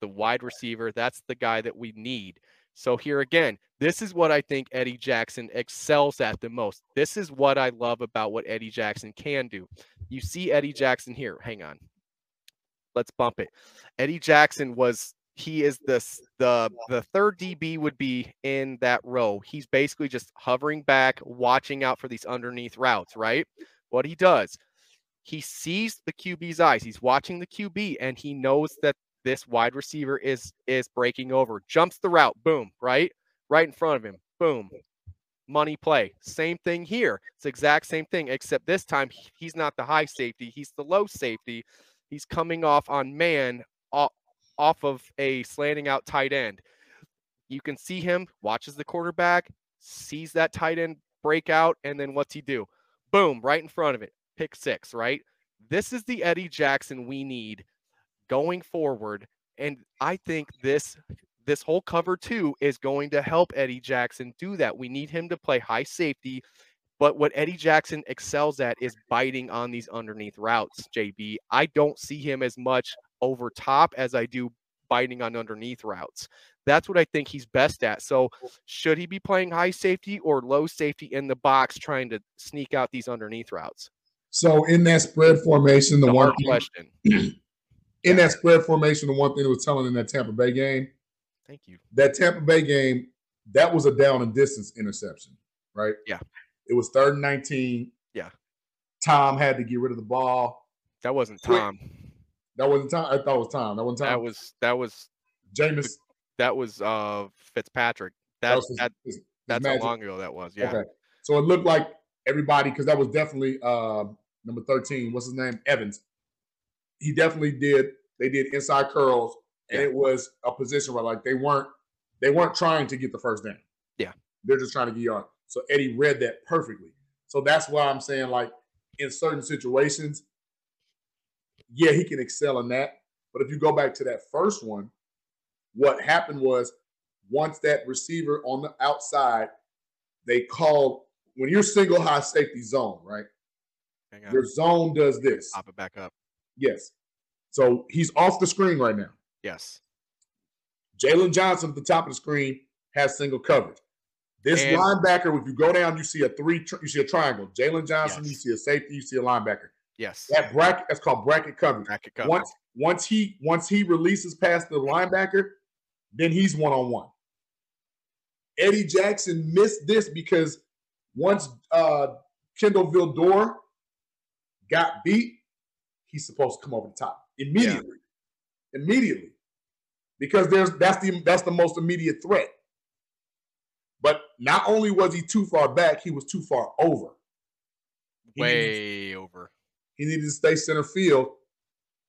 the wide receiver. That's the guy that we need. So here again, this is what I think Eddie Jackson excels at the most. This is what I love about what Eddie Jackson can do. You see Eddie Jackson here. Hang on. Let's bump it. Eddie Jackson was he is this the the third DB would be in that row. He's basically just hovering back, watching out for these underneath routes, right? What he does, he sees the QB's eyes. He's watching the QB and he knows that this wide receiver is is breaking over. Jumps the route, boom, right? Right in front of him. Boom. Money play. Same thing here. It's exact same thing except this time he's not the high safety, he's the low safety. He's coming off on man off, off of a slanting out tight end. You can see him watches the quarterback, sees that tight end break out, and then what's he do? Boom, right in front of it. Pick six, right? This is the Eddie Jackson we need going forward. And I think this this whole cover two is going to help Eddie Jackson do that. We need him to play high safety. But what Eddie Jackson excels at is biting on these underneath routes, JB. I don't see him as much over top as I do biting on underneath routes. That's what I think he's best at. So, should he be playing high safety or low safety in the box trying to sneak out these underneath routes? So in that spread formation, the The one thing, question. in that spread formation, the one thing it was telling in that Tampa Bay game, Thank you. that Tampa Bay game, that was a down and distance interception, right? Yeah. It was third and 19. Yeah. Tom had to get rid of the ball. That wasn't Tom. That wasn't Tom. I thought it was Tom. That wasn't Tom. That was that was Jameis. that was uh Fitzpatrick. That That, was his- that his- his that's how long ago that was. Yeah. Okay. So it looked like everybody, because that was definitely uh, number 13. What's his name? Evans. He definitely did. They did inside curls, and Yeah. it was a position where like they weren't they weren't trying to get the first down. Yeah. They're just trying to get yard. So Eddie read that perfectly. So that's why I'm saying like in certain situations, yeah, he can excel in that. But if you go back to that first one, what happened was once that receiver on the outside, they called when you're single high safety zone, right? Your zone does this. Pop it back up. Yes. So he's off the screen right now. Yes. Jaylon Johnson at the top of the screen has single coverage. This And- linebacker, if you go down, you see a three, you see a triangle. Jaylon Johnson, you see a safety, you see a linebacker. Yes. That bracket, that's called bracket coverage. Bracket coverage. Once once he once he releases past the linebacker, then he's one on one. Eddie Jackson missed this because once uh Kindle Vildor got beat, he's supposed to come over the top immediately. Immediately. Because there's that's the that's the most immediate threat. But not only was he too far back, he was too far over. He needed- Way over. he needed to stay center field.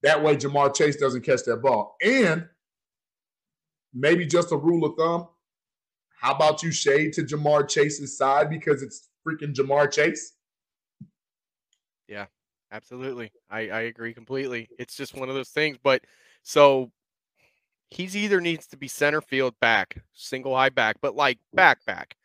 That way, Ja'Marr Chase doesn't catch that ball. And maybe just a rule of thumb How about you shade to Ja'Marr Chase's side because it's freaking Ja'Marr Chase? Yeah, absolutely. I, I agree completely. It's just one of those things. But so he's either needs to be center field back, single high back, but like back back.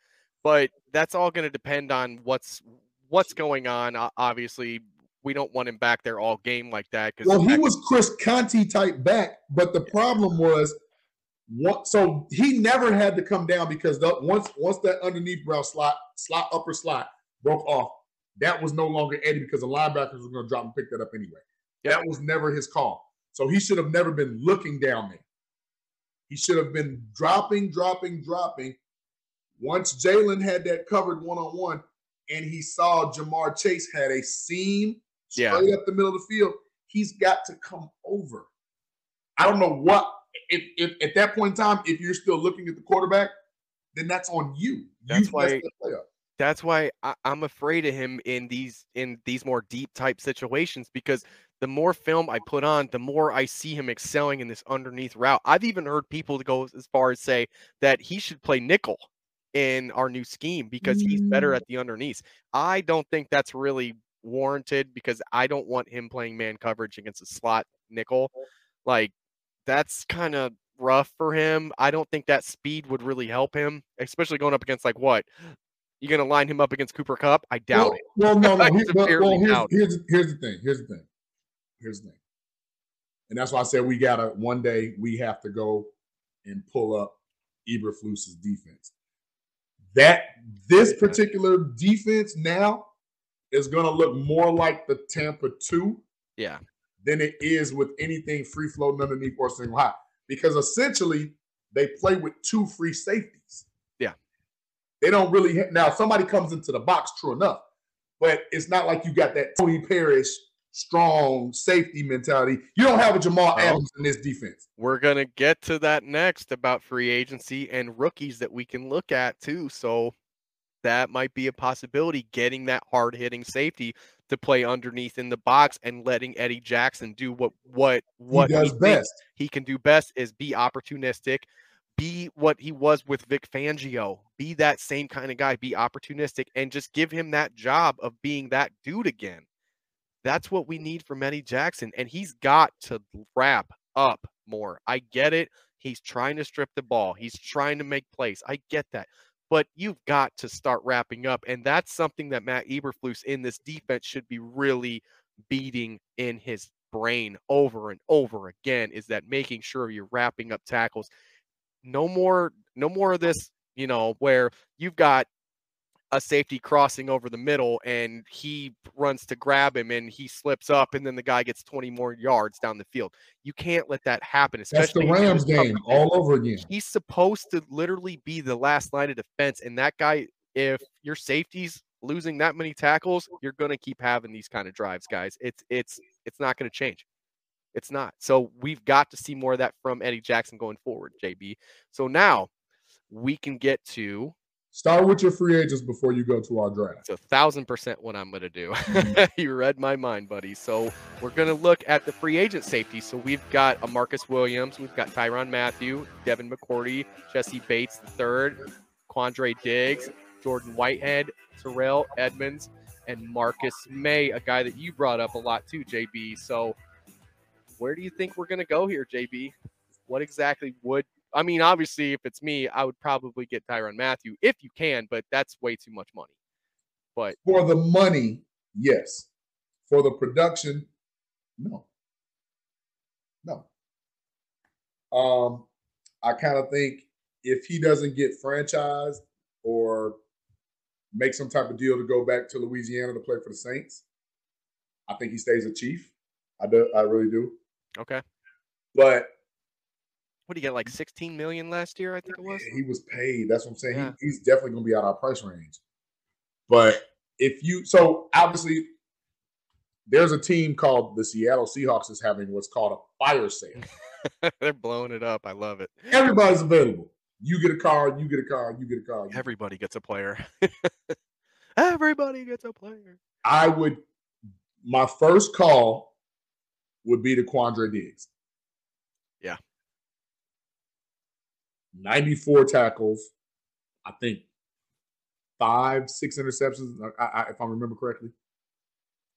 But that's all going to depend on what's what's going on. Obviously, we don't want him back there all game like that. Well, he was Chris Conte type back, but the problem was. So he never had to come down because the, once once that underneath route slot slot upper slot broke off, that was no longer Eddie because the linebackers were going to drop and pick that up anyway. Yep. That was never his call. So he should have never been looking down there. He should have been dropping, dropping, dropping. Once Jaylon had that covered one on one, and he saw Ja'Marr Chase had a seam straight yeah. up the middle of the field, he's got to come over. I don't know what if, if at that point in time, if you're still looking at the quarterback, then that's on you. That's you why. That's why I, I'm afraid of him in these in these more deep type situations because the more film I put on, the more I see him excelling in this underneath route. I've even heard people go as far as say that he should play nickel in our new scheme because he's better mm. at the underneath. I don't think that's really warranted because I don't want him playing man coverage against a slot nickel. Like that's kind of rough for him. I don't think that speed would really help him, especially going up against like what you going to line him up against Cooper Kupp? I doubt well, it. Well, no, no. He, well, well here's, here's, here's the thing. Here's the thing. Here's the thing. And that's why I said we gotta one day we have to go and pull up Eberflus's defense. That this particular defense now is gonna look more like the Tampa two, yeah, than it is with anything free floating underneath or single high. Because essentially they play with two free safeties. They don't really now somebody comes into the box, true enough, but it's not like you got that Tony Parrish strong safety mentality. You don't have a Jamal Adams in this defense. We're gonna get to that next about free agency and rookies that we can look at too. So that might be a possibility getting that hard hitting safety to play underneath in the box and letting Eddie Jackson do what what what he does he best. He can do best is be opportunistic, be what he was with Vic Fangio, be that same kind of guy, be opportunistic, and just give him that job of being that dude again. That's what we need from Eddie Jackson. And he's got to wrap up more. I get it. He's trying to strip the ball, he's trying to make plays. I get that. But you've got to start wrapping up. And that's something that Matt Eberflus in this defense should be really beating in his brain over and over again is that making sure you're wrapping up tackles. No more, no more of this, you know, where you've got a safety crossing over the middle and he runs to grab him and he slips up and then the guy gets 20 more yards down the field. You can't let that happen. Especially That's the Rams game all over again. He's supposed to literally be the last line of defense. And that guy, if your safety's losing that many tackles, you're gonna keep having these kind of drives, guys. It's it's it's not gonna change. It's not. So we've got to see more of that from Eddie Jackson going forward, JB. So now we can get to Start with your free agents before you go to our draft. It's a thousand percent what I'm going to do. Mm-hmm. you read my mind, buddy. So we're going to look at the free agent safety. So we've got a Marcus Williams, we've got Tyrann Mathieu, Devin McCourty, Jessie Bates the third, Quandre Diggs, Jordan Whitehead, Terrell Edmunds, and Marcus Maye, a guy that you brought up a lot too, JB. So where do you think we're going to go here, JB? What exactly would I mean, obviously, if it's me, I would probably get Tyrann Mathieu if you can, but that's way too much money. But for the money, yes. For the production, no. No. Um, I kind of think if he doesn't get franchised or make some type of deal to go back to Louisiana to play for the Saints, I think he stays a Chief. I do. I really do. Okay. But what do you get like 16 million last year? I think it was. He was paid. That's what I'm saying. Yeah. He, he's definitely going to be out of our price range. But if you so obviously there's a team called the Seattle Seahawks is having what's called a fire sale. They're blowing it up. I love it. Everybody's available. You get a car, you get a car, you get a car. Everybody gets a player. Everybody gets a player. I would my first call would be to Quandre Diggs. Yeah. 94 tackles, I think five, six interceptions, I, I, if I remember correctly.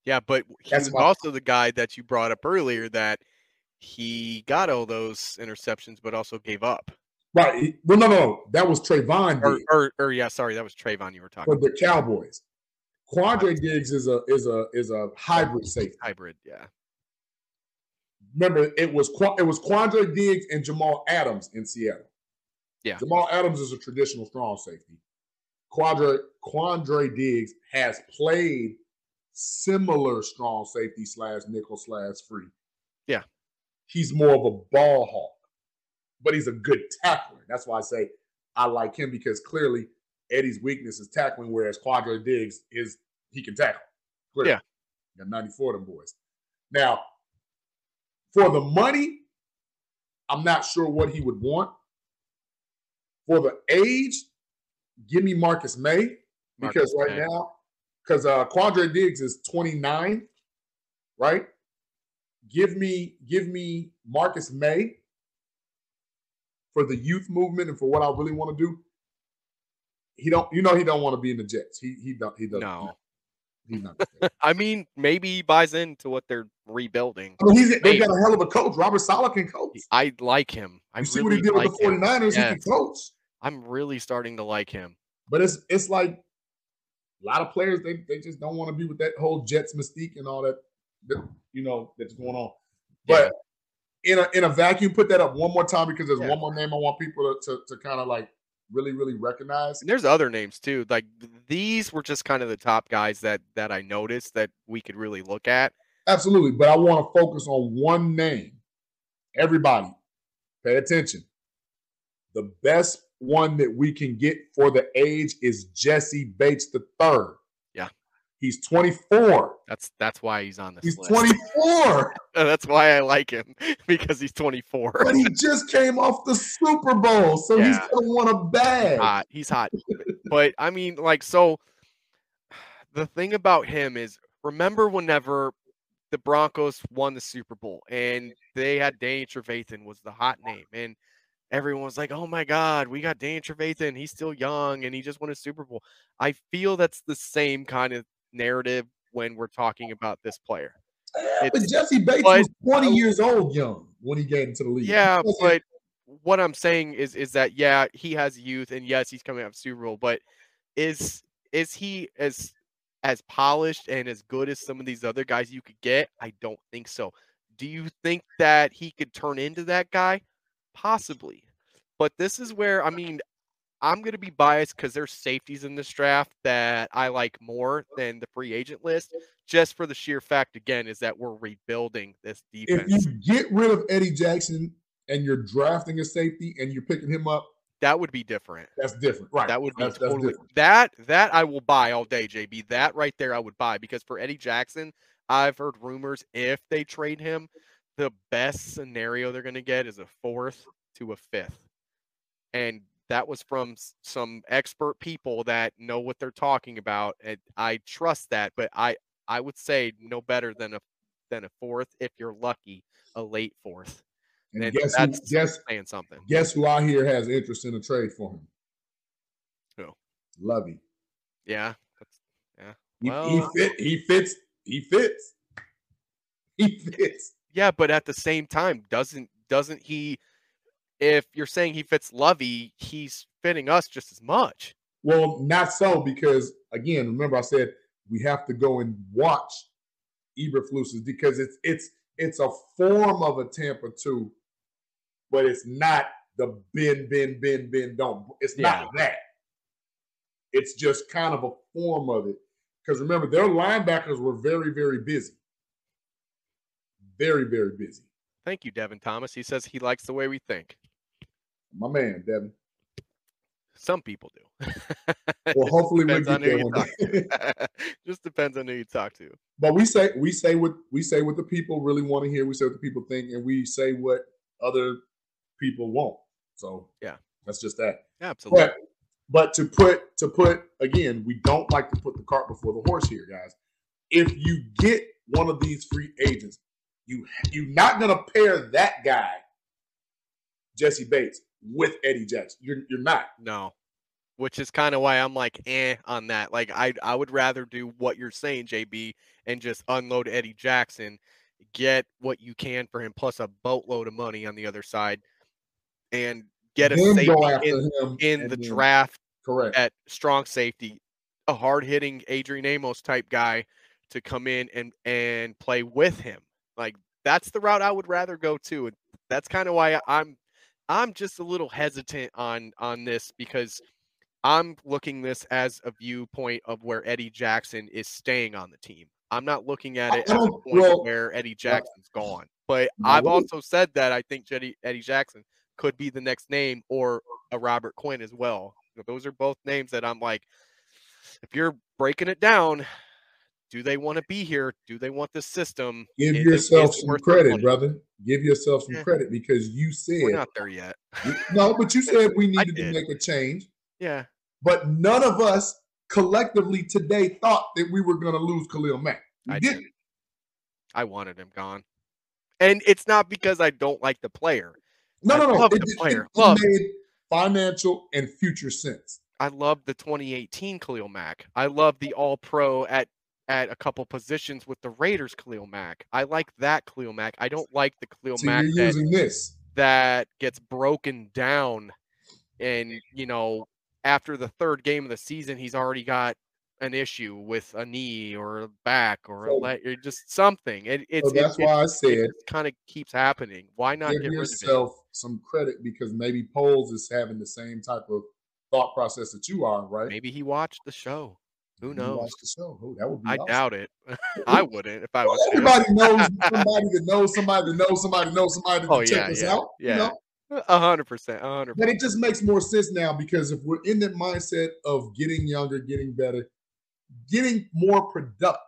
Yeah, but he That's was my- also the guy that you brought up earlier that he got all those interceptions, but also gave up. Right. Well, no, no, no. That was Trevon Or, or, or yeah, sorry, that was Trevon you were talking. for the Cowboys. Quandre Diggs is a is a is a hybrid safety. Hybrid, yeah. Remember, it was it was Quandre Diggs and Jamal Adams in Seattle. Yeah. Jamal Adams is a traditional strong safety. Quandre Quandre Diggs has played similar strong safety slash nickel slash free. Yeah. He's more of a ball hawk, but he's a good tackler. That's why I say I like him because clearly Eddie's weakness is tackling, whereas Quandre Diggs is he can tackle. Clearly. Yeah. Got 94 of them boys. Now, for the money, I'm not sure what he would want. For the age, give me Marcus Maye because Marcus right Maye. now, because uh, Quandre Diggs is 29, right? Give me, give me Marcus Maye for the youth movement and for what I really want to do. He don't, you know, he don't want to be in the Jets. He he don't, he doesn't. No. He's not. I mean, maybe he buys into what they're rebuilding. I mean, he's, they Maybe. got a hell of a coach. Robert Saleh can coach. I like him. I You see really what he did like with the him. 49ers? He Yes. can coach. I'm really starting to like him. But it's it's like a lot of players they, they just don't want to be with that whole Jets mystique and all that, that you know that's going on. But in a in a vacuum, put that up one more time because there's Yeah. one more name I want people to, to, to kind of like really really recognize. And there's other names too. Like these were just kind of the top guys that that I noticed that we could really look at. Absolutely, but I want to focus on one name. Everybody, pay attention. The best one that we can get for the age is Jessie Bates the third. Yeah. He's 24. That's that's why he's on this He's list. 24. that's why I like him because he's 24. but he just came off the Super Bowl, so he's gonna want a bag. hot. He's hot. but I mean, like, so the thing about him is remember whenever the Broncos won the Super Bowl and they had Danny Trevathan was the hot name and everyone was like, "Oh my God, we got Danny Trevathan. He's still young and he just won a Super Bowl." I feel that's the same kind of narrative when we're talking about this player. but Jessie Bates but- was 20 years old young when he came into the league. Yeah, but what I'm saying is is that yeah, he has youth and yes, he's coming of Super Bowl, but is is he as as polished and as good as some of these other guys you could get? I don't think so. Do you think that he could turn into that guy? Possibly. But this is where I mean I'm going to be biased because there's safeties in this draft that I like more than the free agent list, just for the sheer fact, again, is that we're rebuilding this defense. if you get rid of Eddie Jackson and you're drafting a safety and you're picking him up, that would be different. that's different. Right. That would be That's- that's totally different. that that I will buy all day, JB. That right there I would buy because for Eddie Jackson, I've heard rumors if they trade him, the best scenario they're going to get is a fourth to a fifth. And that was from some expert people that know what they're talking about and I trust that, but I I would say no better than a than a fourth if you're lucky, a late fourth. And And guess who, guess saying something. guess who out here has interest in a trade for him? Who? Lovie. Yeah. Yeah. He, he fit. He fits. He fits. He fits. Yeah, but at the same time, doesn't doesn't he? If you're saying he fits Lovie, he's fitting us just as much. Well, not so because again, remember I said we have to go and watch Eberflus's because it's it's it's a form of a Tampa two, but it's not the bend, bend, bend, bend, don't. It's not that. It's just kind of a form of it. Because remember, their linebackers were very, very busy. Very, very busy. Thank you, Devin Thomas. He says he likes the way we think. My man, Devin. Some people do. Well, hopefully we'll get there one day. Just depends on who you talk to. But we say we say what we say what the people really want to hear. We say what the people think, and we say what other people want. So Yeah. that's just that. Absolutely. But but to put to put again, we don't like to put the cart before the horse here, guys. If you get one of these free agents, you you're not gonna pair that guy, Jessie Bates, with Eddie Jackson. You're you're not. No. which is kind of why I'm like eh on that. Like I I would rather do what you're saying, JB, and just unload Eddie Jackson, get what you can for him, plus a boatload of money on the other side, and get a Then safety in, in the then- draft Correct. at strong safety, a hard hitting Adrian Amos type guy to come in and and play with him. Like that's the route I would rather go to. And that's kind of why I'm I'm just a little hesitant on on this because I'm looking this as a viewpoint of where Eddie Jackson is staying on the team. I'm not looking at it as a point well, where Eddie Jackson's gone. But I've also said that I think Eddie, Eddie Jackson could be the next name or a Robert Quinn as well. Those are both names that I'm like, if you're breaking it down, do they want to be here? Do they want this system? Give Is yourself it some credit, brother. Give yourself some Yeah. credit because you said We're not there yet. no, but you said we needed to make a change. Yeah. But none of us collectively today thought that we were going to lose Khalil Mack. We I didn't. did. I wanted him gone. And it's not because I don't like the player. No, I no, no. It, the it- player. it Love. made financial and future sense. I love the 2018 Khalil Mack. I love the All Pro at at a couple positions with the Raiders Khalil Mack. I like that Khalil Mack. I don't like the Khalil So Mack that, using this. that gets broken down and you know after the third game of the season he's already got an issue with a knee or a back or a So- leg or just something. It, it's So that's it, why I said it kind of keeps happening. Why not give get rid of it? yourself some credit because maybe Poles is having the same type of thought process that you are, right? Maybe he watched the show. Who knows? watch the show. Oh, that would be I awesome. doubt it. I wouldn't if I was him. Everybody knows somebody that knows somebody that knows somebody that knows somebody that Oh, can check yeah, us yeah, out. yeah. Uh, a hundred percent, a hundred. But it just makes more sense now because if we're in the mindset of getting younger, getting better, getting more productive,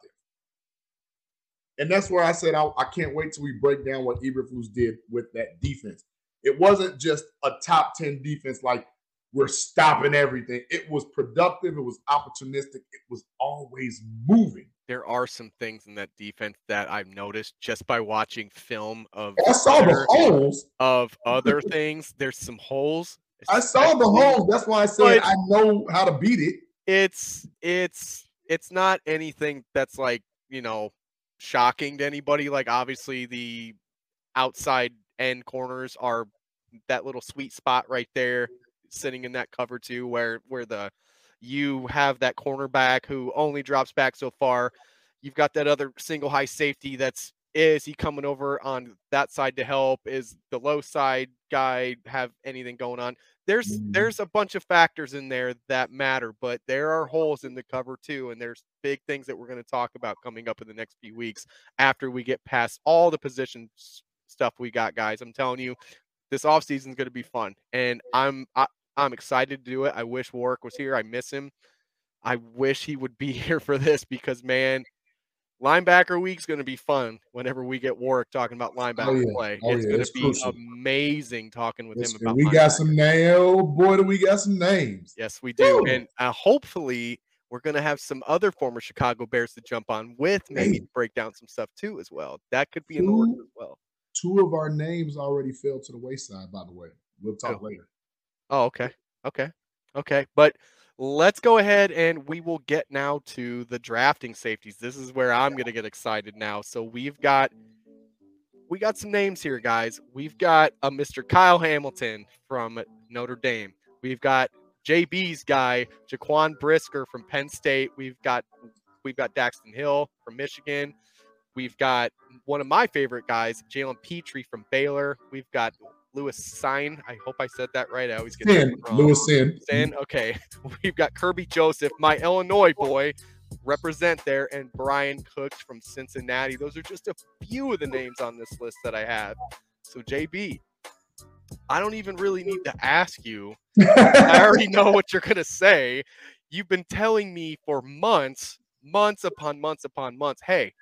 and that's where I said I, I can't wait till we break down what Eberflus did with that defense. It wasn't just a top ten defense like we're stopping everything. It was productive. It was opportunistic. It was always moving. There are some things in that defense that I've noticed just by watching film of I saw the other- holes. of other things. There's some holes. I saw the holes. That's why I said I know how to beat it. It's it's it's not anything that's like you know shocking to anybody. Like obviously the outside end corners are that little sweet spot right there, sitting in that cover two, where where the you have that cornerback who only drops back so far. You've got that other single high safety that's is he coming over on that side to help? Is the low side guy have anything going on? There's Mhm. there's a bunch of factors in there that matter, but there are holes in the cover two, and there's big things that we're going to talk about coming up in the next few weeks after we get past all the position stuff we got, guys. I'm telling you, this offseason is going to be fun, and I'm I, I'm excited to do it. I wish Warrick was here. I miss him. I wish he would be here for this because man, linebacker week's going to be fun whenever we get Warrick talking about linebacker yeah. play. Oh, it's yeah. going It's to be crucial. amazing talking with Listen, him about we got some names. Oh boy, do we got some names. Yes, we do. And uh, hopefully, we're going to have some other former Chicago Bears to jump on with, maybe break down some stuff too, as well. That could be in the works Two- as well. Two of our names already fell to the wayside, by the way. We'll talk Oh. later. Oh, okay. Okay. Okay. But let's go ahead and we will get now to the drafting safeties. This is where I'm going to get excited now. So we've got we got some names here, guys. We've got uh, a Mr. Kyle Hamilton from Notre Dame. We've got JB's guy, Jaquan Brisker from Penn State. We've got we've got Daxton Hill from Michigan. We've got one of my favorite guys, Jalen Pitre from Baylor. We've got Lewis Sign. I hope I said that right. I always get that Sin, wrong. Lewis Sin. Sin. Okay. We've got Kerby Joseph, my Illinois boy, represent there, and Bryan Cooks from Cincinnati. Those are just a few of the names on this list that I have. So JB, I don't even really need to ask you. I already know what you're gonna say. You've been telling me for months, months upon months upon months, hey,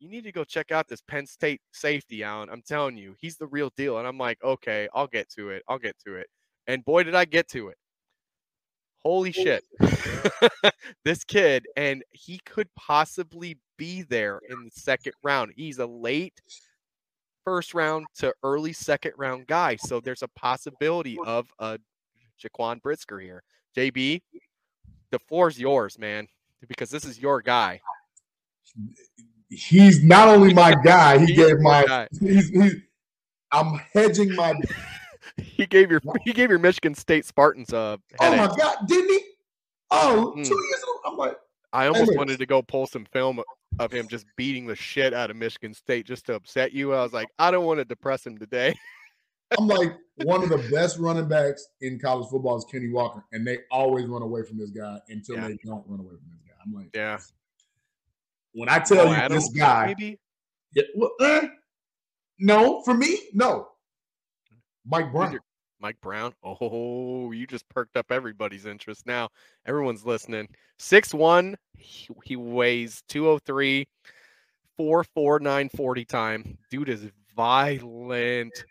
you need to go check out this Penn State safety, Allen. I'm telling you, he's the real deal. And I'm like, okay, I'll get to it. I'll get to it. And boy, did I get to it. Holy shit. this kid, and he could possibly be there in the second round. He's a late first round to early second round guy. So there's a possibility of a Jaquan Brisker here. JB, the floor's yours, man, because this is your guy. He's not only my guy, he gave my. He's, he's, I'm hedging my. He gave your he gave your Michigan State Spartans a Oh my God, didn't he? Oh, two Mm. years ago. I'm like, I almost wanted to go pull some film of him just beating the shit out of Michigan State just to upset you. I was like, I don't want to depress him today. I'm like one of the best running backs in college football is Kenny Walker, and they always run away from this guy until Yeah. they don't run away from this guy. I'm like, Yeah. When I tell Mo you Adams, this guy, maybe Yeah, well, eh, no, for me, no. Mike Brown. Mike Brown. Oh, you just perked up everybody's interest now. Everyone's listening. Six one. He, he weighs 203, 449 40 time. Dude is violent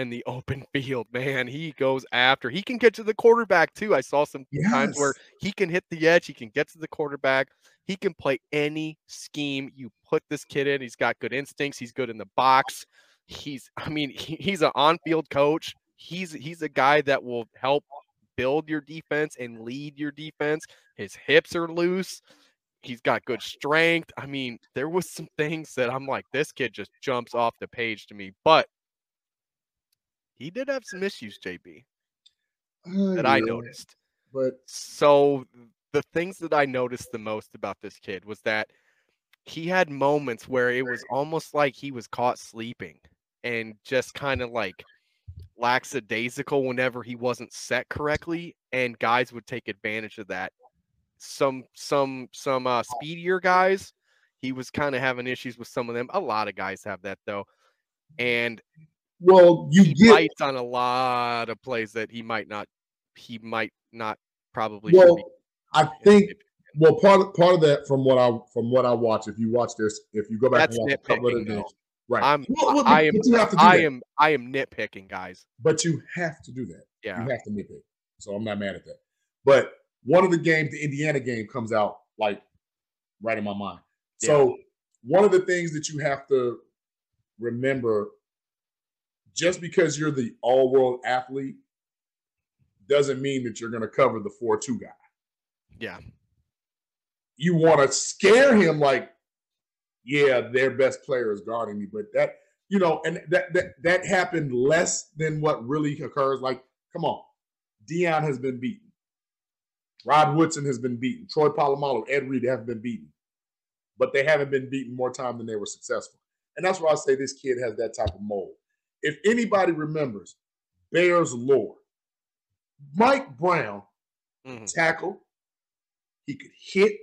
in the open field, man. He goes after. He can get to the quarterback too. I saw some times where he can hit the edge, he can get to the quarterback. He can play any scheme you put this kid in. He's got good instincts. He's good in the box. He's I mean, he, he's an on-field coach. He's he's a guy that will help build your defense and lead your defense. His hips are loose. He's got good strength. I mean, there was some things that I'm like, this kid just jumps off the page to me. But he did have some issues, JB, Uh, that I noticed. But So the things that I noticed the most about this kid was that he had moments where it was almost like he was caught sleeping and just kind of like lackadaisical whenever he wasn't set correctly and guys would take advantage of that. Some some some uh speedier guys he was kind of having issues with some of them. A lot of guys have that though. And well, you he get bites on a lot of plays that he might not he might not probably well. be I think well part of, part of that from what I from what I watch. If you watch this, if you go back That's and watch a couple of the games, right? I'm Well, well, I am you have to do I that. am I am nitpicking, guys. But you have to do that. Yeah. You have to nitpick. So I'm not mad at that. But one of the games, the Indiana game, comes out like right in my mind. So one of the things that you have to remember, just because you're the all-world athlete, doesn't mean that you're going to cover the four-two guy. Yeah. You want to scare him, like, yeah, their best player is guarding me, but that you know, and that that that happened less than what really occurs. Like, come on, Deion has been beaten. Rod Woodson has been beaten. Troy Polamalu, Ed Reed have been beaten, but they haven't been beaten more time than they were successful. And that's why I say this kid has that type of mold. If anybody remembers Bears lore, Mike Brown Mhm. tackle, he could hit.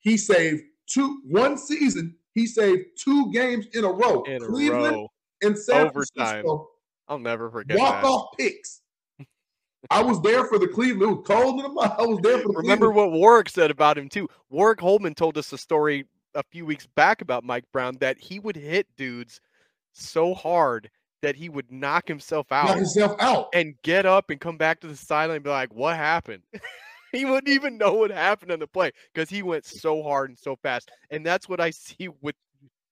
He saved two one season. He saved two games in a row. In a Cleveland row. and San Overtime. Francisco I'll never forget walk that. off picks. I was there for the Cleveland. It was cold in the mouth. I was there for the Remember Cleveland. what Warrick said about him too. Warrick Holdman told us a story a few weeks back about Mike Brown that he would hit dudes so hard that he would knock himself out knock himself out. and get up and come back to the sideline and be like, "What happened?" he wouldn't even know what happened on the play because he went so hard and so fast. And that's what I see with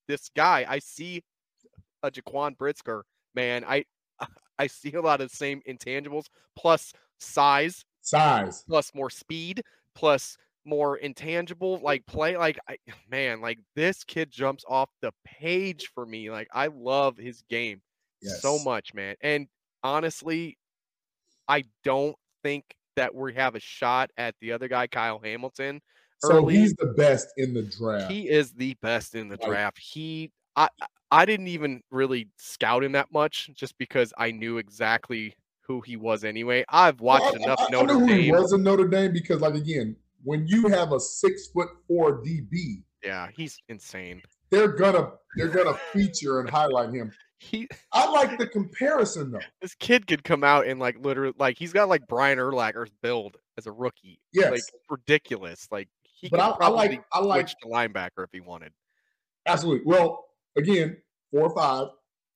this guy. I see a Jaquan Brisker, man. I I see a lot of the same intangibles plus size, Size. plus more speed, plus more intangible like play. Like I man, like this kid jumps off the page for me. Like I love his game so much, man. And honestly, I don't think that we have a shot at the other guy, Kyle Hamilton. So early. he's the best in the draft. He is the best in the Like- draft. He I I didn't even really scout him that much just because I knew exactly who he was anyway. I've Well, watched I- enough I, I Notre know who he was in Notre Dame because, like, again, when you have a six foot four DB, Yeah, he's insane. they're gonna they're gonna feature and highlight him. He I like the comparison though. this kid could come out and like literally like he's got like Brian Urlacher's build as a rookie. Like ridiculous. Like he But could I- I like- I like- to linebacker if he wanted. Absolutely. Well, again, four or five.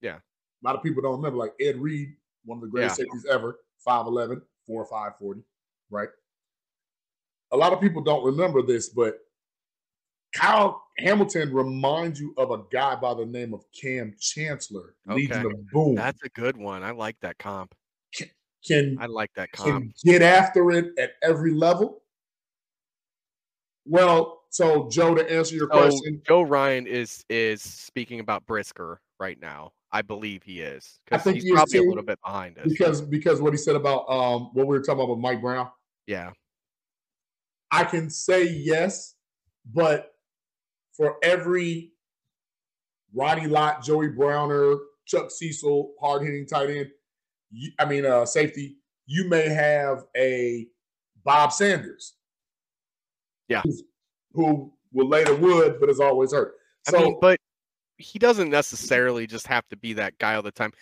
Yeah. A lot of people don't remember, like Ed Reed, one of the greatest Yeah. safeties ever, 5'11, 4 or 5, 40, right? A lot of people don't remember this, but Kyle Hamilton reminds you of a guy by the name of Kam Chancellor, Legion Okay. of Boom. That's a good one. I like that comp. can I like that can comp. get after it at every level. Well, so Joe, to answer your So question, Joe Ryan is is speaking about Brisker right now. I believe he is I because think he's he probably a little bit behind us. because because what he said about um what we were talking about with Mike Brown, yeah, I can say yes, but for every Ronnie Lott, Joey Browner, Chuck Cecil, hard hitting tight end, you, I mean uh safety, you may have a Bob Sanders. Yeah. Who will lay the wood, but is always hurt. I So mean, but he doesn't necessarily just have to be that guy all the time.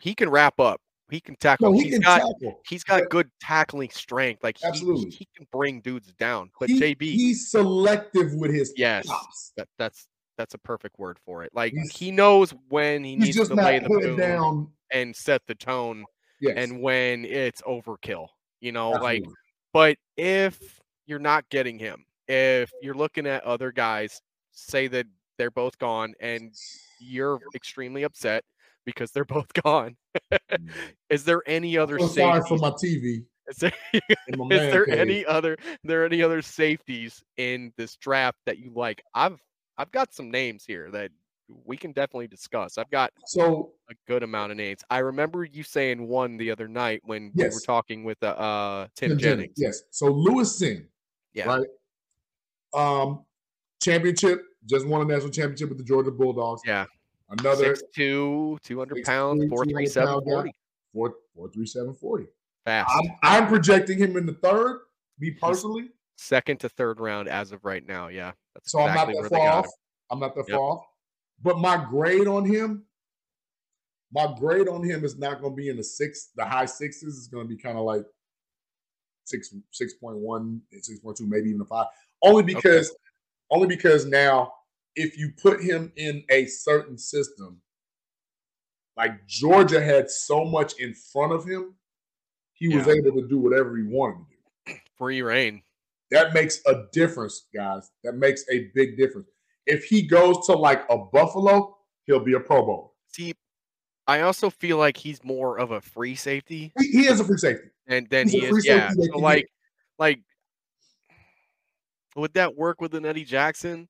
He can wrap up. He can tackle. no, he He's can got tackle. he's got good tackling strength. Like he, Absolutely. he can bring dudes down. But He- JB, he's selective with his yes, that, that's that's a perfect word for it. Like He's- he knows when he needs to lay the boom down. and set the tone, Yes, and when it's overkill. You know, like. But if you're not getting him, if you're looking at other guys, say that they're both gone and you're extremely upset because they're both gone, is there any other I'm sorry for safeties? my TV. Is there, in my is there any other there any other safeties in this draft that you like? I've I've got some names here that we can definitely discuss. I've got So a good amount of names. I remember you saying one the other night when we were talking with uh, uh Tim Tim Jennings. Yes. So Lewis Cine, Yeah. right? Um, championship, just won a national championship with the Georgia Bulldogs. Yeah. Another Six two, 200 6'2", pounds, 200 four three seven pound guy. forty. four four three seven forty. Fast. I'm I'm projecting him in the third, me personally. Second to third round as of right now. Yeah. That's So I'm exactly not where that far off. him. I'm not that Yep. far off. But my grade on him, my grade on him is not going to be in the six, the high sixes. It's going to be kind of like six, six point one, six point two, maybe even a five. Only because, only because now, if you put him in a certain system, like Georgia had so much in front of him, he was able to do whatever he wanted to do. Free reign. That makes a difference, guys. That makes a big difference. If he goes to like a Buffalo, he'll be a Pro Bowl. See, I also feel like he's more of a free safety He, he is a free safety. and then He's a he free is. Yeah. So like like would that work with an Eddie Jackson?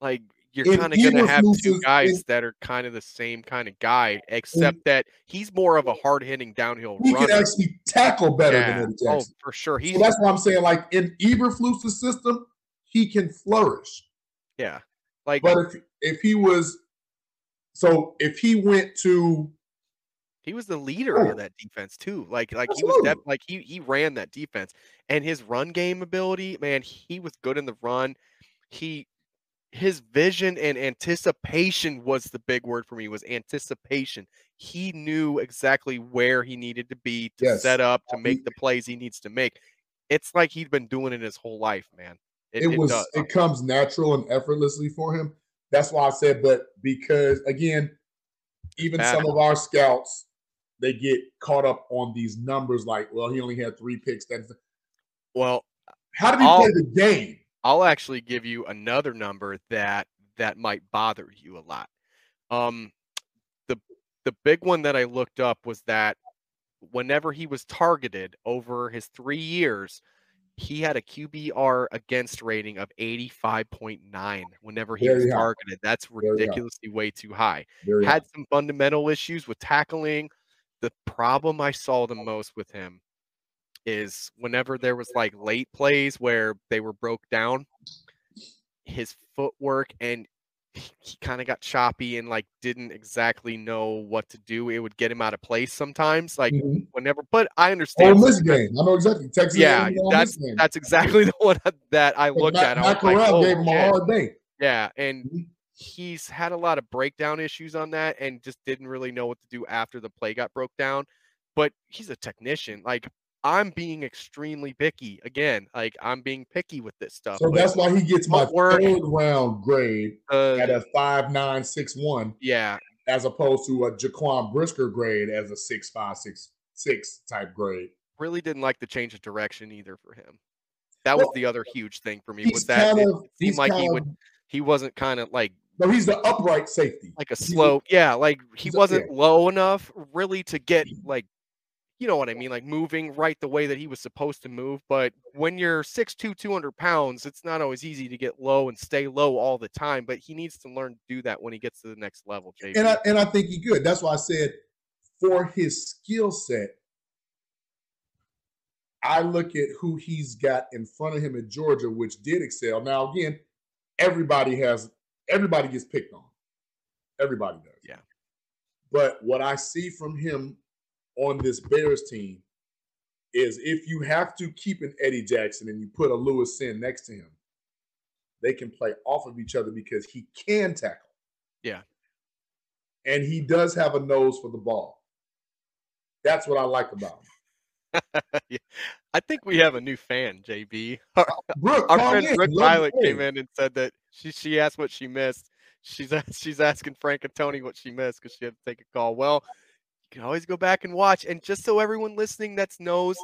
Like you're kind of gonna have two guys in- that are kind of the same kind of guy, except that he's more of a hard hitting downhill He runner. can actually tackle better yeah. than Eddie Oh, Jackson. for sure. He's so that's why I'm saying, like in Eberflus's system, he can flourish. yeah. Like But if if he was, so if he went to, He was the leader Oh. of that defense too. Like like he was def- like he he ran that defense and his run game ability, man, he was good in the run. He his vision and anticipation was the big word for me was anticipation. He knew exactly where he needed to be to Yes. set up to make the plays he needs to make. It's like he'd been doing it his whole life, man. It, it, it was does. it comes natural and effortlessly for him. That's why I said, but because again, even bad. some of our scouts, they get caught up on these numbers. Like, well, he only had three picks. That's Well, how did he I'll- play the game? I'll actually give you another number that that might bother you a lot. Um, the the big one that I looked up was that whenever he was targeted over his three years, he had a QBR against rating of 85.9 whenever he was Very high. targeted. That's ridiculously way too high. Very Had some fundamental issues with tackling. The problem I saw the most with him is whenever there was like late plays where they were broke down, his footwork and he- kind of got choppy and like didn't exactly know what to do. It would get him out of place sometimes. Like Mhm. whenever, but I understand. Ole Miss game. I know exactly. Texas. Yeah, that's that's exactly the one that I looked Matt, at. Matt like, oh, gave him a hard day. Yeah, and Mhm. he's had a lot of breakdown issues on that and just didn't really know what to do after the play got broke down. But he's a technician. Like I'm being extremely picky again. Like I'm being picky with this stuff. So that's why he gets my footwork- third round grade uh, at a five nine six one, yeah, as opposed to a Jaquan Brisker grade as a six five six six type grade. really didn't like the change of direction either for him. That was the other huge thing for me was that kind of it seemed like he would he wasn't kind of like no, he's the upright safety. like a slow yeah like he wasn't low enough really to get like you know what I mean, like moving right the way that he was supposed to move. But when you're 6'2, 200 pounds, it's not always easy to get low and stay low all the time. But he needs to learn to do that when he gets to the next level, JB. And I, and I think he could. That's why I said for his skill set, I look at who he's got in front of him at Georgia, which did excel. Now, again, everybody has everybody gets picked on. Everybody does. Yeah. But what I see from him on this Bears team is if you have to keep an Eddie Jackson and you put a Lewis Cine next to him, they can play off of each other because he can tackle. Yeah. And he does have a nose for the ball. That's what I like about him. yeah. I think we have a new fan, JB. Our, Brooke, our friend in. Brooke Pilot came in and said that she she asked what she missed. She's she's asking Frank and Tony what she missed because she had to take a call. Well, can always go back and watch. And just so everyone listening that knows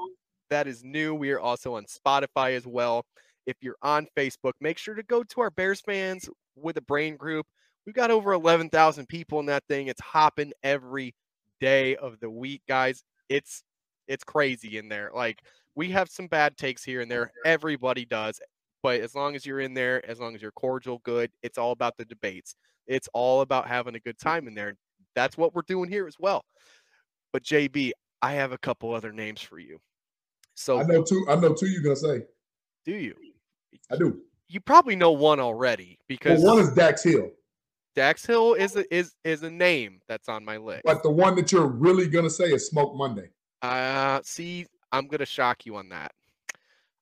that is new, we are also on Spotify as well. If you're on Facebook, make sure to go to our Bears fans with a brain group. We've got over 11,000 people in that thing. It's hopping every day of the week, guys. It's it's crazy in there. Like we have some bad takes here and there. Everybody does. But as long as you're in there, as long as you're cordial, good, it's all about the debates. It's all about having a good time in there. That's what we're doing here as well. But JB, I have a couple other names for you. So I know two. I know two. You're gonna say. do you? I do. You probably know one already Well, because one is Dax Hill, Dax Hill is a, is is a name that's on my list. but the one that you're really gonna say is Smoke Monday. Uh, see, I'm gonna shock you on that.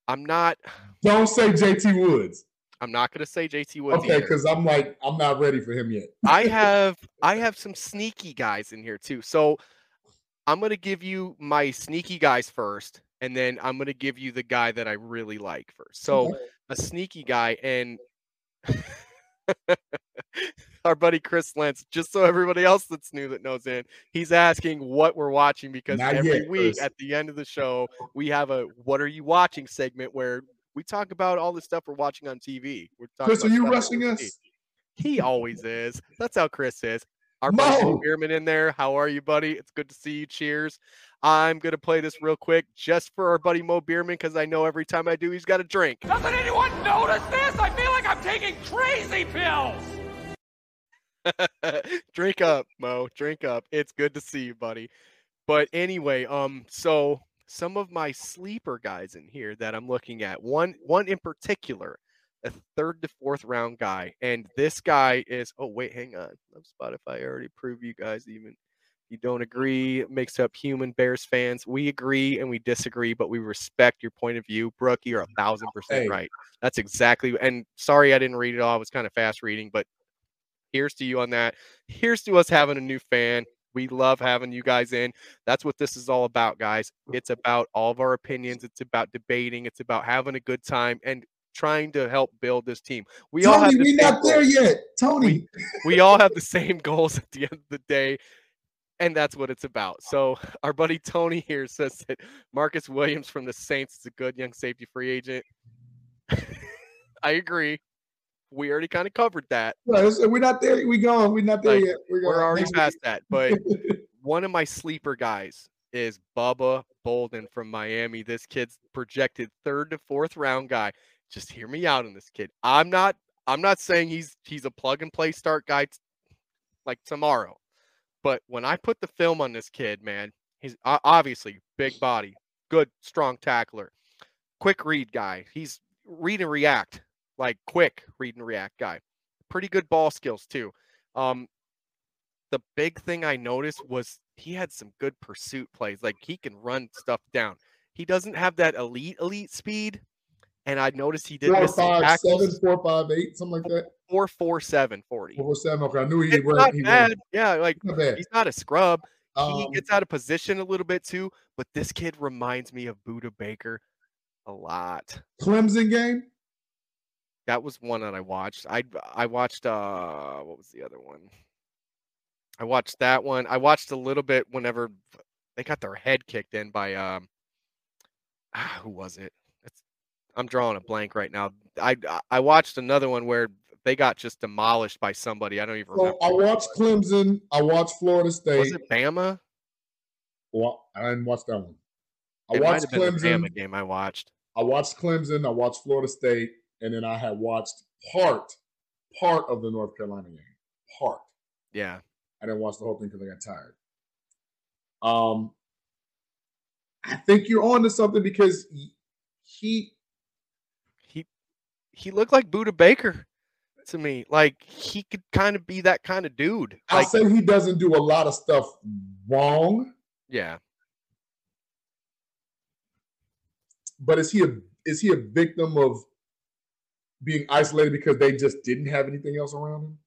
I'm not. Don't say JT Woods. I'm not gonna say JT Woods. Okay, because I'm like I'm not ready for him yet. I have I have some sneaky guys in here too. So I'm gonna give you my sneaky guys first, and then I'm gonna give you the guy that I really like first. So Okay. a sneaky guy and our buddy Chris Lentz, just so everybody else that's new that knows in, he's asking what we're watching because Not every yet, week Chris. at the end of the show, we have a what are you watching segment where we talk about all the stuff we're watching on TV. We're talking Chris, are you rushing us? He always is. That's how Chris is. Our buddy Mo Mo! Bierman in there. How are you, buddy? It's good to see you. Cheers. I'm gonna play this real quick just for our buddy Mo Bierman because I know every time I do, he's got a drink. Doesn't anyone notice this? I feel like I'm taking crazy pills. drink up, Mo. Drink up. It's good to see you, buddy. But anyway, um, so some of my sleeper guys in here that I'm looking at, one one in particular, a third to fourth round guy, and this guy is. Oh wait, hang on. I'm Spotify. I already proved you guys even. You don't agree, it makes up human Bears fans. We agree and we disagree, but we respect your point of view. Brooke, you're a mm-hmm. thousand percent Hey. right. That's exactly. And sorry, I didn't read it all. I was kind of fast reading, but here's to you on that. Here's to us having a new fan. We love having you guys in. That's what this is all about, guys. It's about all of our opinions. It's about debating. It's about having a good time and trying to help build this team. We all have the we same not there goals. yet. Tony. We all have the same goals at the end of the day. And that's what it's about. So our buddy Tony here says that Marcus Williams from the Saints is a good young safety free agent. I agree. We already kind of covered that. So we're not there. We gone. We're not there Like, yet. We're, We're already past that. But one of my sleeper guys is Bubba Bolden from Miami. This kid's projected third to fourth round guy. Just hear me out on this kid. I'm not I'm not saying he's he's a plug and play start guy t- like tomorrow. But when I put the film on this kid, man, he's obviously big body, good strong tackler, quick read guy. He's read and react, like quick read and react guy. Pretty good ball skills too. Um, the big thing I noticed was he had some good pursuit plays. Like he can run stuff down. He doesn't have that elite elite speed, and I noticed he did four, miss five, tackles. seven, four, five, eight, something like that. Four four seven forty. Four, seven. Okay, I knew he was. not he bad. was Yeah, like not bad. he's not a scrub. he Um, gets out of position a little bit too, but this kid reminds me of Budda Baker a lot. Clemson game. That was one that I watched. I I watched uh what was the other one? I watched that one. I watched a little bit whenever they got their head kicked in by um ah, who was it? I'm drawing a blank right now. I I watched another one where they got just demolished by somebody. I don't even remember. So I watched Clemson. I watched Florida State. Was it Bama? Well, I didn't watch that one. I It watched have been the Clemson. Bama game I watched. I watched Clemson. I watched Florida State, and then I had watched part part of the North Carolina game. Part. Yeah. I didn't watch the whole thing because I got tired. Um, I think you're on to something because He he looked like Budda Baker to me. Like he could kind of be that kind of dude. I'll say he doesn't do a lot of stuff wrong, yeah. but is he a is he a victim of being isolated because they just didn't have anything else around him?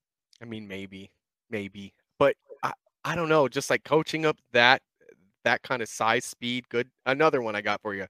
I mean, maybe, maybe, but I, I don't know. Just like coaching up that that kind of size, speed, good. Another one I got for you,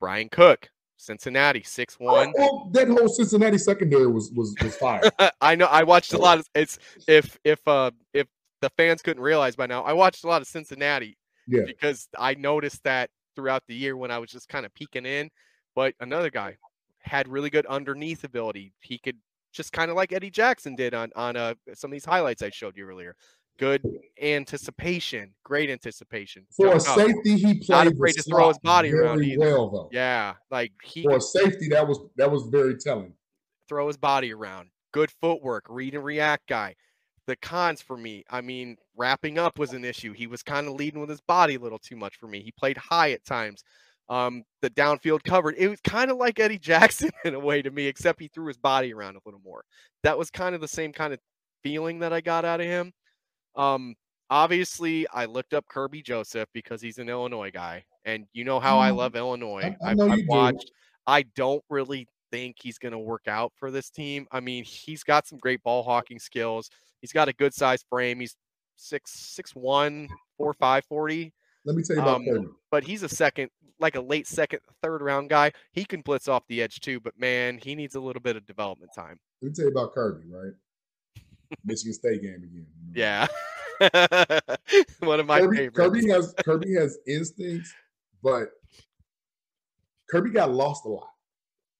Brian Cook, Cincinnati, six one. Well, that whole Cincinnati secondary was was was fire. I know. I watched a lot of. It's if if uh if the fans couldn't realize by now, I watched a lot of Cincinnati Yeah. because I noticed that throughout the year when I was just kind of peeking in. But another guy had really good underneath ability. He could just kind of like Eddie Jackson did on on uh, some of these highlights I showed you earlier. Good anticipation, great anticipation. For a safety, he Not played afraid the to throw his body around either. well, though. Yeah, like he For could safety, that was that was very telling. throw his body around. Good footwork, read and react guy. The cons for me, I mean, wrapping up was an issue. He was kind of leading with his body a little too much for me. He played high at times. Um, the downfield covered. It was kind of like Eddie Jackson in a way to me, except he threw his body around a little more. That was kind of the same kind of feeling that I got out of him. Um, obviously, I looked up Kerby Joseph because he's an Illinois guy, and you know how I Mm, love Illinois. I I, I you do. watched. I don't really think he's going to work out for this team. I mean, he's got some great ball hawking skills. He's got a good size frame. He's six six one, four five forty. Let me tell you about Um, Kerby. but he's a second, like a late second, third round guy. He can blitz off the edge too, but man, he needs a little bit of development time. Let me tell you about Kerby, right? Michigan State game again. you know. Yeah. One of my Kerby, favorites. Kerby has Kerby has instincts, but Kerby got lost a lot.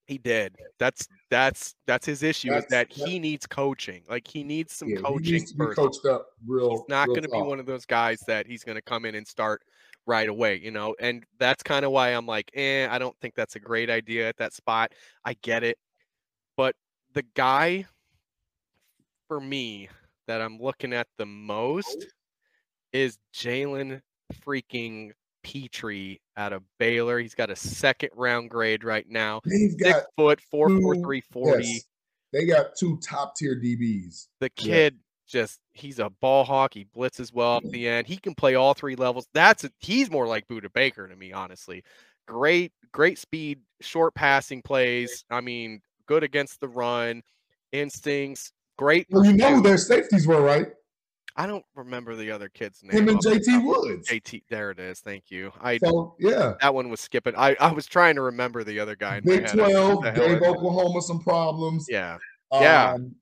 He did. That's that's that's his issue is That's- that that- he needs coaching. Like he needs some Yeah, he coaching needs to be coached up real. He's not going to be one of those guys that he's going to come in and start right away, you know. And that's kind of why I'm like, eh, I don't think that's a great idea at that spot. I get it, but the guy for me that I'm looking at the most is Jalen freaking Pitre out of Baylor. He's got a second round grade right now. They've Six foot, four four two- three forty. yes, they got two top tier DBs. The Yeah. kid just he's a ball hawk. He blitzes well off the end. He can play all three levels. That's a, he's more like Budda Baker to me, honestly. Great, great speed, short passing plays. I mean, good against the run, instincts, great. Well, you know who their safeties were, right? I don't remember the other kid's name. Him and JT. Woods. JT, there it is. Thank you. I So yeah, that one was skipping. I, I was trying to remember the other guy. Big head. I was like, Twelve "Who the hell gave? Oklahoma some problems. Yeah, Yeah. Um,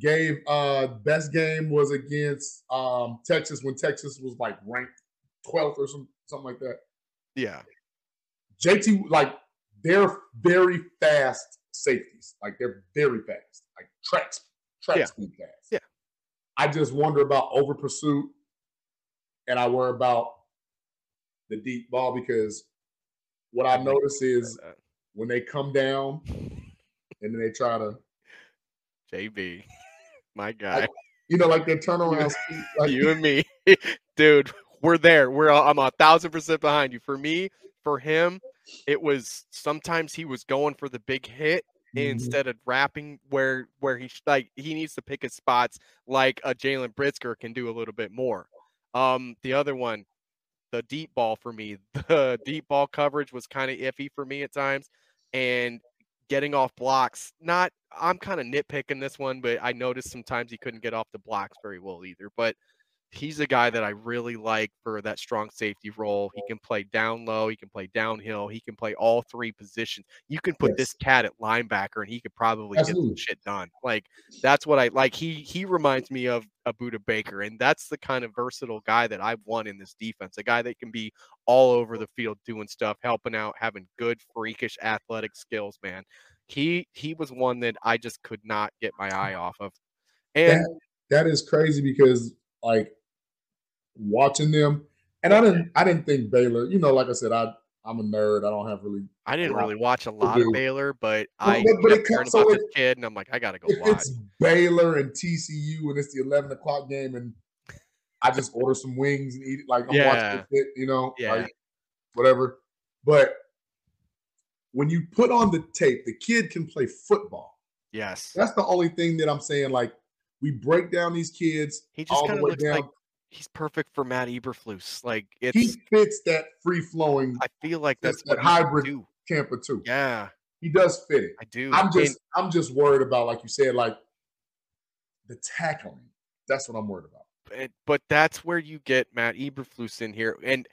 gave uh best game was against um Texas when Texas was like ranked 12th or some, something like that. yeah, JT like they're very fast safeties. Like they're very fast. Like tracks track Yeah. speed fast. Yeah. I just wonder about over pursuit and I worry about the deep ball because what I notice is when they come down and then they try to JB, my guy. you know like their turnaround speed like you and me, dude, we're there. We're I'm a thousand percent behind you. For me, for him, it was sometimes he was going for the big hit Mhm. instead of wrapping where where he like he needs to pick his spots like a Jalen Brisker can do a little bit more. Um, the other one, the deep ball for me, the deep ball coverage was kind of iffy for me at times, and getting off blocks. Not, I'm kind of nitpicking this one, but I noticed sometimes he couldn't get off the blocks very well either. But he's a guy that I really like for that strong safety role. He can play down low, he can play downhill, he can play all three positions. You can put this cat at linebacker and he could probably get some shit done. Like that's what I like. He he reminds me of a Budda Baker, and that's the kind of versatile guy that I've won in this defense. A guy that can be all over the field doing stuff, helping out, having good freakish athletic skills, man. He he was one that I just could not get my eye off of. And that, that is crazy because like watching them And I didn't I didn't think Baylor, you know, like I said, I I'm a nerd. I don't have really I didn't really watch a lot of. Baylor, but I but- but it comes- so about it- this kid, and I'm like, I gotta go if watch. it's Baylor and TCU and it's the 11 o'clock game and I just order some wings and eat it like I'm Yeah. watching it, you know, Yeah. like whatever. But when you put on the tape, the kid can play football. Yes, That's the only thing that I'm saying. Like we break down these kids he just all the kind of way looks down. like he's perfect for Matt Eberflus. Like he fits that free flowing I feel like that's that hybrid do. Tampa two. Yeah, He does fit it. I do. I'm And- just I'm just worried about, like you said, like the tackling. That's what I'm worried about. but, but that's where you get Matt Eberflus in here. And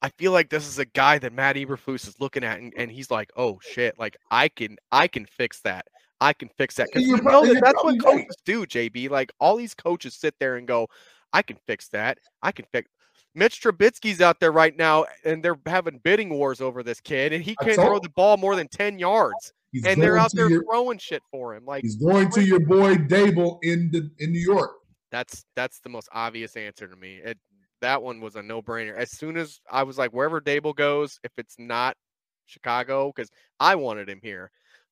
I feel like this is a guy that Matt Eberflus is looking at and, and he's like, oh shit, like I can I can fix that. I can fix that. Because You're know that that's what coaches do, JB. Like all these coaches sit there and go, I can fix that. I can fix Mitch Trubisky's out there right now and they're having bidding wars over this kid and he can't throw the ball more than 10 yards. He's And they're out there your- throwing shit for him. Like He's going to your boy Daboll in the in New York. That's that's the most obvious answer to me. It that one was a no-brainer. As soon as I was like, wherever Daboll goes, if it's not Chicago, because I wanted him here,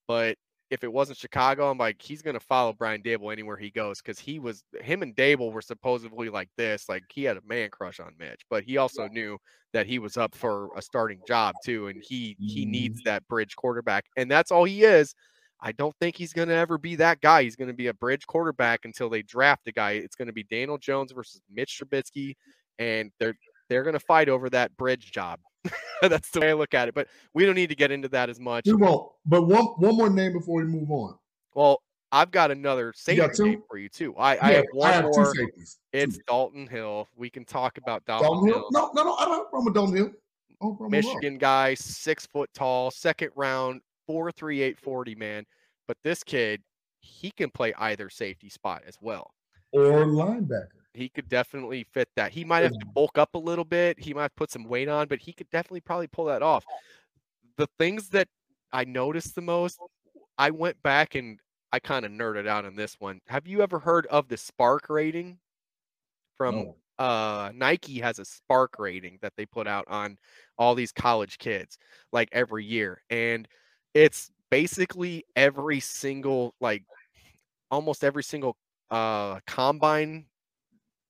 but if it wasn't Chicago, I'm like, he's gonna follow Brian Daboll anywhere he goes because he was him and Daboll were supposedly like this, like he had a man crush on Mitch, but he also knew that he was up for a starting job too, and he he needs mm-hmm. that bridge quarterback, and that's all he is. I don't think he's going to ever be that guy. He's going to be a bridge quarterback until they draft a guy. It's going to be Daniel Jones versus Mitch Trubisky, and they're they're going to fight over that bridge job. That's the way I look at it. But we don't need to get into that as much. We won't. But one one more name before we move on. Well, I've got another safety name for you too. I, I have one have more. It's Two. Daxton Hill. We can talk about Daxton, Daxton Hill. Hill. No, no, no. I don't have a problem with Daxton Hill. I don't have a problem at all. Michigan guy, six foot tall, second round, four three eight forty man. But this kid, he can play either safety spot as well. or linebacker. He could definitely fit that. He might have to bulk up a little bit. He might put some weight on, but he could definitely probably pull that off. The things that I noticed the most, I went back and I kind of nerded out on this one. Have you ever heard of the SPARQ rating? From No. uh Nike has a SPARQ rating that they put out on all these college kids like every year and it's basically every single like almost every single uh combine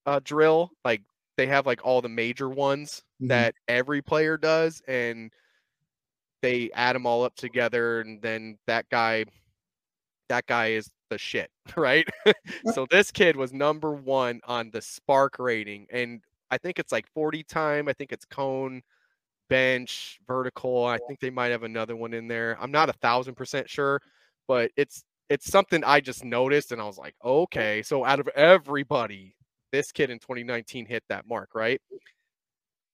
uh drill like they have like all the major ones Mhm. that every player does and they add them all up together and then that guy that guy is the shit right? So this kid was number one on the SPARQ rating and i think it's like 40 time i think it's cone bench vertical i think they might have another one in there. I'm not a thousand percent sure but it's it's something i just noticed and i was like okay so out of everybody this kid in 2019 hit that mark right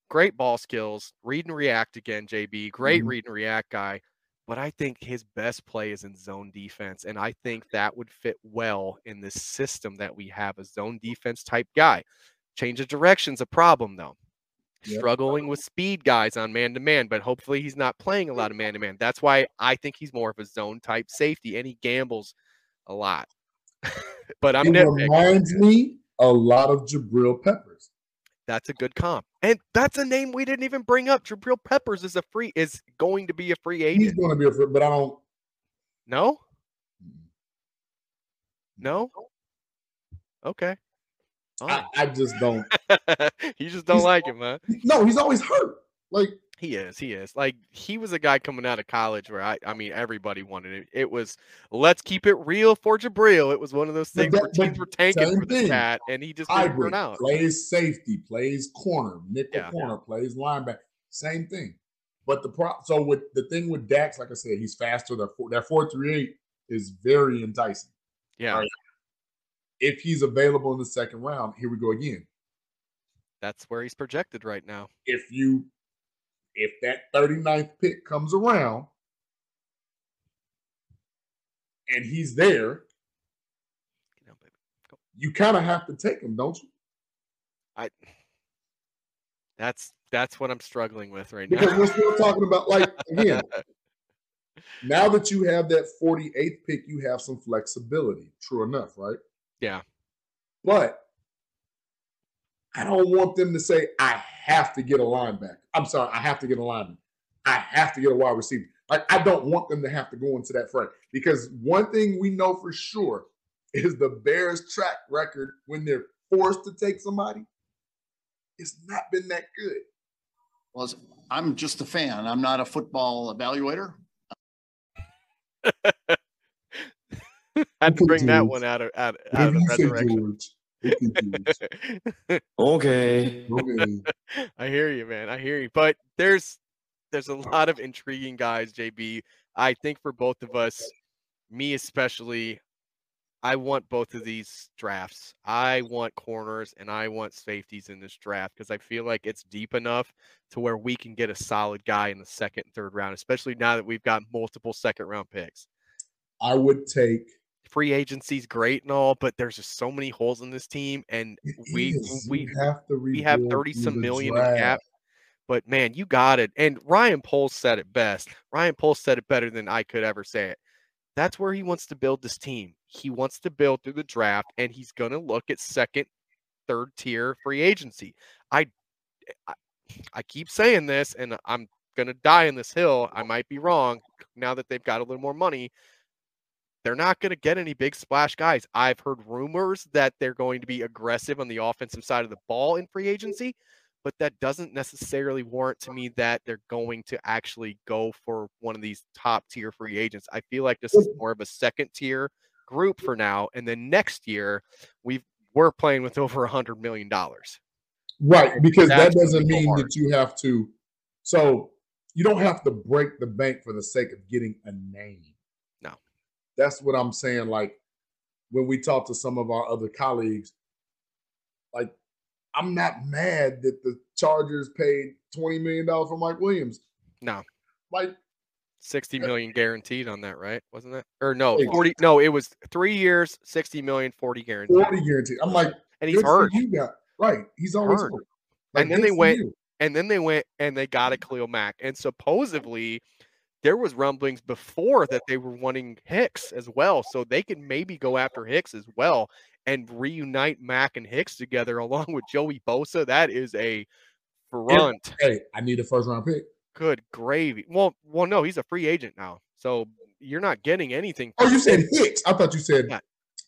great ball skills read and react again jb great Mhm. read and react guy but I think his best play is in zone defense. And I think that would fit well in this system that we have a zone defense type guy. Change of direction's a problem, though. Yep. Struggling with speed guys on man to man, but hopefully he's not playing a lot of man to man. That's why I think he's more of a zone type safety, and he gambles a lot. but I'm it nitpicking. reminds me a lot of Jabril Peppers. That's a good comp, and that's a name we didn't even bring up. Jabril Peppers is a free is going to be a free agent. He's going to be a, fr- but I don't. No, no. Okay. I, I just don't. you just don't He's- like him, huh? No, he's always hurt. Like He is. He is. Like he was a guy coming out of college where I, I mean, everybody wanted it. It was let's keep it real for Jabril. It was one of those things that- where teams were tanking for thing. cat, and he just didn't turn out. plays safety, plays corner, nickel Yeah. corner, plays linebacker. Same thing. But the pro so with the thing with Dax, like I said, he's faster. That four, that four three eight is very enticing. Yeah, Right. If he's available in the second round, here we go again. that's where he's projected right now. If you if that 39th pick comes around and he's there, You kind of have to take him, don't you? I. That's that's what I'm struggling with right Because now. we're still talking about like again, now that you have that 48th pick, you have some flexibility. True enough, right? Yeah. But I don't want them to say, I have to get a linebacker. I'm sorry, I have to get a lineman. I have to get a wide receiver. Like, I don't want them to have to go into that front because one thing we know for sure is the Bears' track record when they're forced to take somebody. It's not been that good. Well, I'm just a fan. I'm not a football evaluator. Had to bring that one out of out, out of the resurrection. Okay. okay. I hear you, man. I hear you. But there's there's a lot of intriguing guys, JB. I think for both of us, me especially, I want both of these drafts. I want corners and I want safeties in this draft because I feel like it's deep enough to where we can get a solid guy in the second and third round, especially now that we've got multiple second round picks. I would take free agency's great and all, but there's just so many holes in this team, and we is. we have to we have thirty some million draft. in cap. But man, you got it. And Ryan Poles said it best. Ryan Poles said it better than I could ever say it. That's where he wants to build this team. He wants to build through the draft, and he's going to look at second, third tier free agency. I, I, I keep saying this, and I'm going to die in this hill. I might be wrong now that they've got a little more money they're not going to get any big splash guys. I've heard rumors that they're going to be aggressive on the offensive side of the ball in free agency, but that doesn't necessarily warrant to me that they're going to actually go for one of these top tier free agents. I feel like this is more of a second tier group for now, and then next year we we're playing with over a hundred million dollars. Right, because that doesn't mean hard. that you have to. So you don't have to break the bank for the sake of getting a name that's what I'm saying. Like when we talk to some of our other colleagues, like I'm not mad that the Chargers paid twenty million dollars for Mike Williams. No, like 60 million guaranteed on that, right? Wasn't that Or no, 40 no, it was 3 years, 60 million, 40 guaranteed. 40 guaranteed. I'm like and he's hurt. You got right. He's always hurt. hurt. Like, and then they went you. and then they went and they got a Khalil Mack. And supposedly there was rumblings before that they were wanting Hicks as well, so they could maybe go after Hicks as well and reunite Mack and Hicks together along with Joey Bosa. That is a front. Hey, I need a first round pick. Good gravy. Well, well, no, he's a free agent now, so you're not getting anything. Oh, you said Hicks. I thought you said yeah.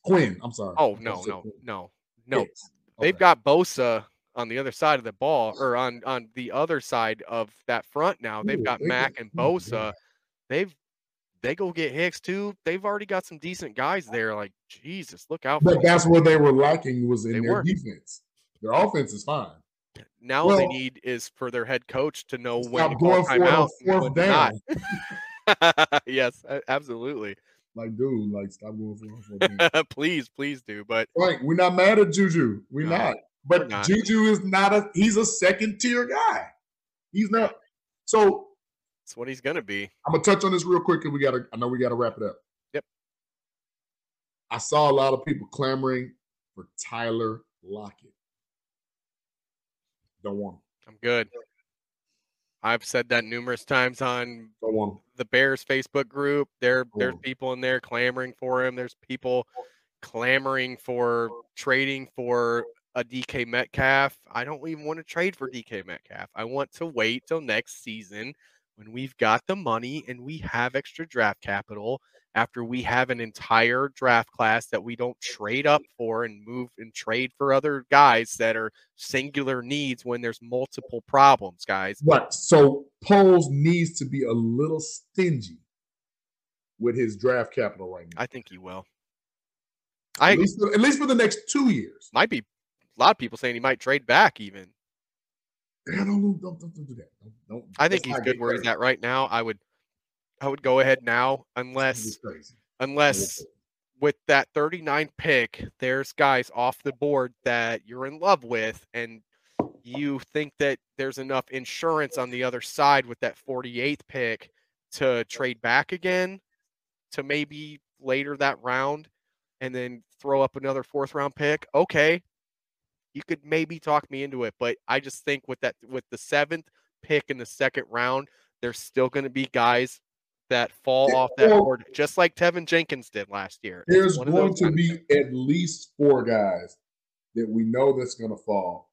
Quinn. I'm sorry. Oh no, no, no, no. Okay. They've got Bosa on the other side of the ball, or on on the other side of that front now. They've got Mack and Bosa they've they go get Hicks too. They've already got some decent guys there. Like Jesus, look out! But that's what they were lacking was in they their were. defense. Their offense is fine. Now well, they need is for their head coach to know when to call timeout. Fourth down. yes, absolutely. Like, dude, like stop going for fourth please, please do. But right, we're not mad at Juju. We're no, not. But we're not. Juju is not a. He's a second tier guy. He's not. So that's what he's gonna be. I'm gonna touch on this real quick, and we gotta. I know we gotta wrap it up. Yep. I saw a lot of people clamoring for Tyler Lockett. Don't want him. I'm good. I've said that numerous times on the Bears Facebook group. There, there's people in there clamoring for him. There's people clamoring for trading for a DK Metcalf. I don't even want to trade for DK Metcalf. I want to wait till next season when we've got the money and we have extra draft capital after we have an entire draft class that we don't trade up for and move and trade for other guys that are singular needs when there's multiple problems, guys. Right. So Poles needs to be a little stingy with his draft capital right now. I think he will. At I least, at least for the next two years. Might be a lot of people saying he might trade back even. Don't, don't, don't, do that. Don't, don't I think he's good where he's at right now. I would, I would go ahead now, unless, unless with that 39 pick, there's guys off the board that you're in love with, and you think that there's enough insurance on the other side with that 48th pick to trade back again to maybe later that round and then throw up another fourth round pick. Okay, you could maybe talk me into it, but I just think with that with the seventh pick in the second round, there's still going to be guys that fall off that board, just like Teven Jenkins did last year. There's going to be at least four guys that we know that's going to fall.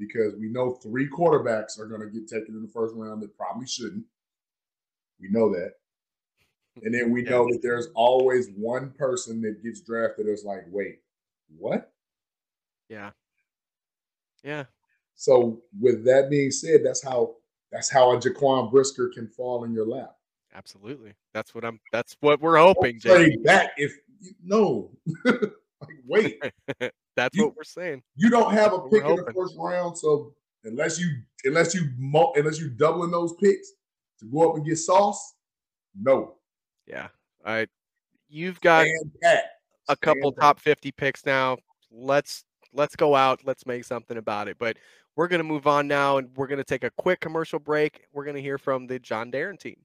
because we know three quarterbacks are going to get taken in the first round that probably shouldn't. We know that. And then we know that there's always one person that gets drafted that's like, wait, what? Yeah. Yeah. So with that being said, that's how that's how a Jaquan Brisker can fall in your lap. Absolutely. That's what I'm that's what we're hoping. Don't trade back if no. like wait. that's You- what we're saying. You don't have a pick in the first round, so unless you unless you unless you doubling those picks to go up and get sauce, no. Yeah. I you've got a couple top 50 picks now. Let's let's go out. Let's make something about it. But we're going to move on now and we're going to take a quick commercial break. We're going to hear from the John Darren team.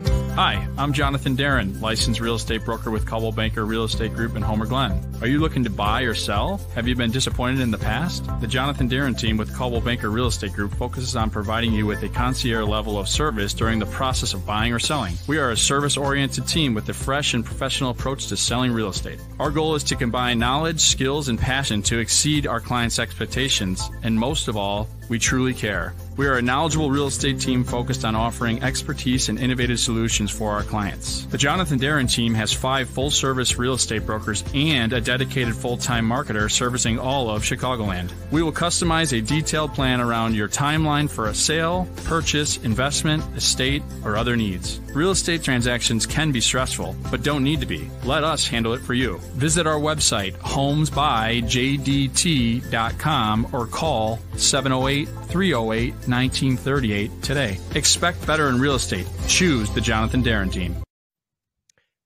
Hi, I'm Jonathan Darren, licensed real estate broker with Coldwell Banker Real Estate Group in Homer Glen. Are you looking to buy or sell? Have you been disappointed in the past? The Jonathan Darren team with Coldwell Banker Real Estate Group focuses on providing you with a concierge level of service during the process of buying or selling. We are a service oriented team with a fresh and professional approach to selling real estate. Our goal is to combine knowledge, skills, and passion to exceed our clients' expectations, and most of all, we truly care. We are a knowledgeable real estate team focused on offering expertise and innovative solutions for our clients. The Jonathan Darren team has five full service real estate brokers and a dedicated full time marketer servicing all of Chicagoland. We will customize a detailed plan around your timeline for a sale, purchase, investment, estate, or other needs. Real estate transactions can be stressful, but don't need to be. Let us handle it for you. Visit our website, homesbyjdt.com, or call 708 308 1938 today. Expect better in real estate. Choose the Jonathan Darren team.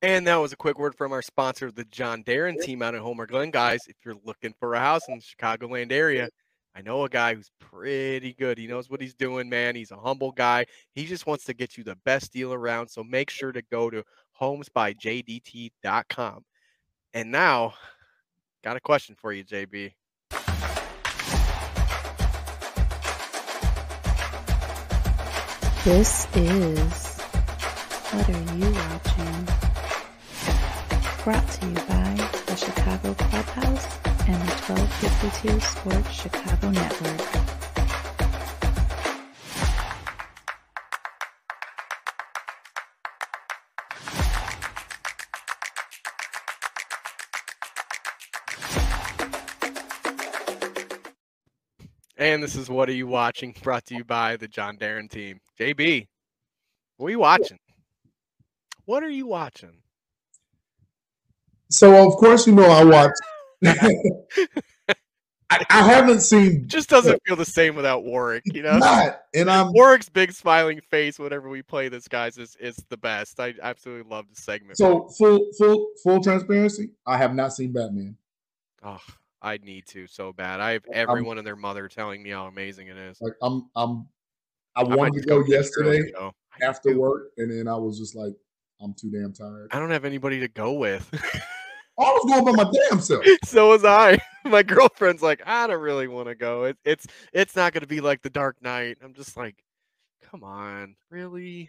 And that was a quick word from our sponsor, the John Darren team out in Homer Glen. Guys, if you're looking for a house in the Chicagoland area, I know a guy who's pretty good. He knows what he's doing, man. He's a humble guy. He just wants to get you the best deal around. So make sure to go to homesbyjdt.com. And now, got a question for you, JB. This is What Are You Watching? Brought to you by the Chicago Clubhouse and the 1252 Sports Chicago Network. And this is What Are You Watching? Brought to you by the John Darren team. JB, what are you watching? What are you watching? So of course you know I watch. I, I haven't seen Just doesn't feel the same without Warrick, you know? not, and I'm Warrick's big smiling face whenever we play this, guys, is, is the best. I absolutely love the segment. so full full full transparency. I have not seen Batman. Oh, I need to so bad. I have everyone and their mother telling me how amazing it is. Like I'm I'm I might wanted to go early, yesterday though. after work, and then I was just like, I'm too damn tired. I don't have anybody to go with. I was going by my damn self. so was I. My girlfriend's like, I don't really want to go. It, it's it's not going to be like the Dark Knight. I'm just like, come on, really?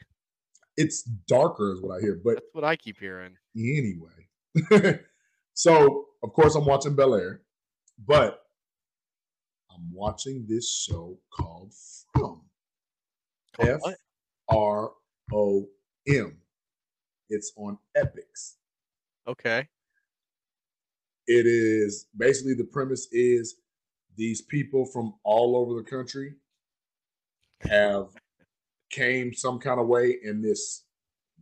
It's darker, is what I hear. But That's what I keep hearing. anyway, so of course I'm watching Bel Air, but I'm watching this show called From. F? R O M. It's on Epix. Okay. It is basically the premise is these people from all over the country have came some kind of way in this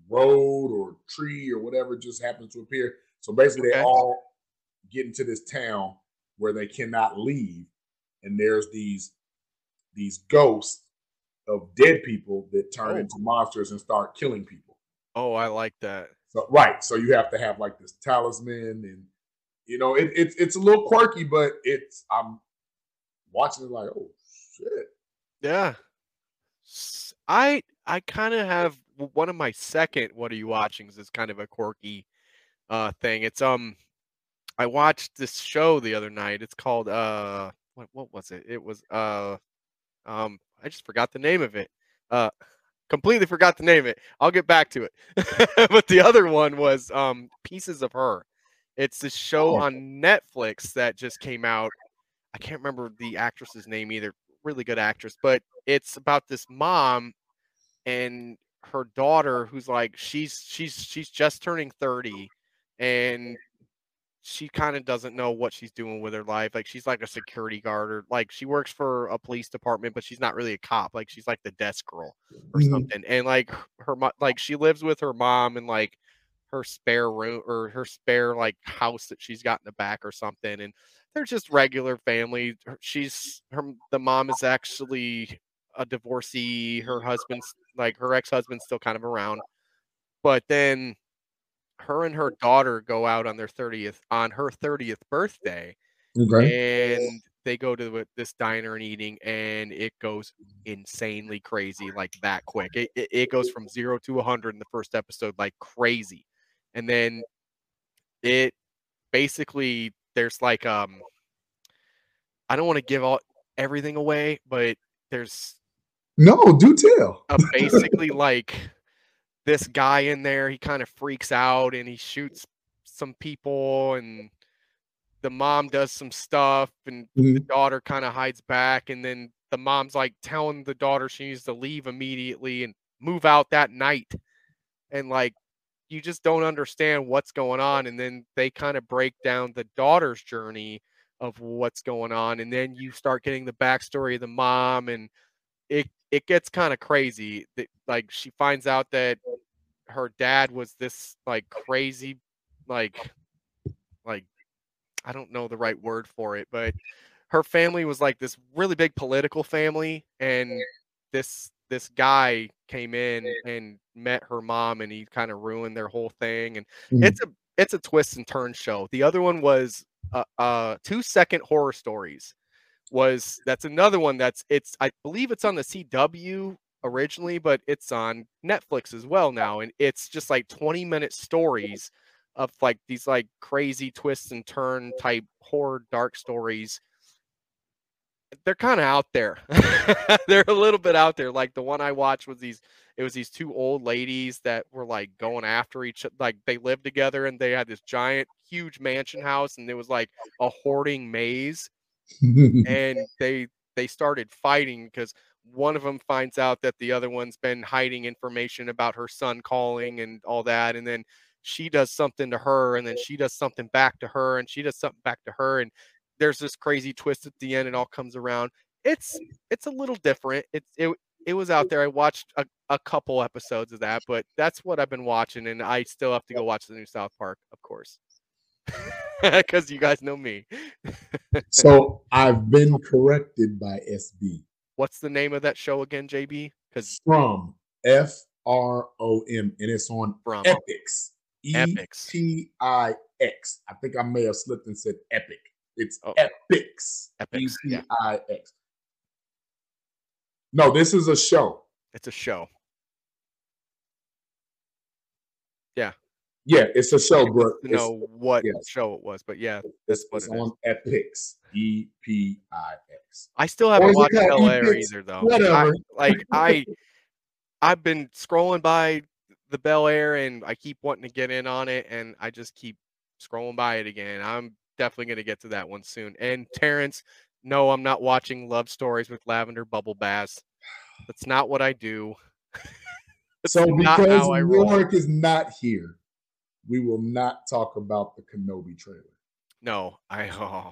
road or tree or whatever just happens to appear. So basically they all get into this town where they cannot leave and there's these these ghosts of dead people that turn Oh. into monsters and start killing people. Oh, I like that. So right, so you have to have like this talisman, and you know it, it's it's a little quirky, but it's I'm watching it like oh shit. Yeah. I I kind of have one of my second what are you watching is kind of a quirky uh thing. It's um I watched this show the other night. It's called uh what what was it? It was uh um I just forgot the name of it. Uh completely forgot the name of it. I'll get back to it. but the other one was um Pieces of Her. It's this show Oh. on Netflix that just came out. I can't remember the actress's name either. really good actress, but it's about this mom and her daughter who's like she's she's she's just turning 30 and she kind of doesn't know what she's doing with her life. Like she's like a security guard or like she works for a police department, but she's not really a cop. Like she's like the desk girl or Mhm. something. And like her like she lives with her mom and like her spare room or her spare like house that she's got in the back or something. And they're just regular family. She's her the mom is actually a divorcee. Her husband's like her ex-husband's still kind of around. But then her and her daughter go out on their 30th on her 30th birthday Okay. and they go to this diner and eating and it goes insanely crazy like that quick it, it, it goes from zero to 100 in the first episode like crazy and then it basically there's like um i don't want to give all everything away but there's No, do tell. basically like this guy in there he kind of freaks out and he shoots some people and the mom does some stuff and the Mhm. daughter kind of hides back and then the mom's like telling the daughter she needs to leave immediately and move out that night and like you just don't understand what's going on and then they kind of break down the daughter's journey of what's going on and then you start getting the backstory of the mom and it it gets kind of crazy that like she finds out that her dad was this like crazy like like I don't know the right word for it, but her family was like this really big political family and this this guy came in and met her mom and he kind of ruined their whole thing and Mm. it's a it's a twist and turn show. The other one was uh, uh 2 second horror stories was that's another one that's it's I believe it's on the CW originally, but it's on Netflix as well now and it's just like 20 minute stories of like these like crazy twists and turn type horror dark stories. They're kind of out there. They're a little bit out there. Like the one I watched was these it was these two old ladies that were like going after each like they lived together and they had this giant huge mansion house and it was like a hoarding maze and they they started fighting because one of them finds out that the other one's been hiding information about her son calling and all that and then she does something to her and then she does something back to her and she does something back to her and there's this crazy twist at the end and all comes around. It's it's a little different. It's it it was out there. I watched a, a couple episodes of that but that's what i've been watching and i still have to go watch the new south park of course because you guys know me so I've been corrected by SB What's the name of that show again, JB? Because from F R O M, and it's on From. Epix. E. P I X. I think I may have slipped and said Epic. It's Oh. Epix. Epix, E. P I X. No, this is a show. it's a show. Yeah. Yeah, it's a show, bro. To know what yes. show it was, but yeah, It's, what it's it is. on Epix. E P I X. I still haven't watched Bel Air either, though. I, Whatever. like I, I've been scrolling by the Bel Air, and I keep wanting to get in on it, and I just keep scrolling by it again. I'm definitely gonna get to that one soon. And Terrence, no, I'm not watching love stories with lavender bubble Bass. That's not what I do. So because I roll. Warrick is not here, we will not talk about the Kenobi trailer. No, I oh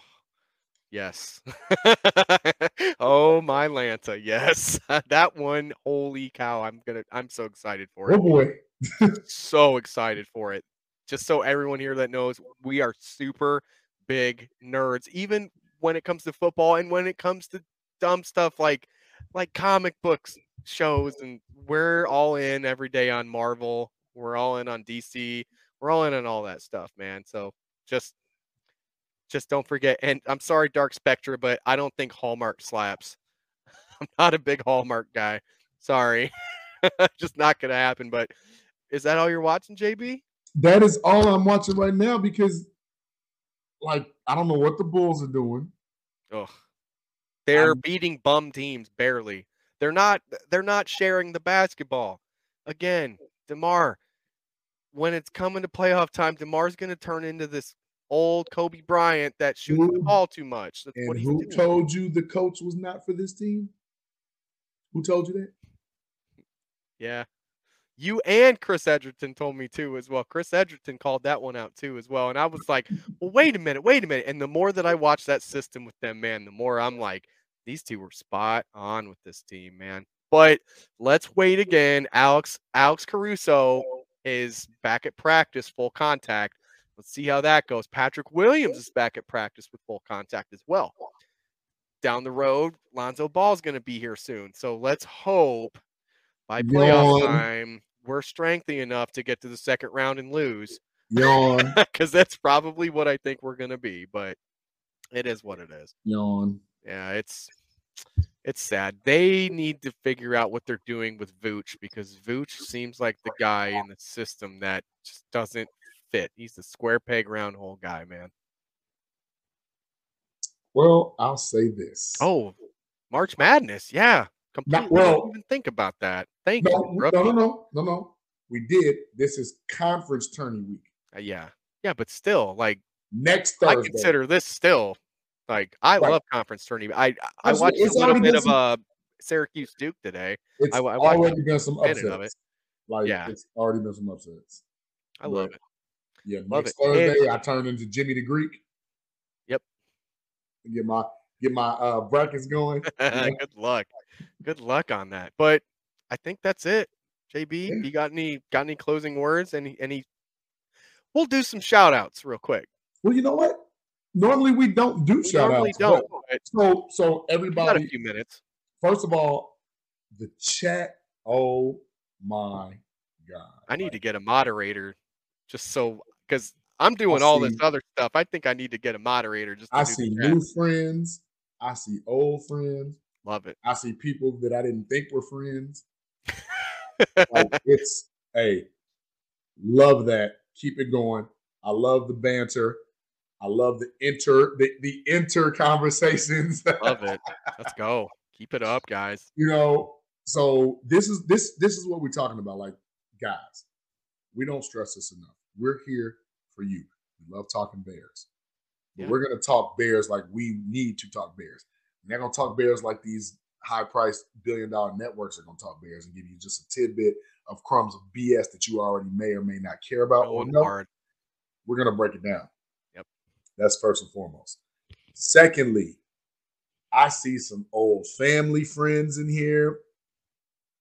yes. oh my Lanta, yes. that one, holy cow. I'm gonna I'm so excited for Oh it. boy. so excited for it. Just so everyone here that knows we are super big nerds, even when it comes to football and when it comes to dumb stuff like like comic books shows and we're all in every day on Marvel. We're all in on DC. We're all all that stuff, man. So just just don't forget. And I'm sorry, Dark Spectre, but I don't think Hallmark slaps. I'm not a big Hallmark guy. Sorry. just not gonna happen. But is that all you're watching, JB? That is all I'm watching right now because, like, I don't know what the Bulls are doing. Ugh. They're I'm- beating bum teams barely. They're not they're not sharing the basketball. Again, DeMar, when it's coming to playoff time, DeMar's gonna turn into this old Kobe Bryant that shoots the ball too much. That's And who doing. told you the coach was not for this team? Who told you that? Yeah. You and Chris Edgerton told me too as well. Chris Edgerton called that one out too as well. And I was like, well, wait a minute, wait a minute. And the more that I watch that system with them, man, the more I'm like, these two were spot on with this team, man. But let's wait again. Alex Alex Caruso is back at practice, full contact. Let's see how that goes. Patrick Williams is back at practice with full contact as well. Down the road, Lonzo Ball's going to be here soon. So let's hope by playoff Yawn. time we're strengthy enough to get to the second round and lose Yawn, because that's probably what I think we're going to be. But it is what it is. yawn. Yeah, it's it's sad. They need to figure out what they're doing with Vooch because Vooch seems like the guy in the system that just doesn't fit. He's the square peg round hole guy, man. Well, I'll say this. Oh, March Madness, yeah. Completely well- didn't even think about that. Thank no, you, no, rookie. no, no, no, no. We did. This is conference tourney week. Uh, yeah, yeah, but still, like Next I consider this still like I Right. love conference tournament. I I watched a little bit of some- uh Syracuse Duke today. It's I, I watched already been some upsets. of it. Like Yeah. it's already been some upsets. I love But, it. Yeah, Love next it. And- Thursday I turn into Jimmy the Greek. Yep. Get my get my uh brackets going. Good luck. Good luck on that. But I think that's it. JB, Yeah. you got any got any closing words? Any any We'll do some shout outs real quick. Well, you know what? Normally we don't do We shout normally outs. don't. So so everybody a few minutes. first of all, the chat. Oh my god. I need to get a moderator just so because I'm doing all this other stuff. I think I need to get a moderator just to I see new friends. I see old friends. Love it. I see people that I didn't think were friends. Like it's hey, love that. Keep it going. I love the banter. I love the inter the, the inter conversations. Love it. Let's go. Keep it up, guys. you know, so this is this this is what we're talking about. Like, guys, we don't stress this enough. We're here for you. We love talking bears. But Yeah. we're gonna talk bears like we need to talk bears. We're not gonna talk bears like these high priced billion dollar networks are gonna talk bears and give you just a tidbit of crumbs of BS that you already may or may not care about or Going know. hard. We're gonna break it down. That's first and foremost. Secondly, I see some old family friends in here.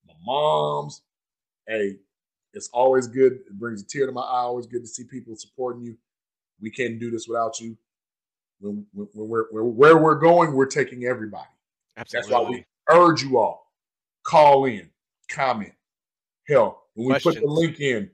My mom's. Hey, it's always good. It brings a tear to my eye. Always good to see people supporting you. We can't do this without you. When, when, when we're, when- where we're going, we're taking everybody. Absolutely. That's why we urge you all call in, comment. Hell, when we put the link in,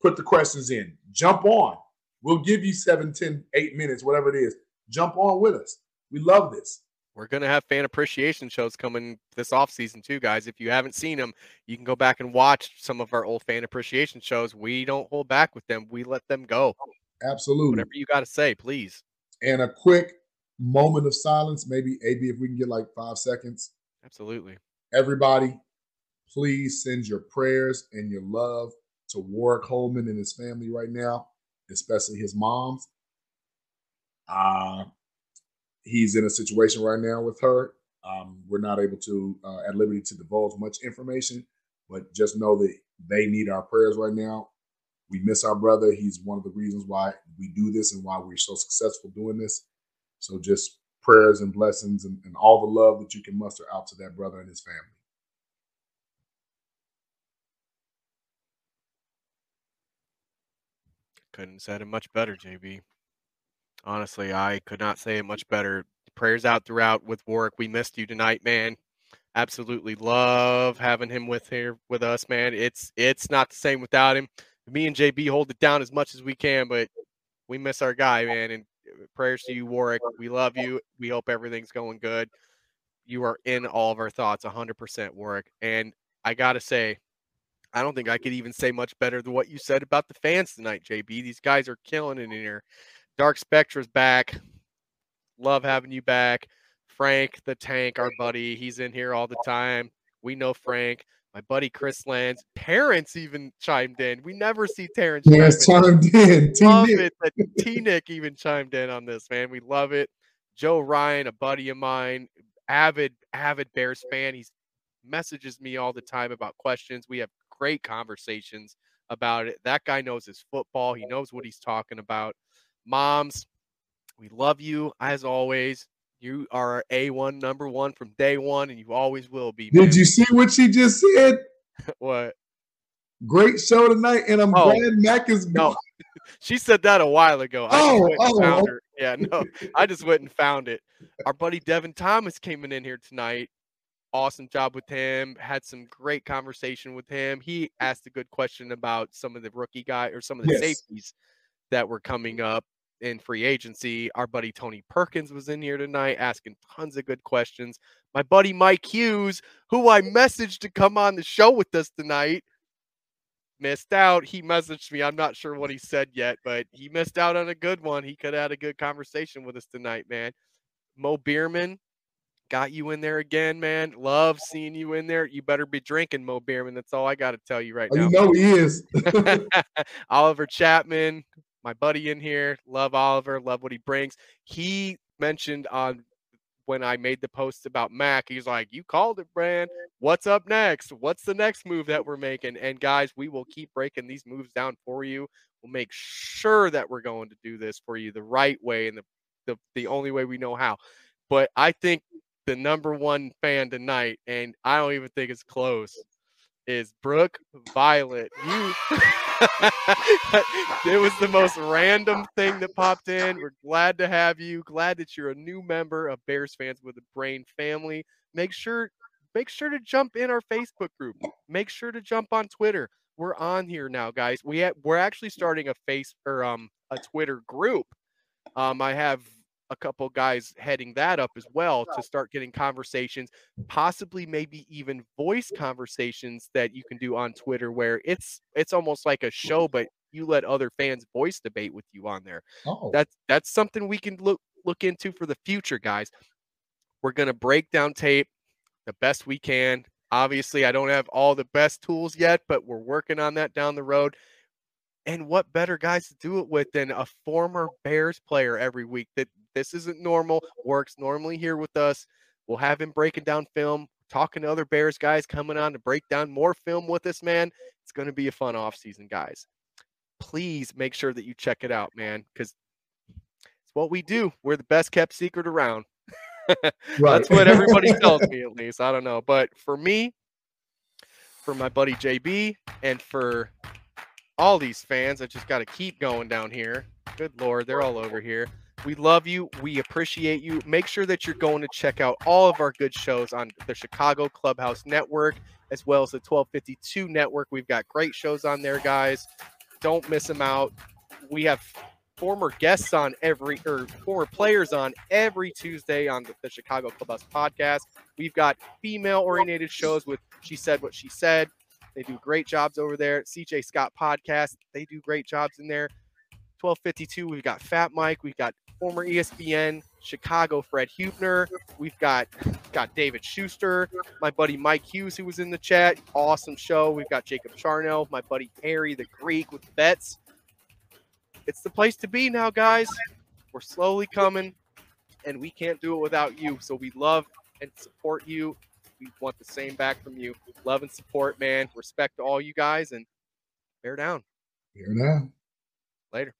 put the questions in, jump on. We'll give you seven, ten, eight minutes, whatever it is. Jump on with us. We love this. We're gonna have fan appreciation shows coming this off season too, guys. If you haven't seen them, you can go back and watch some of our old fan appreciation shows. We don't hold back with them. We let them go. Absolutely. Whatever you got to say, please. And a quick moment of silence, maybe AB, if we can get like five seconds. Absolutely. Everybody, please send your prayers and your love to Warrick Holdman and his family right now, especially his mom's. Uh, he's in a situation right now with her. Um, we're not able to, uh, at liberty to divulge much information, but just know that they need our prayers right now. We miss our brother. He's one of the reasons why we do this and why we're so successful doing this. So just prayers and blessings and, and all the love that you can muster out to that brother and his family. Couldn't said it much better, JB. Honestly, I could not say it much better. Prayers out throughout with Warrick. We missed you tonight, man. Absolutely love having him with here with us, man. It's it's not the same without him. Me and JB hold it down as much as we can, but we miss our guy, man. And uh, prayers to you, Warrick. We love you. We hope everything's going good. You are in all of our thoughts, 100%, Warrick. And I gotta say, I don't think I could even say much better than what you said about the fans tonight, JB. These guys are killing it in here. Dark Spectra's back. Love having you back. Frank the Tank, our buddy, he's in here all the time. We know Frank. my buddy Chris Lands, parents even chimed in. We never see Terrence. Yes, chimed in. Love it that T Nick even chimed in on this, man. We love it. Joe Ryan, a buddy of mine, avid, avid Bears fan. He messages me all the time about questions. We have great conversations about it. That guy knows his football. He knows what he's talking about. Moms, we love you as always. You are A1 number one from day one, and you always will be. Man. Did you see what she just said? what? Great show tonight, and I'm oh, glad Mack is no. she said that a while ago. I oh, oh. oh. Yeah, no, I just went and found it. Our buddy Devin Thomas came in here tonight. Awesome job with him. Had some great conversation with him. He asked a good question about some of the rookie guy or some of the yes. safeties that were coming up in free agency. Our buddy Tony Perkins was in here tonight asking tons of good questions. My buddy Mike Hughes, who I messaged to come on the show with us tonight, missed out. He messaged me. I'm not sure what he said yet, but he missed out on a good one. He could have had a good conversation with us tonight, man. Mo Bierman got you in there again, man. Love seeing you in there. You better be drinking, Mo Bierman. That's all I got to tell you right oh, now. You know he is. Oliver Chapman, my buddy in here. Love Oliver. Love what he brings. He mentioned on when I made the post about Mack, he's like, You called it, Brand. What's up next? What's the next move that we're making? And guys, we will keep breaking these moves down for you. We'll make sure that we're going to do this for you the right way and the, the, the only way we know how. But I think the number one fan tonight, and I don't even think it's close, is Brooke Violet. You it was the most random thing that popped in. We're glad to have you. Glad that you're a new member of Bears fans with a brain family. Make sure make sure to jump in our Facebook group. Make sure to jump on Twitter. We're on here now, guys. We ha- we're actually starting a face or um a Twitter group. Um, I have a couple guys heading that up as well to start getting conversations, possibly maybe even voice conversations that you can do on Twitter where it's it's almost like a show, but you let other fans voice debate with you on there. Oh. That's that's something we can look look into for the future, guys. We're gonna break down tape the best we can. Obviously, I don't have all the best tools yet, but we're working on that down the road. And what better guys to do it with than a former Bears player every week that this isn't normal, works normally here with us. We'll have him breaking down film, talking to other Bears guys coming on to break down more film with us, man. It's going to be a fun off season, guys. Please make sure that you check it out, man, because it's what we do. We're the best kept secret around. That's what everybody tells me, at least. I don't know. But for me, for my buddy JB, and for all these fans, I just got to keep going down here. Good Lord, they're all over here. We love you. We appreciate you. Make sure that you're going to check out all of our good shows on the Chicago Clubhouse Network as well as the 1252 Network. We've got great shows on there, guys. Don't miss them out. We have former guests on every or former players on every Tuesday on the, the Chicago Clubhouse podcast. We've got female oriented shows with She Said What She Said. They do great jobs over there. CJ Scott podcast. They do great jobs in there. 1252, we've got Fat Mike, we've got former ESPN Chicago Fred Hubner. We've got got David Schuster, my buddy Mike Hughes, who was in the chat. Awesome show. We've got Jacob Charno, my buddy Harry the Greek with the bets. It's the place to be now, guys. We're slowly coming, and we can't do it without you. So we love and support you. We want the same back from you. Love and support, man. Respect to all you guys, and bear down. Bear down. Later.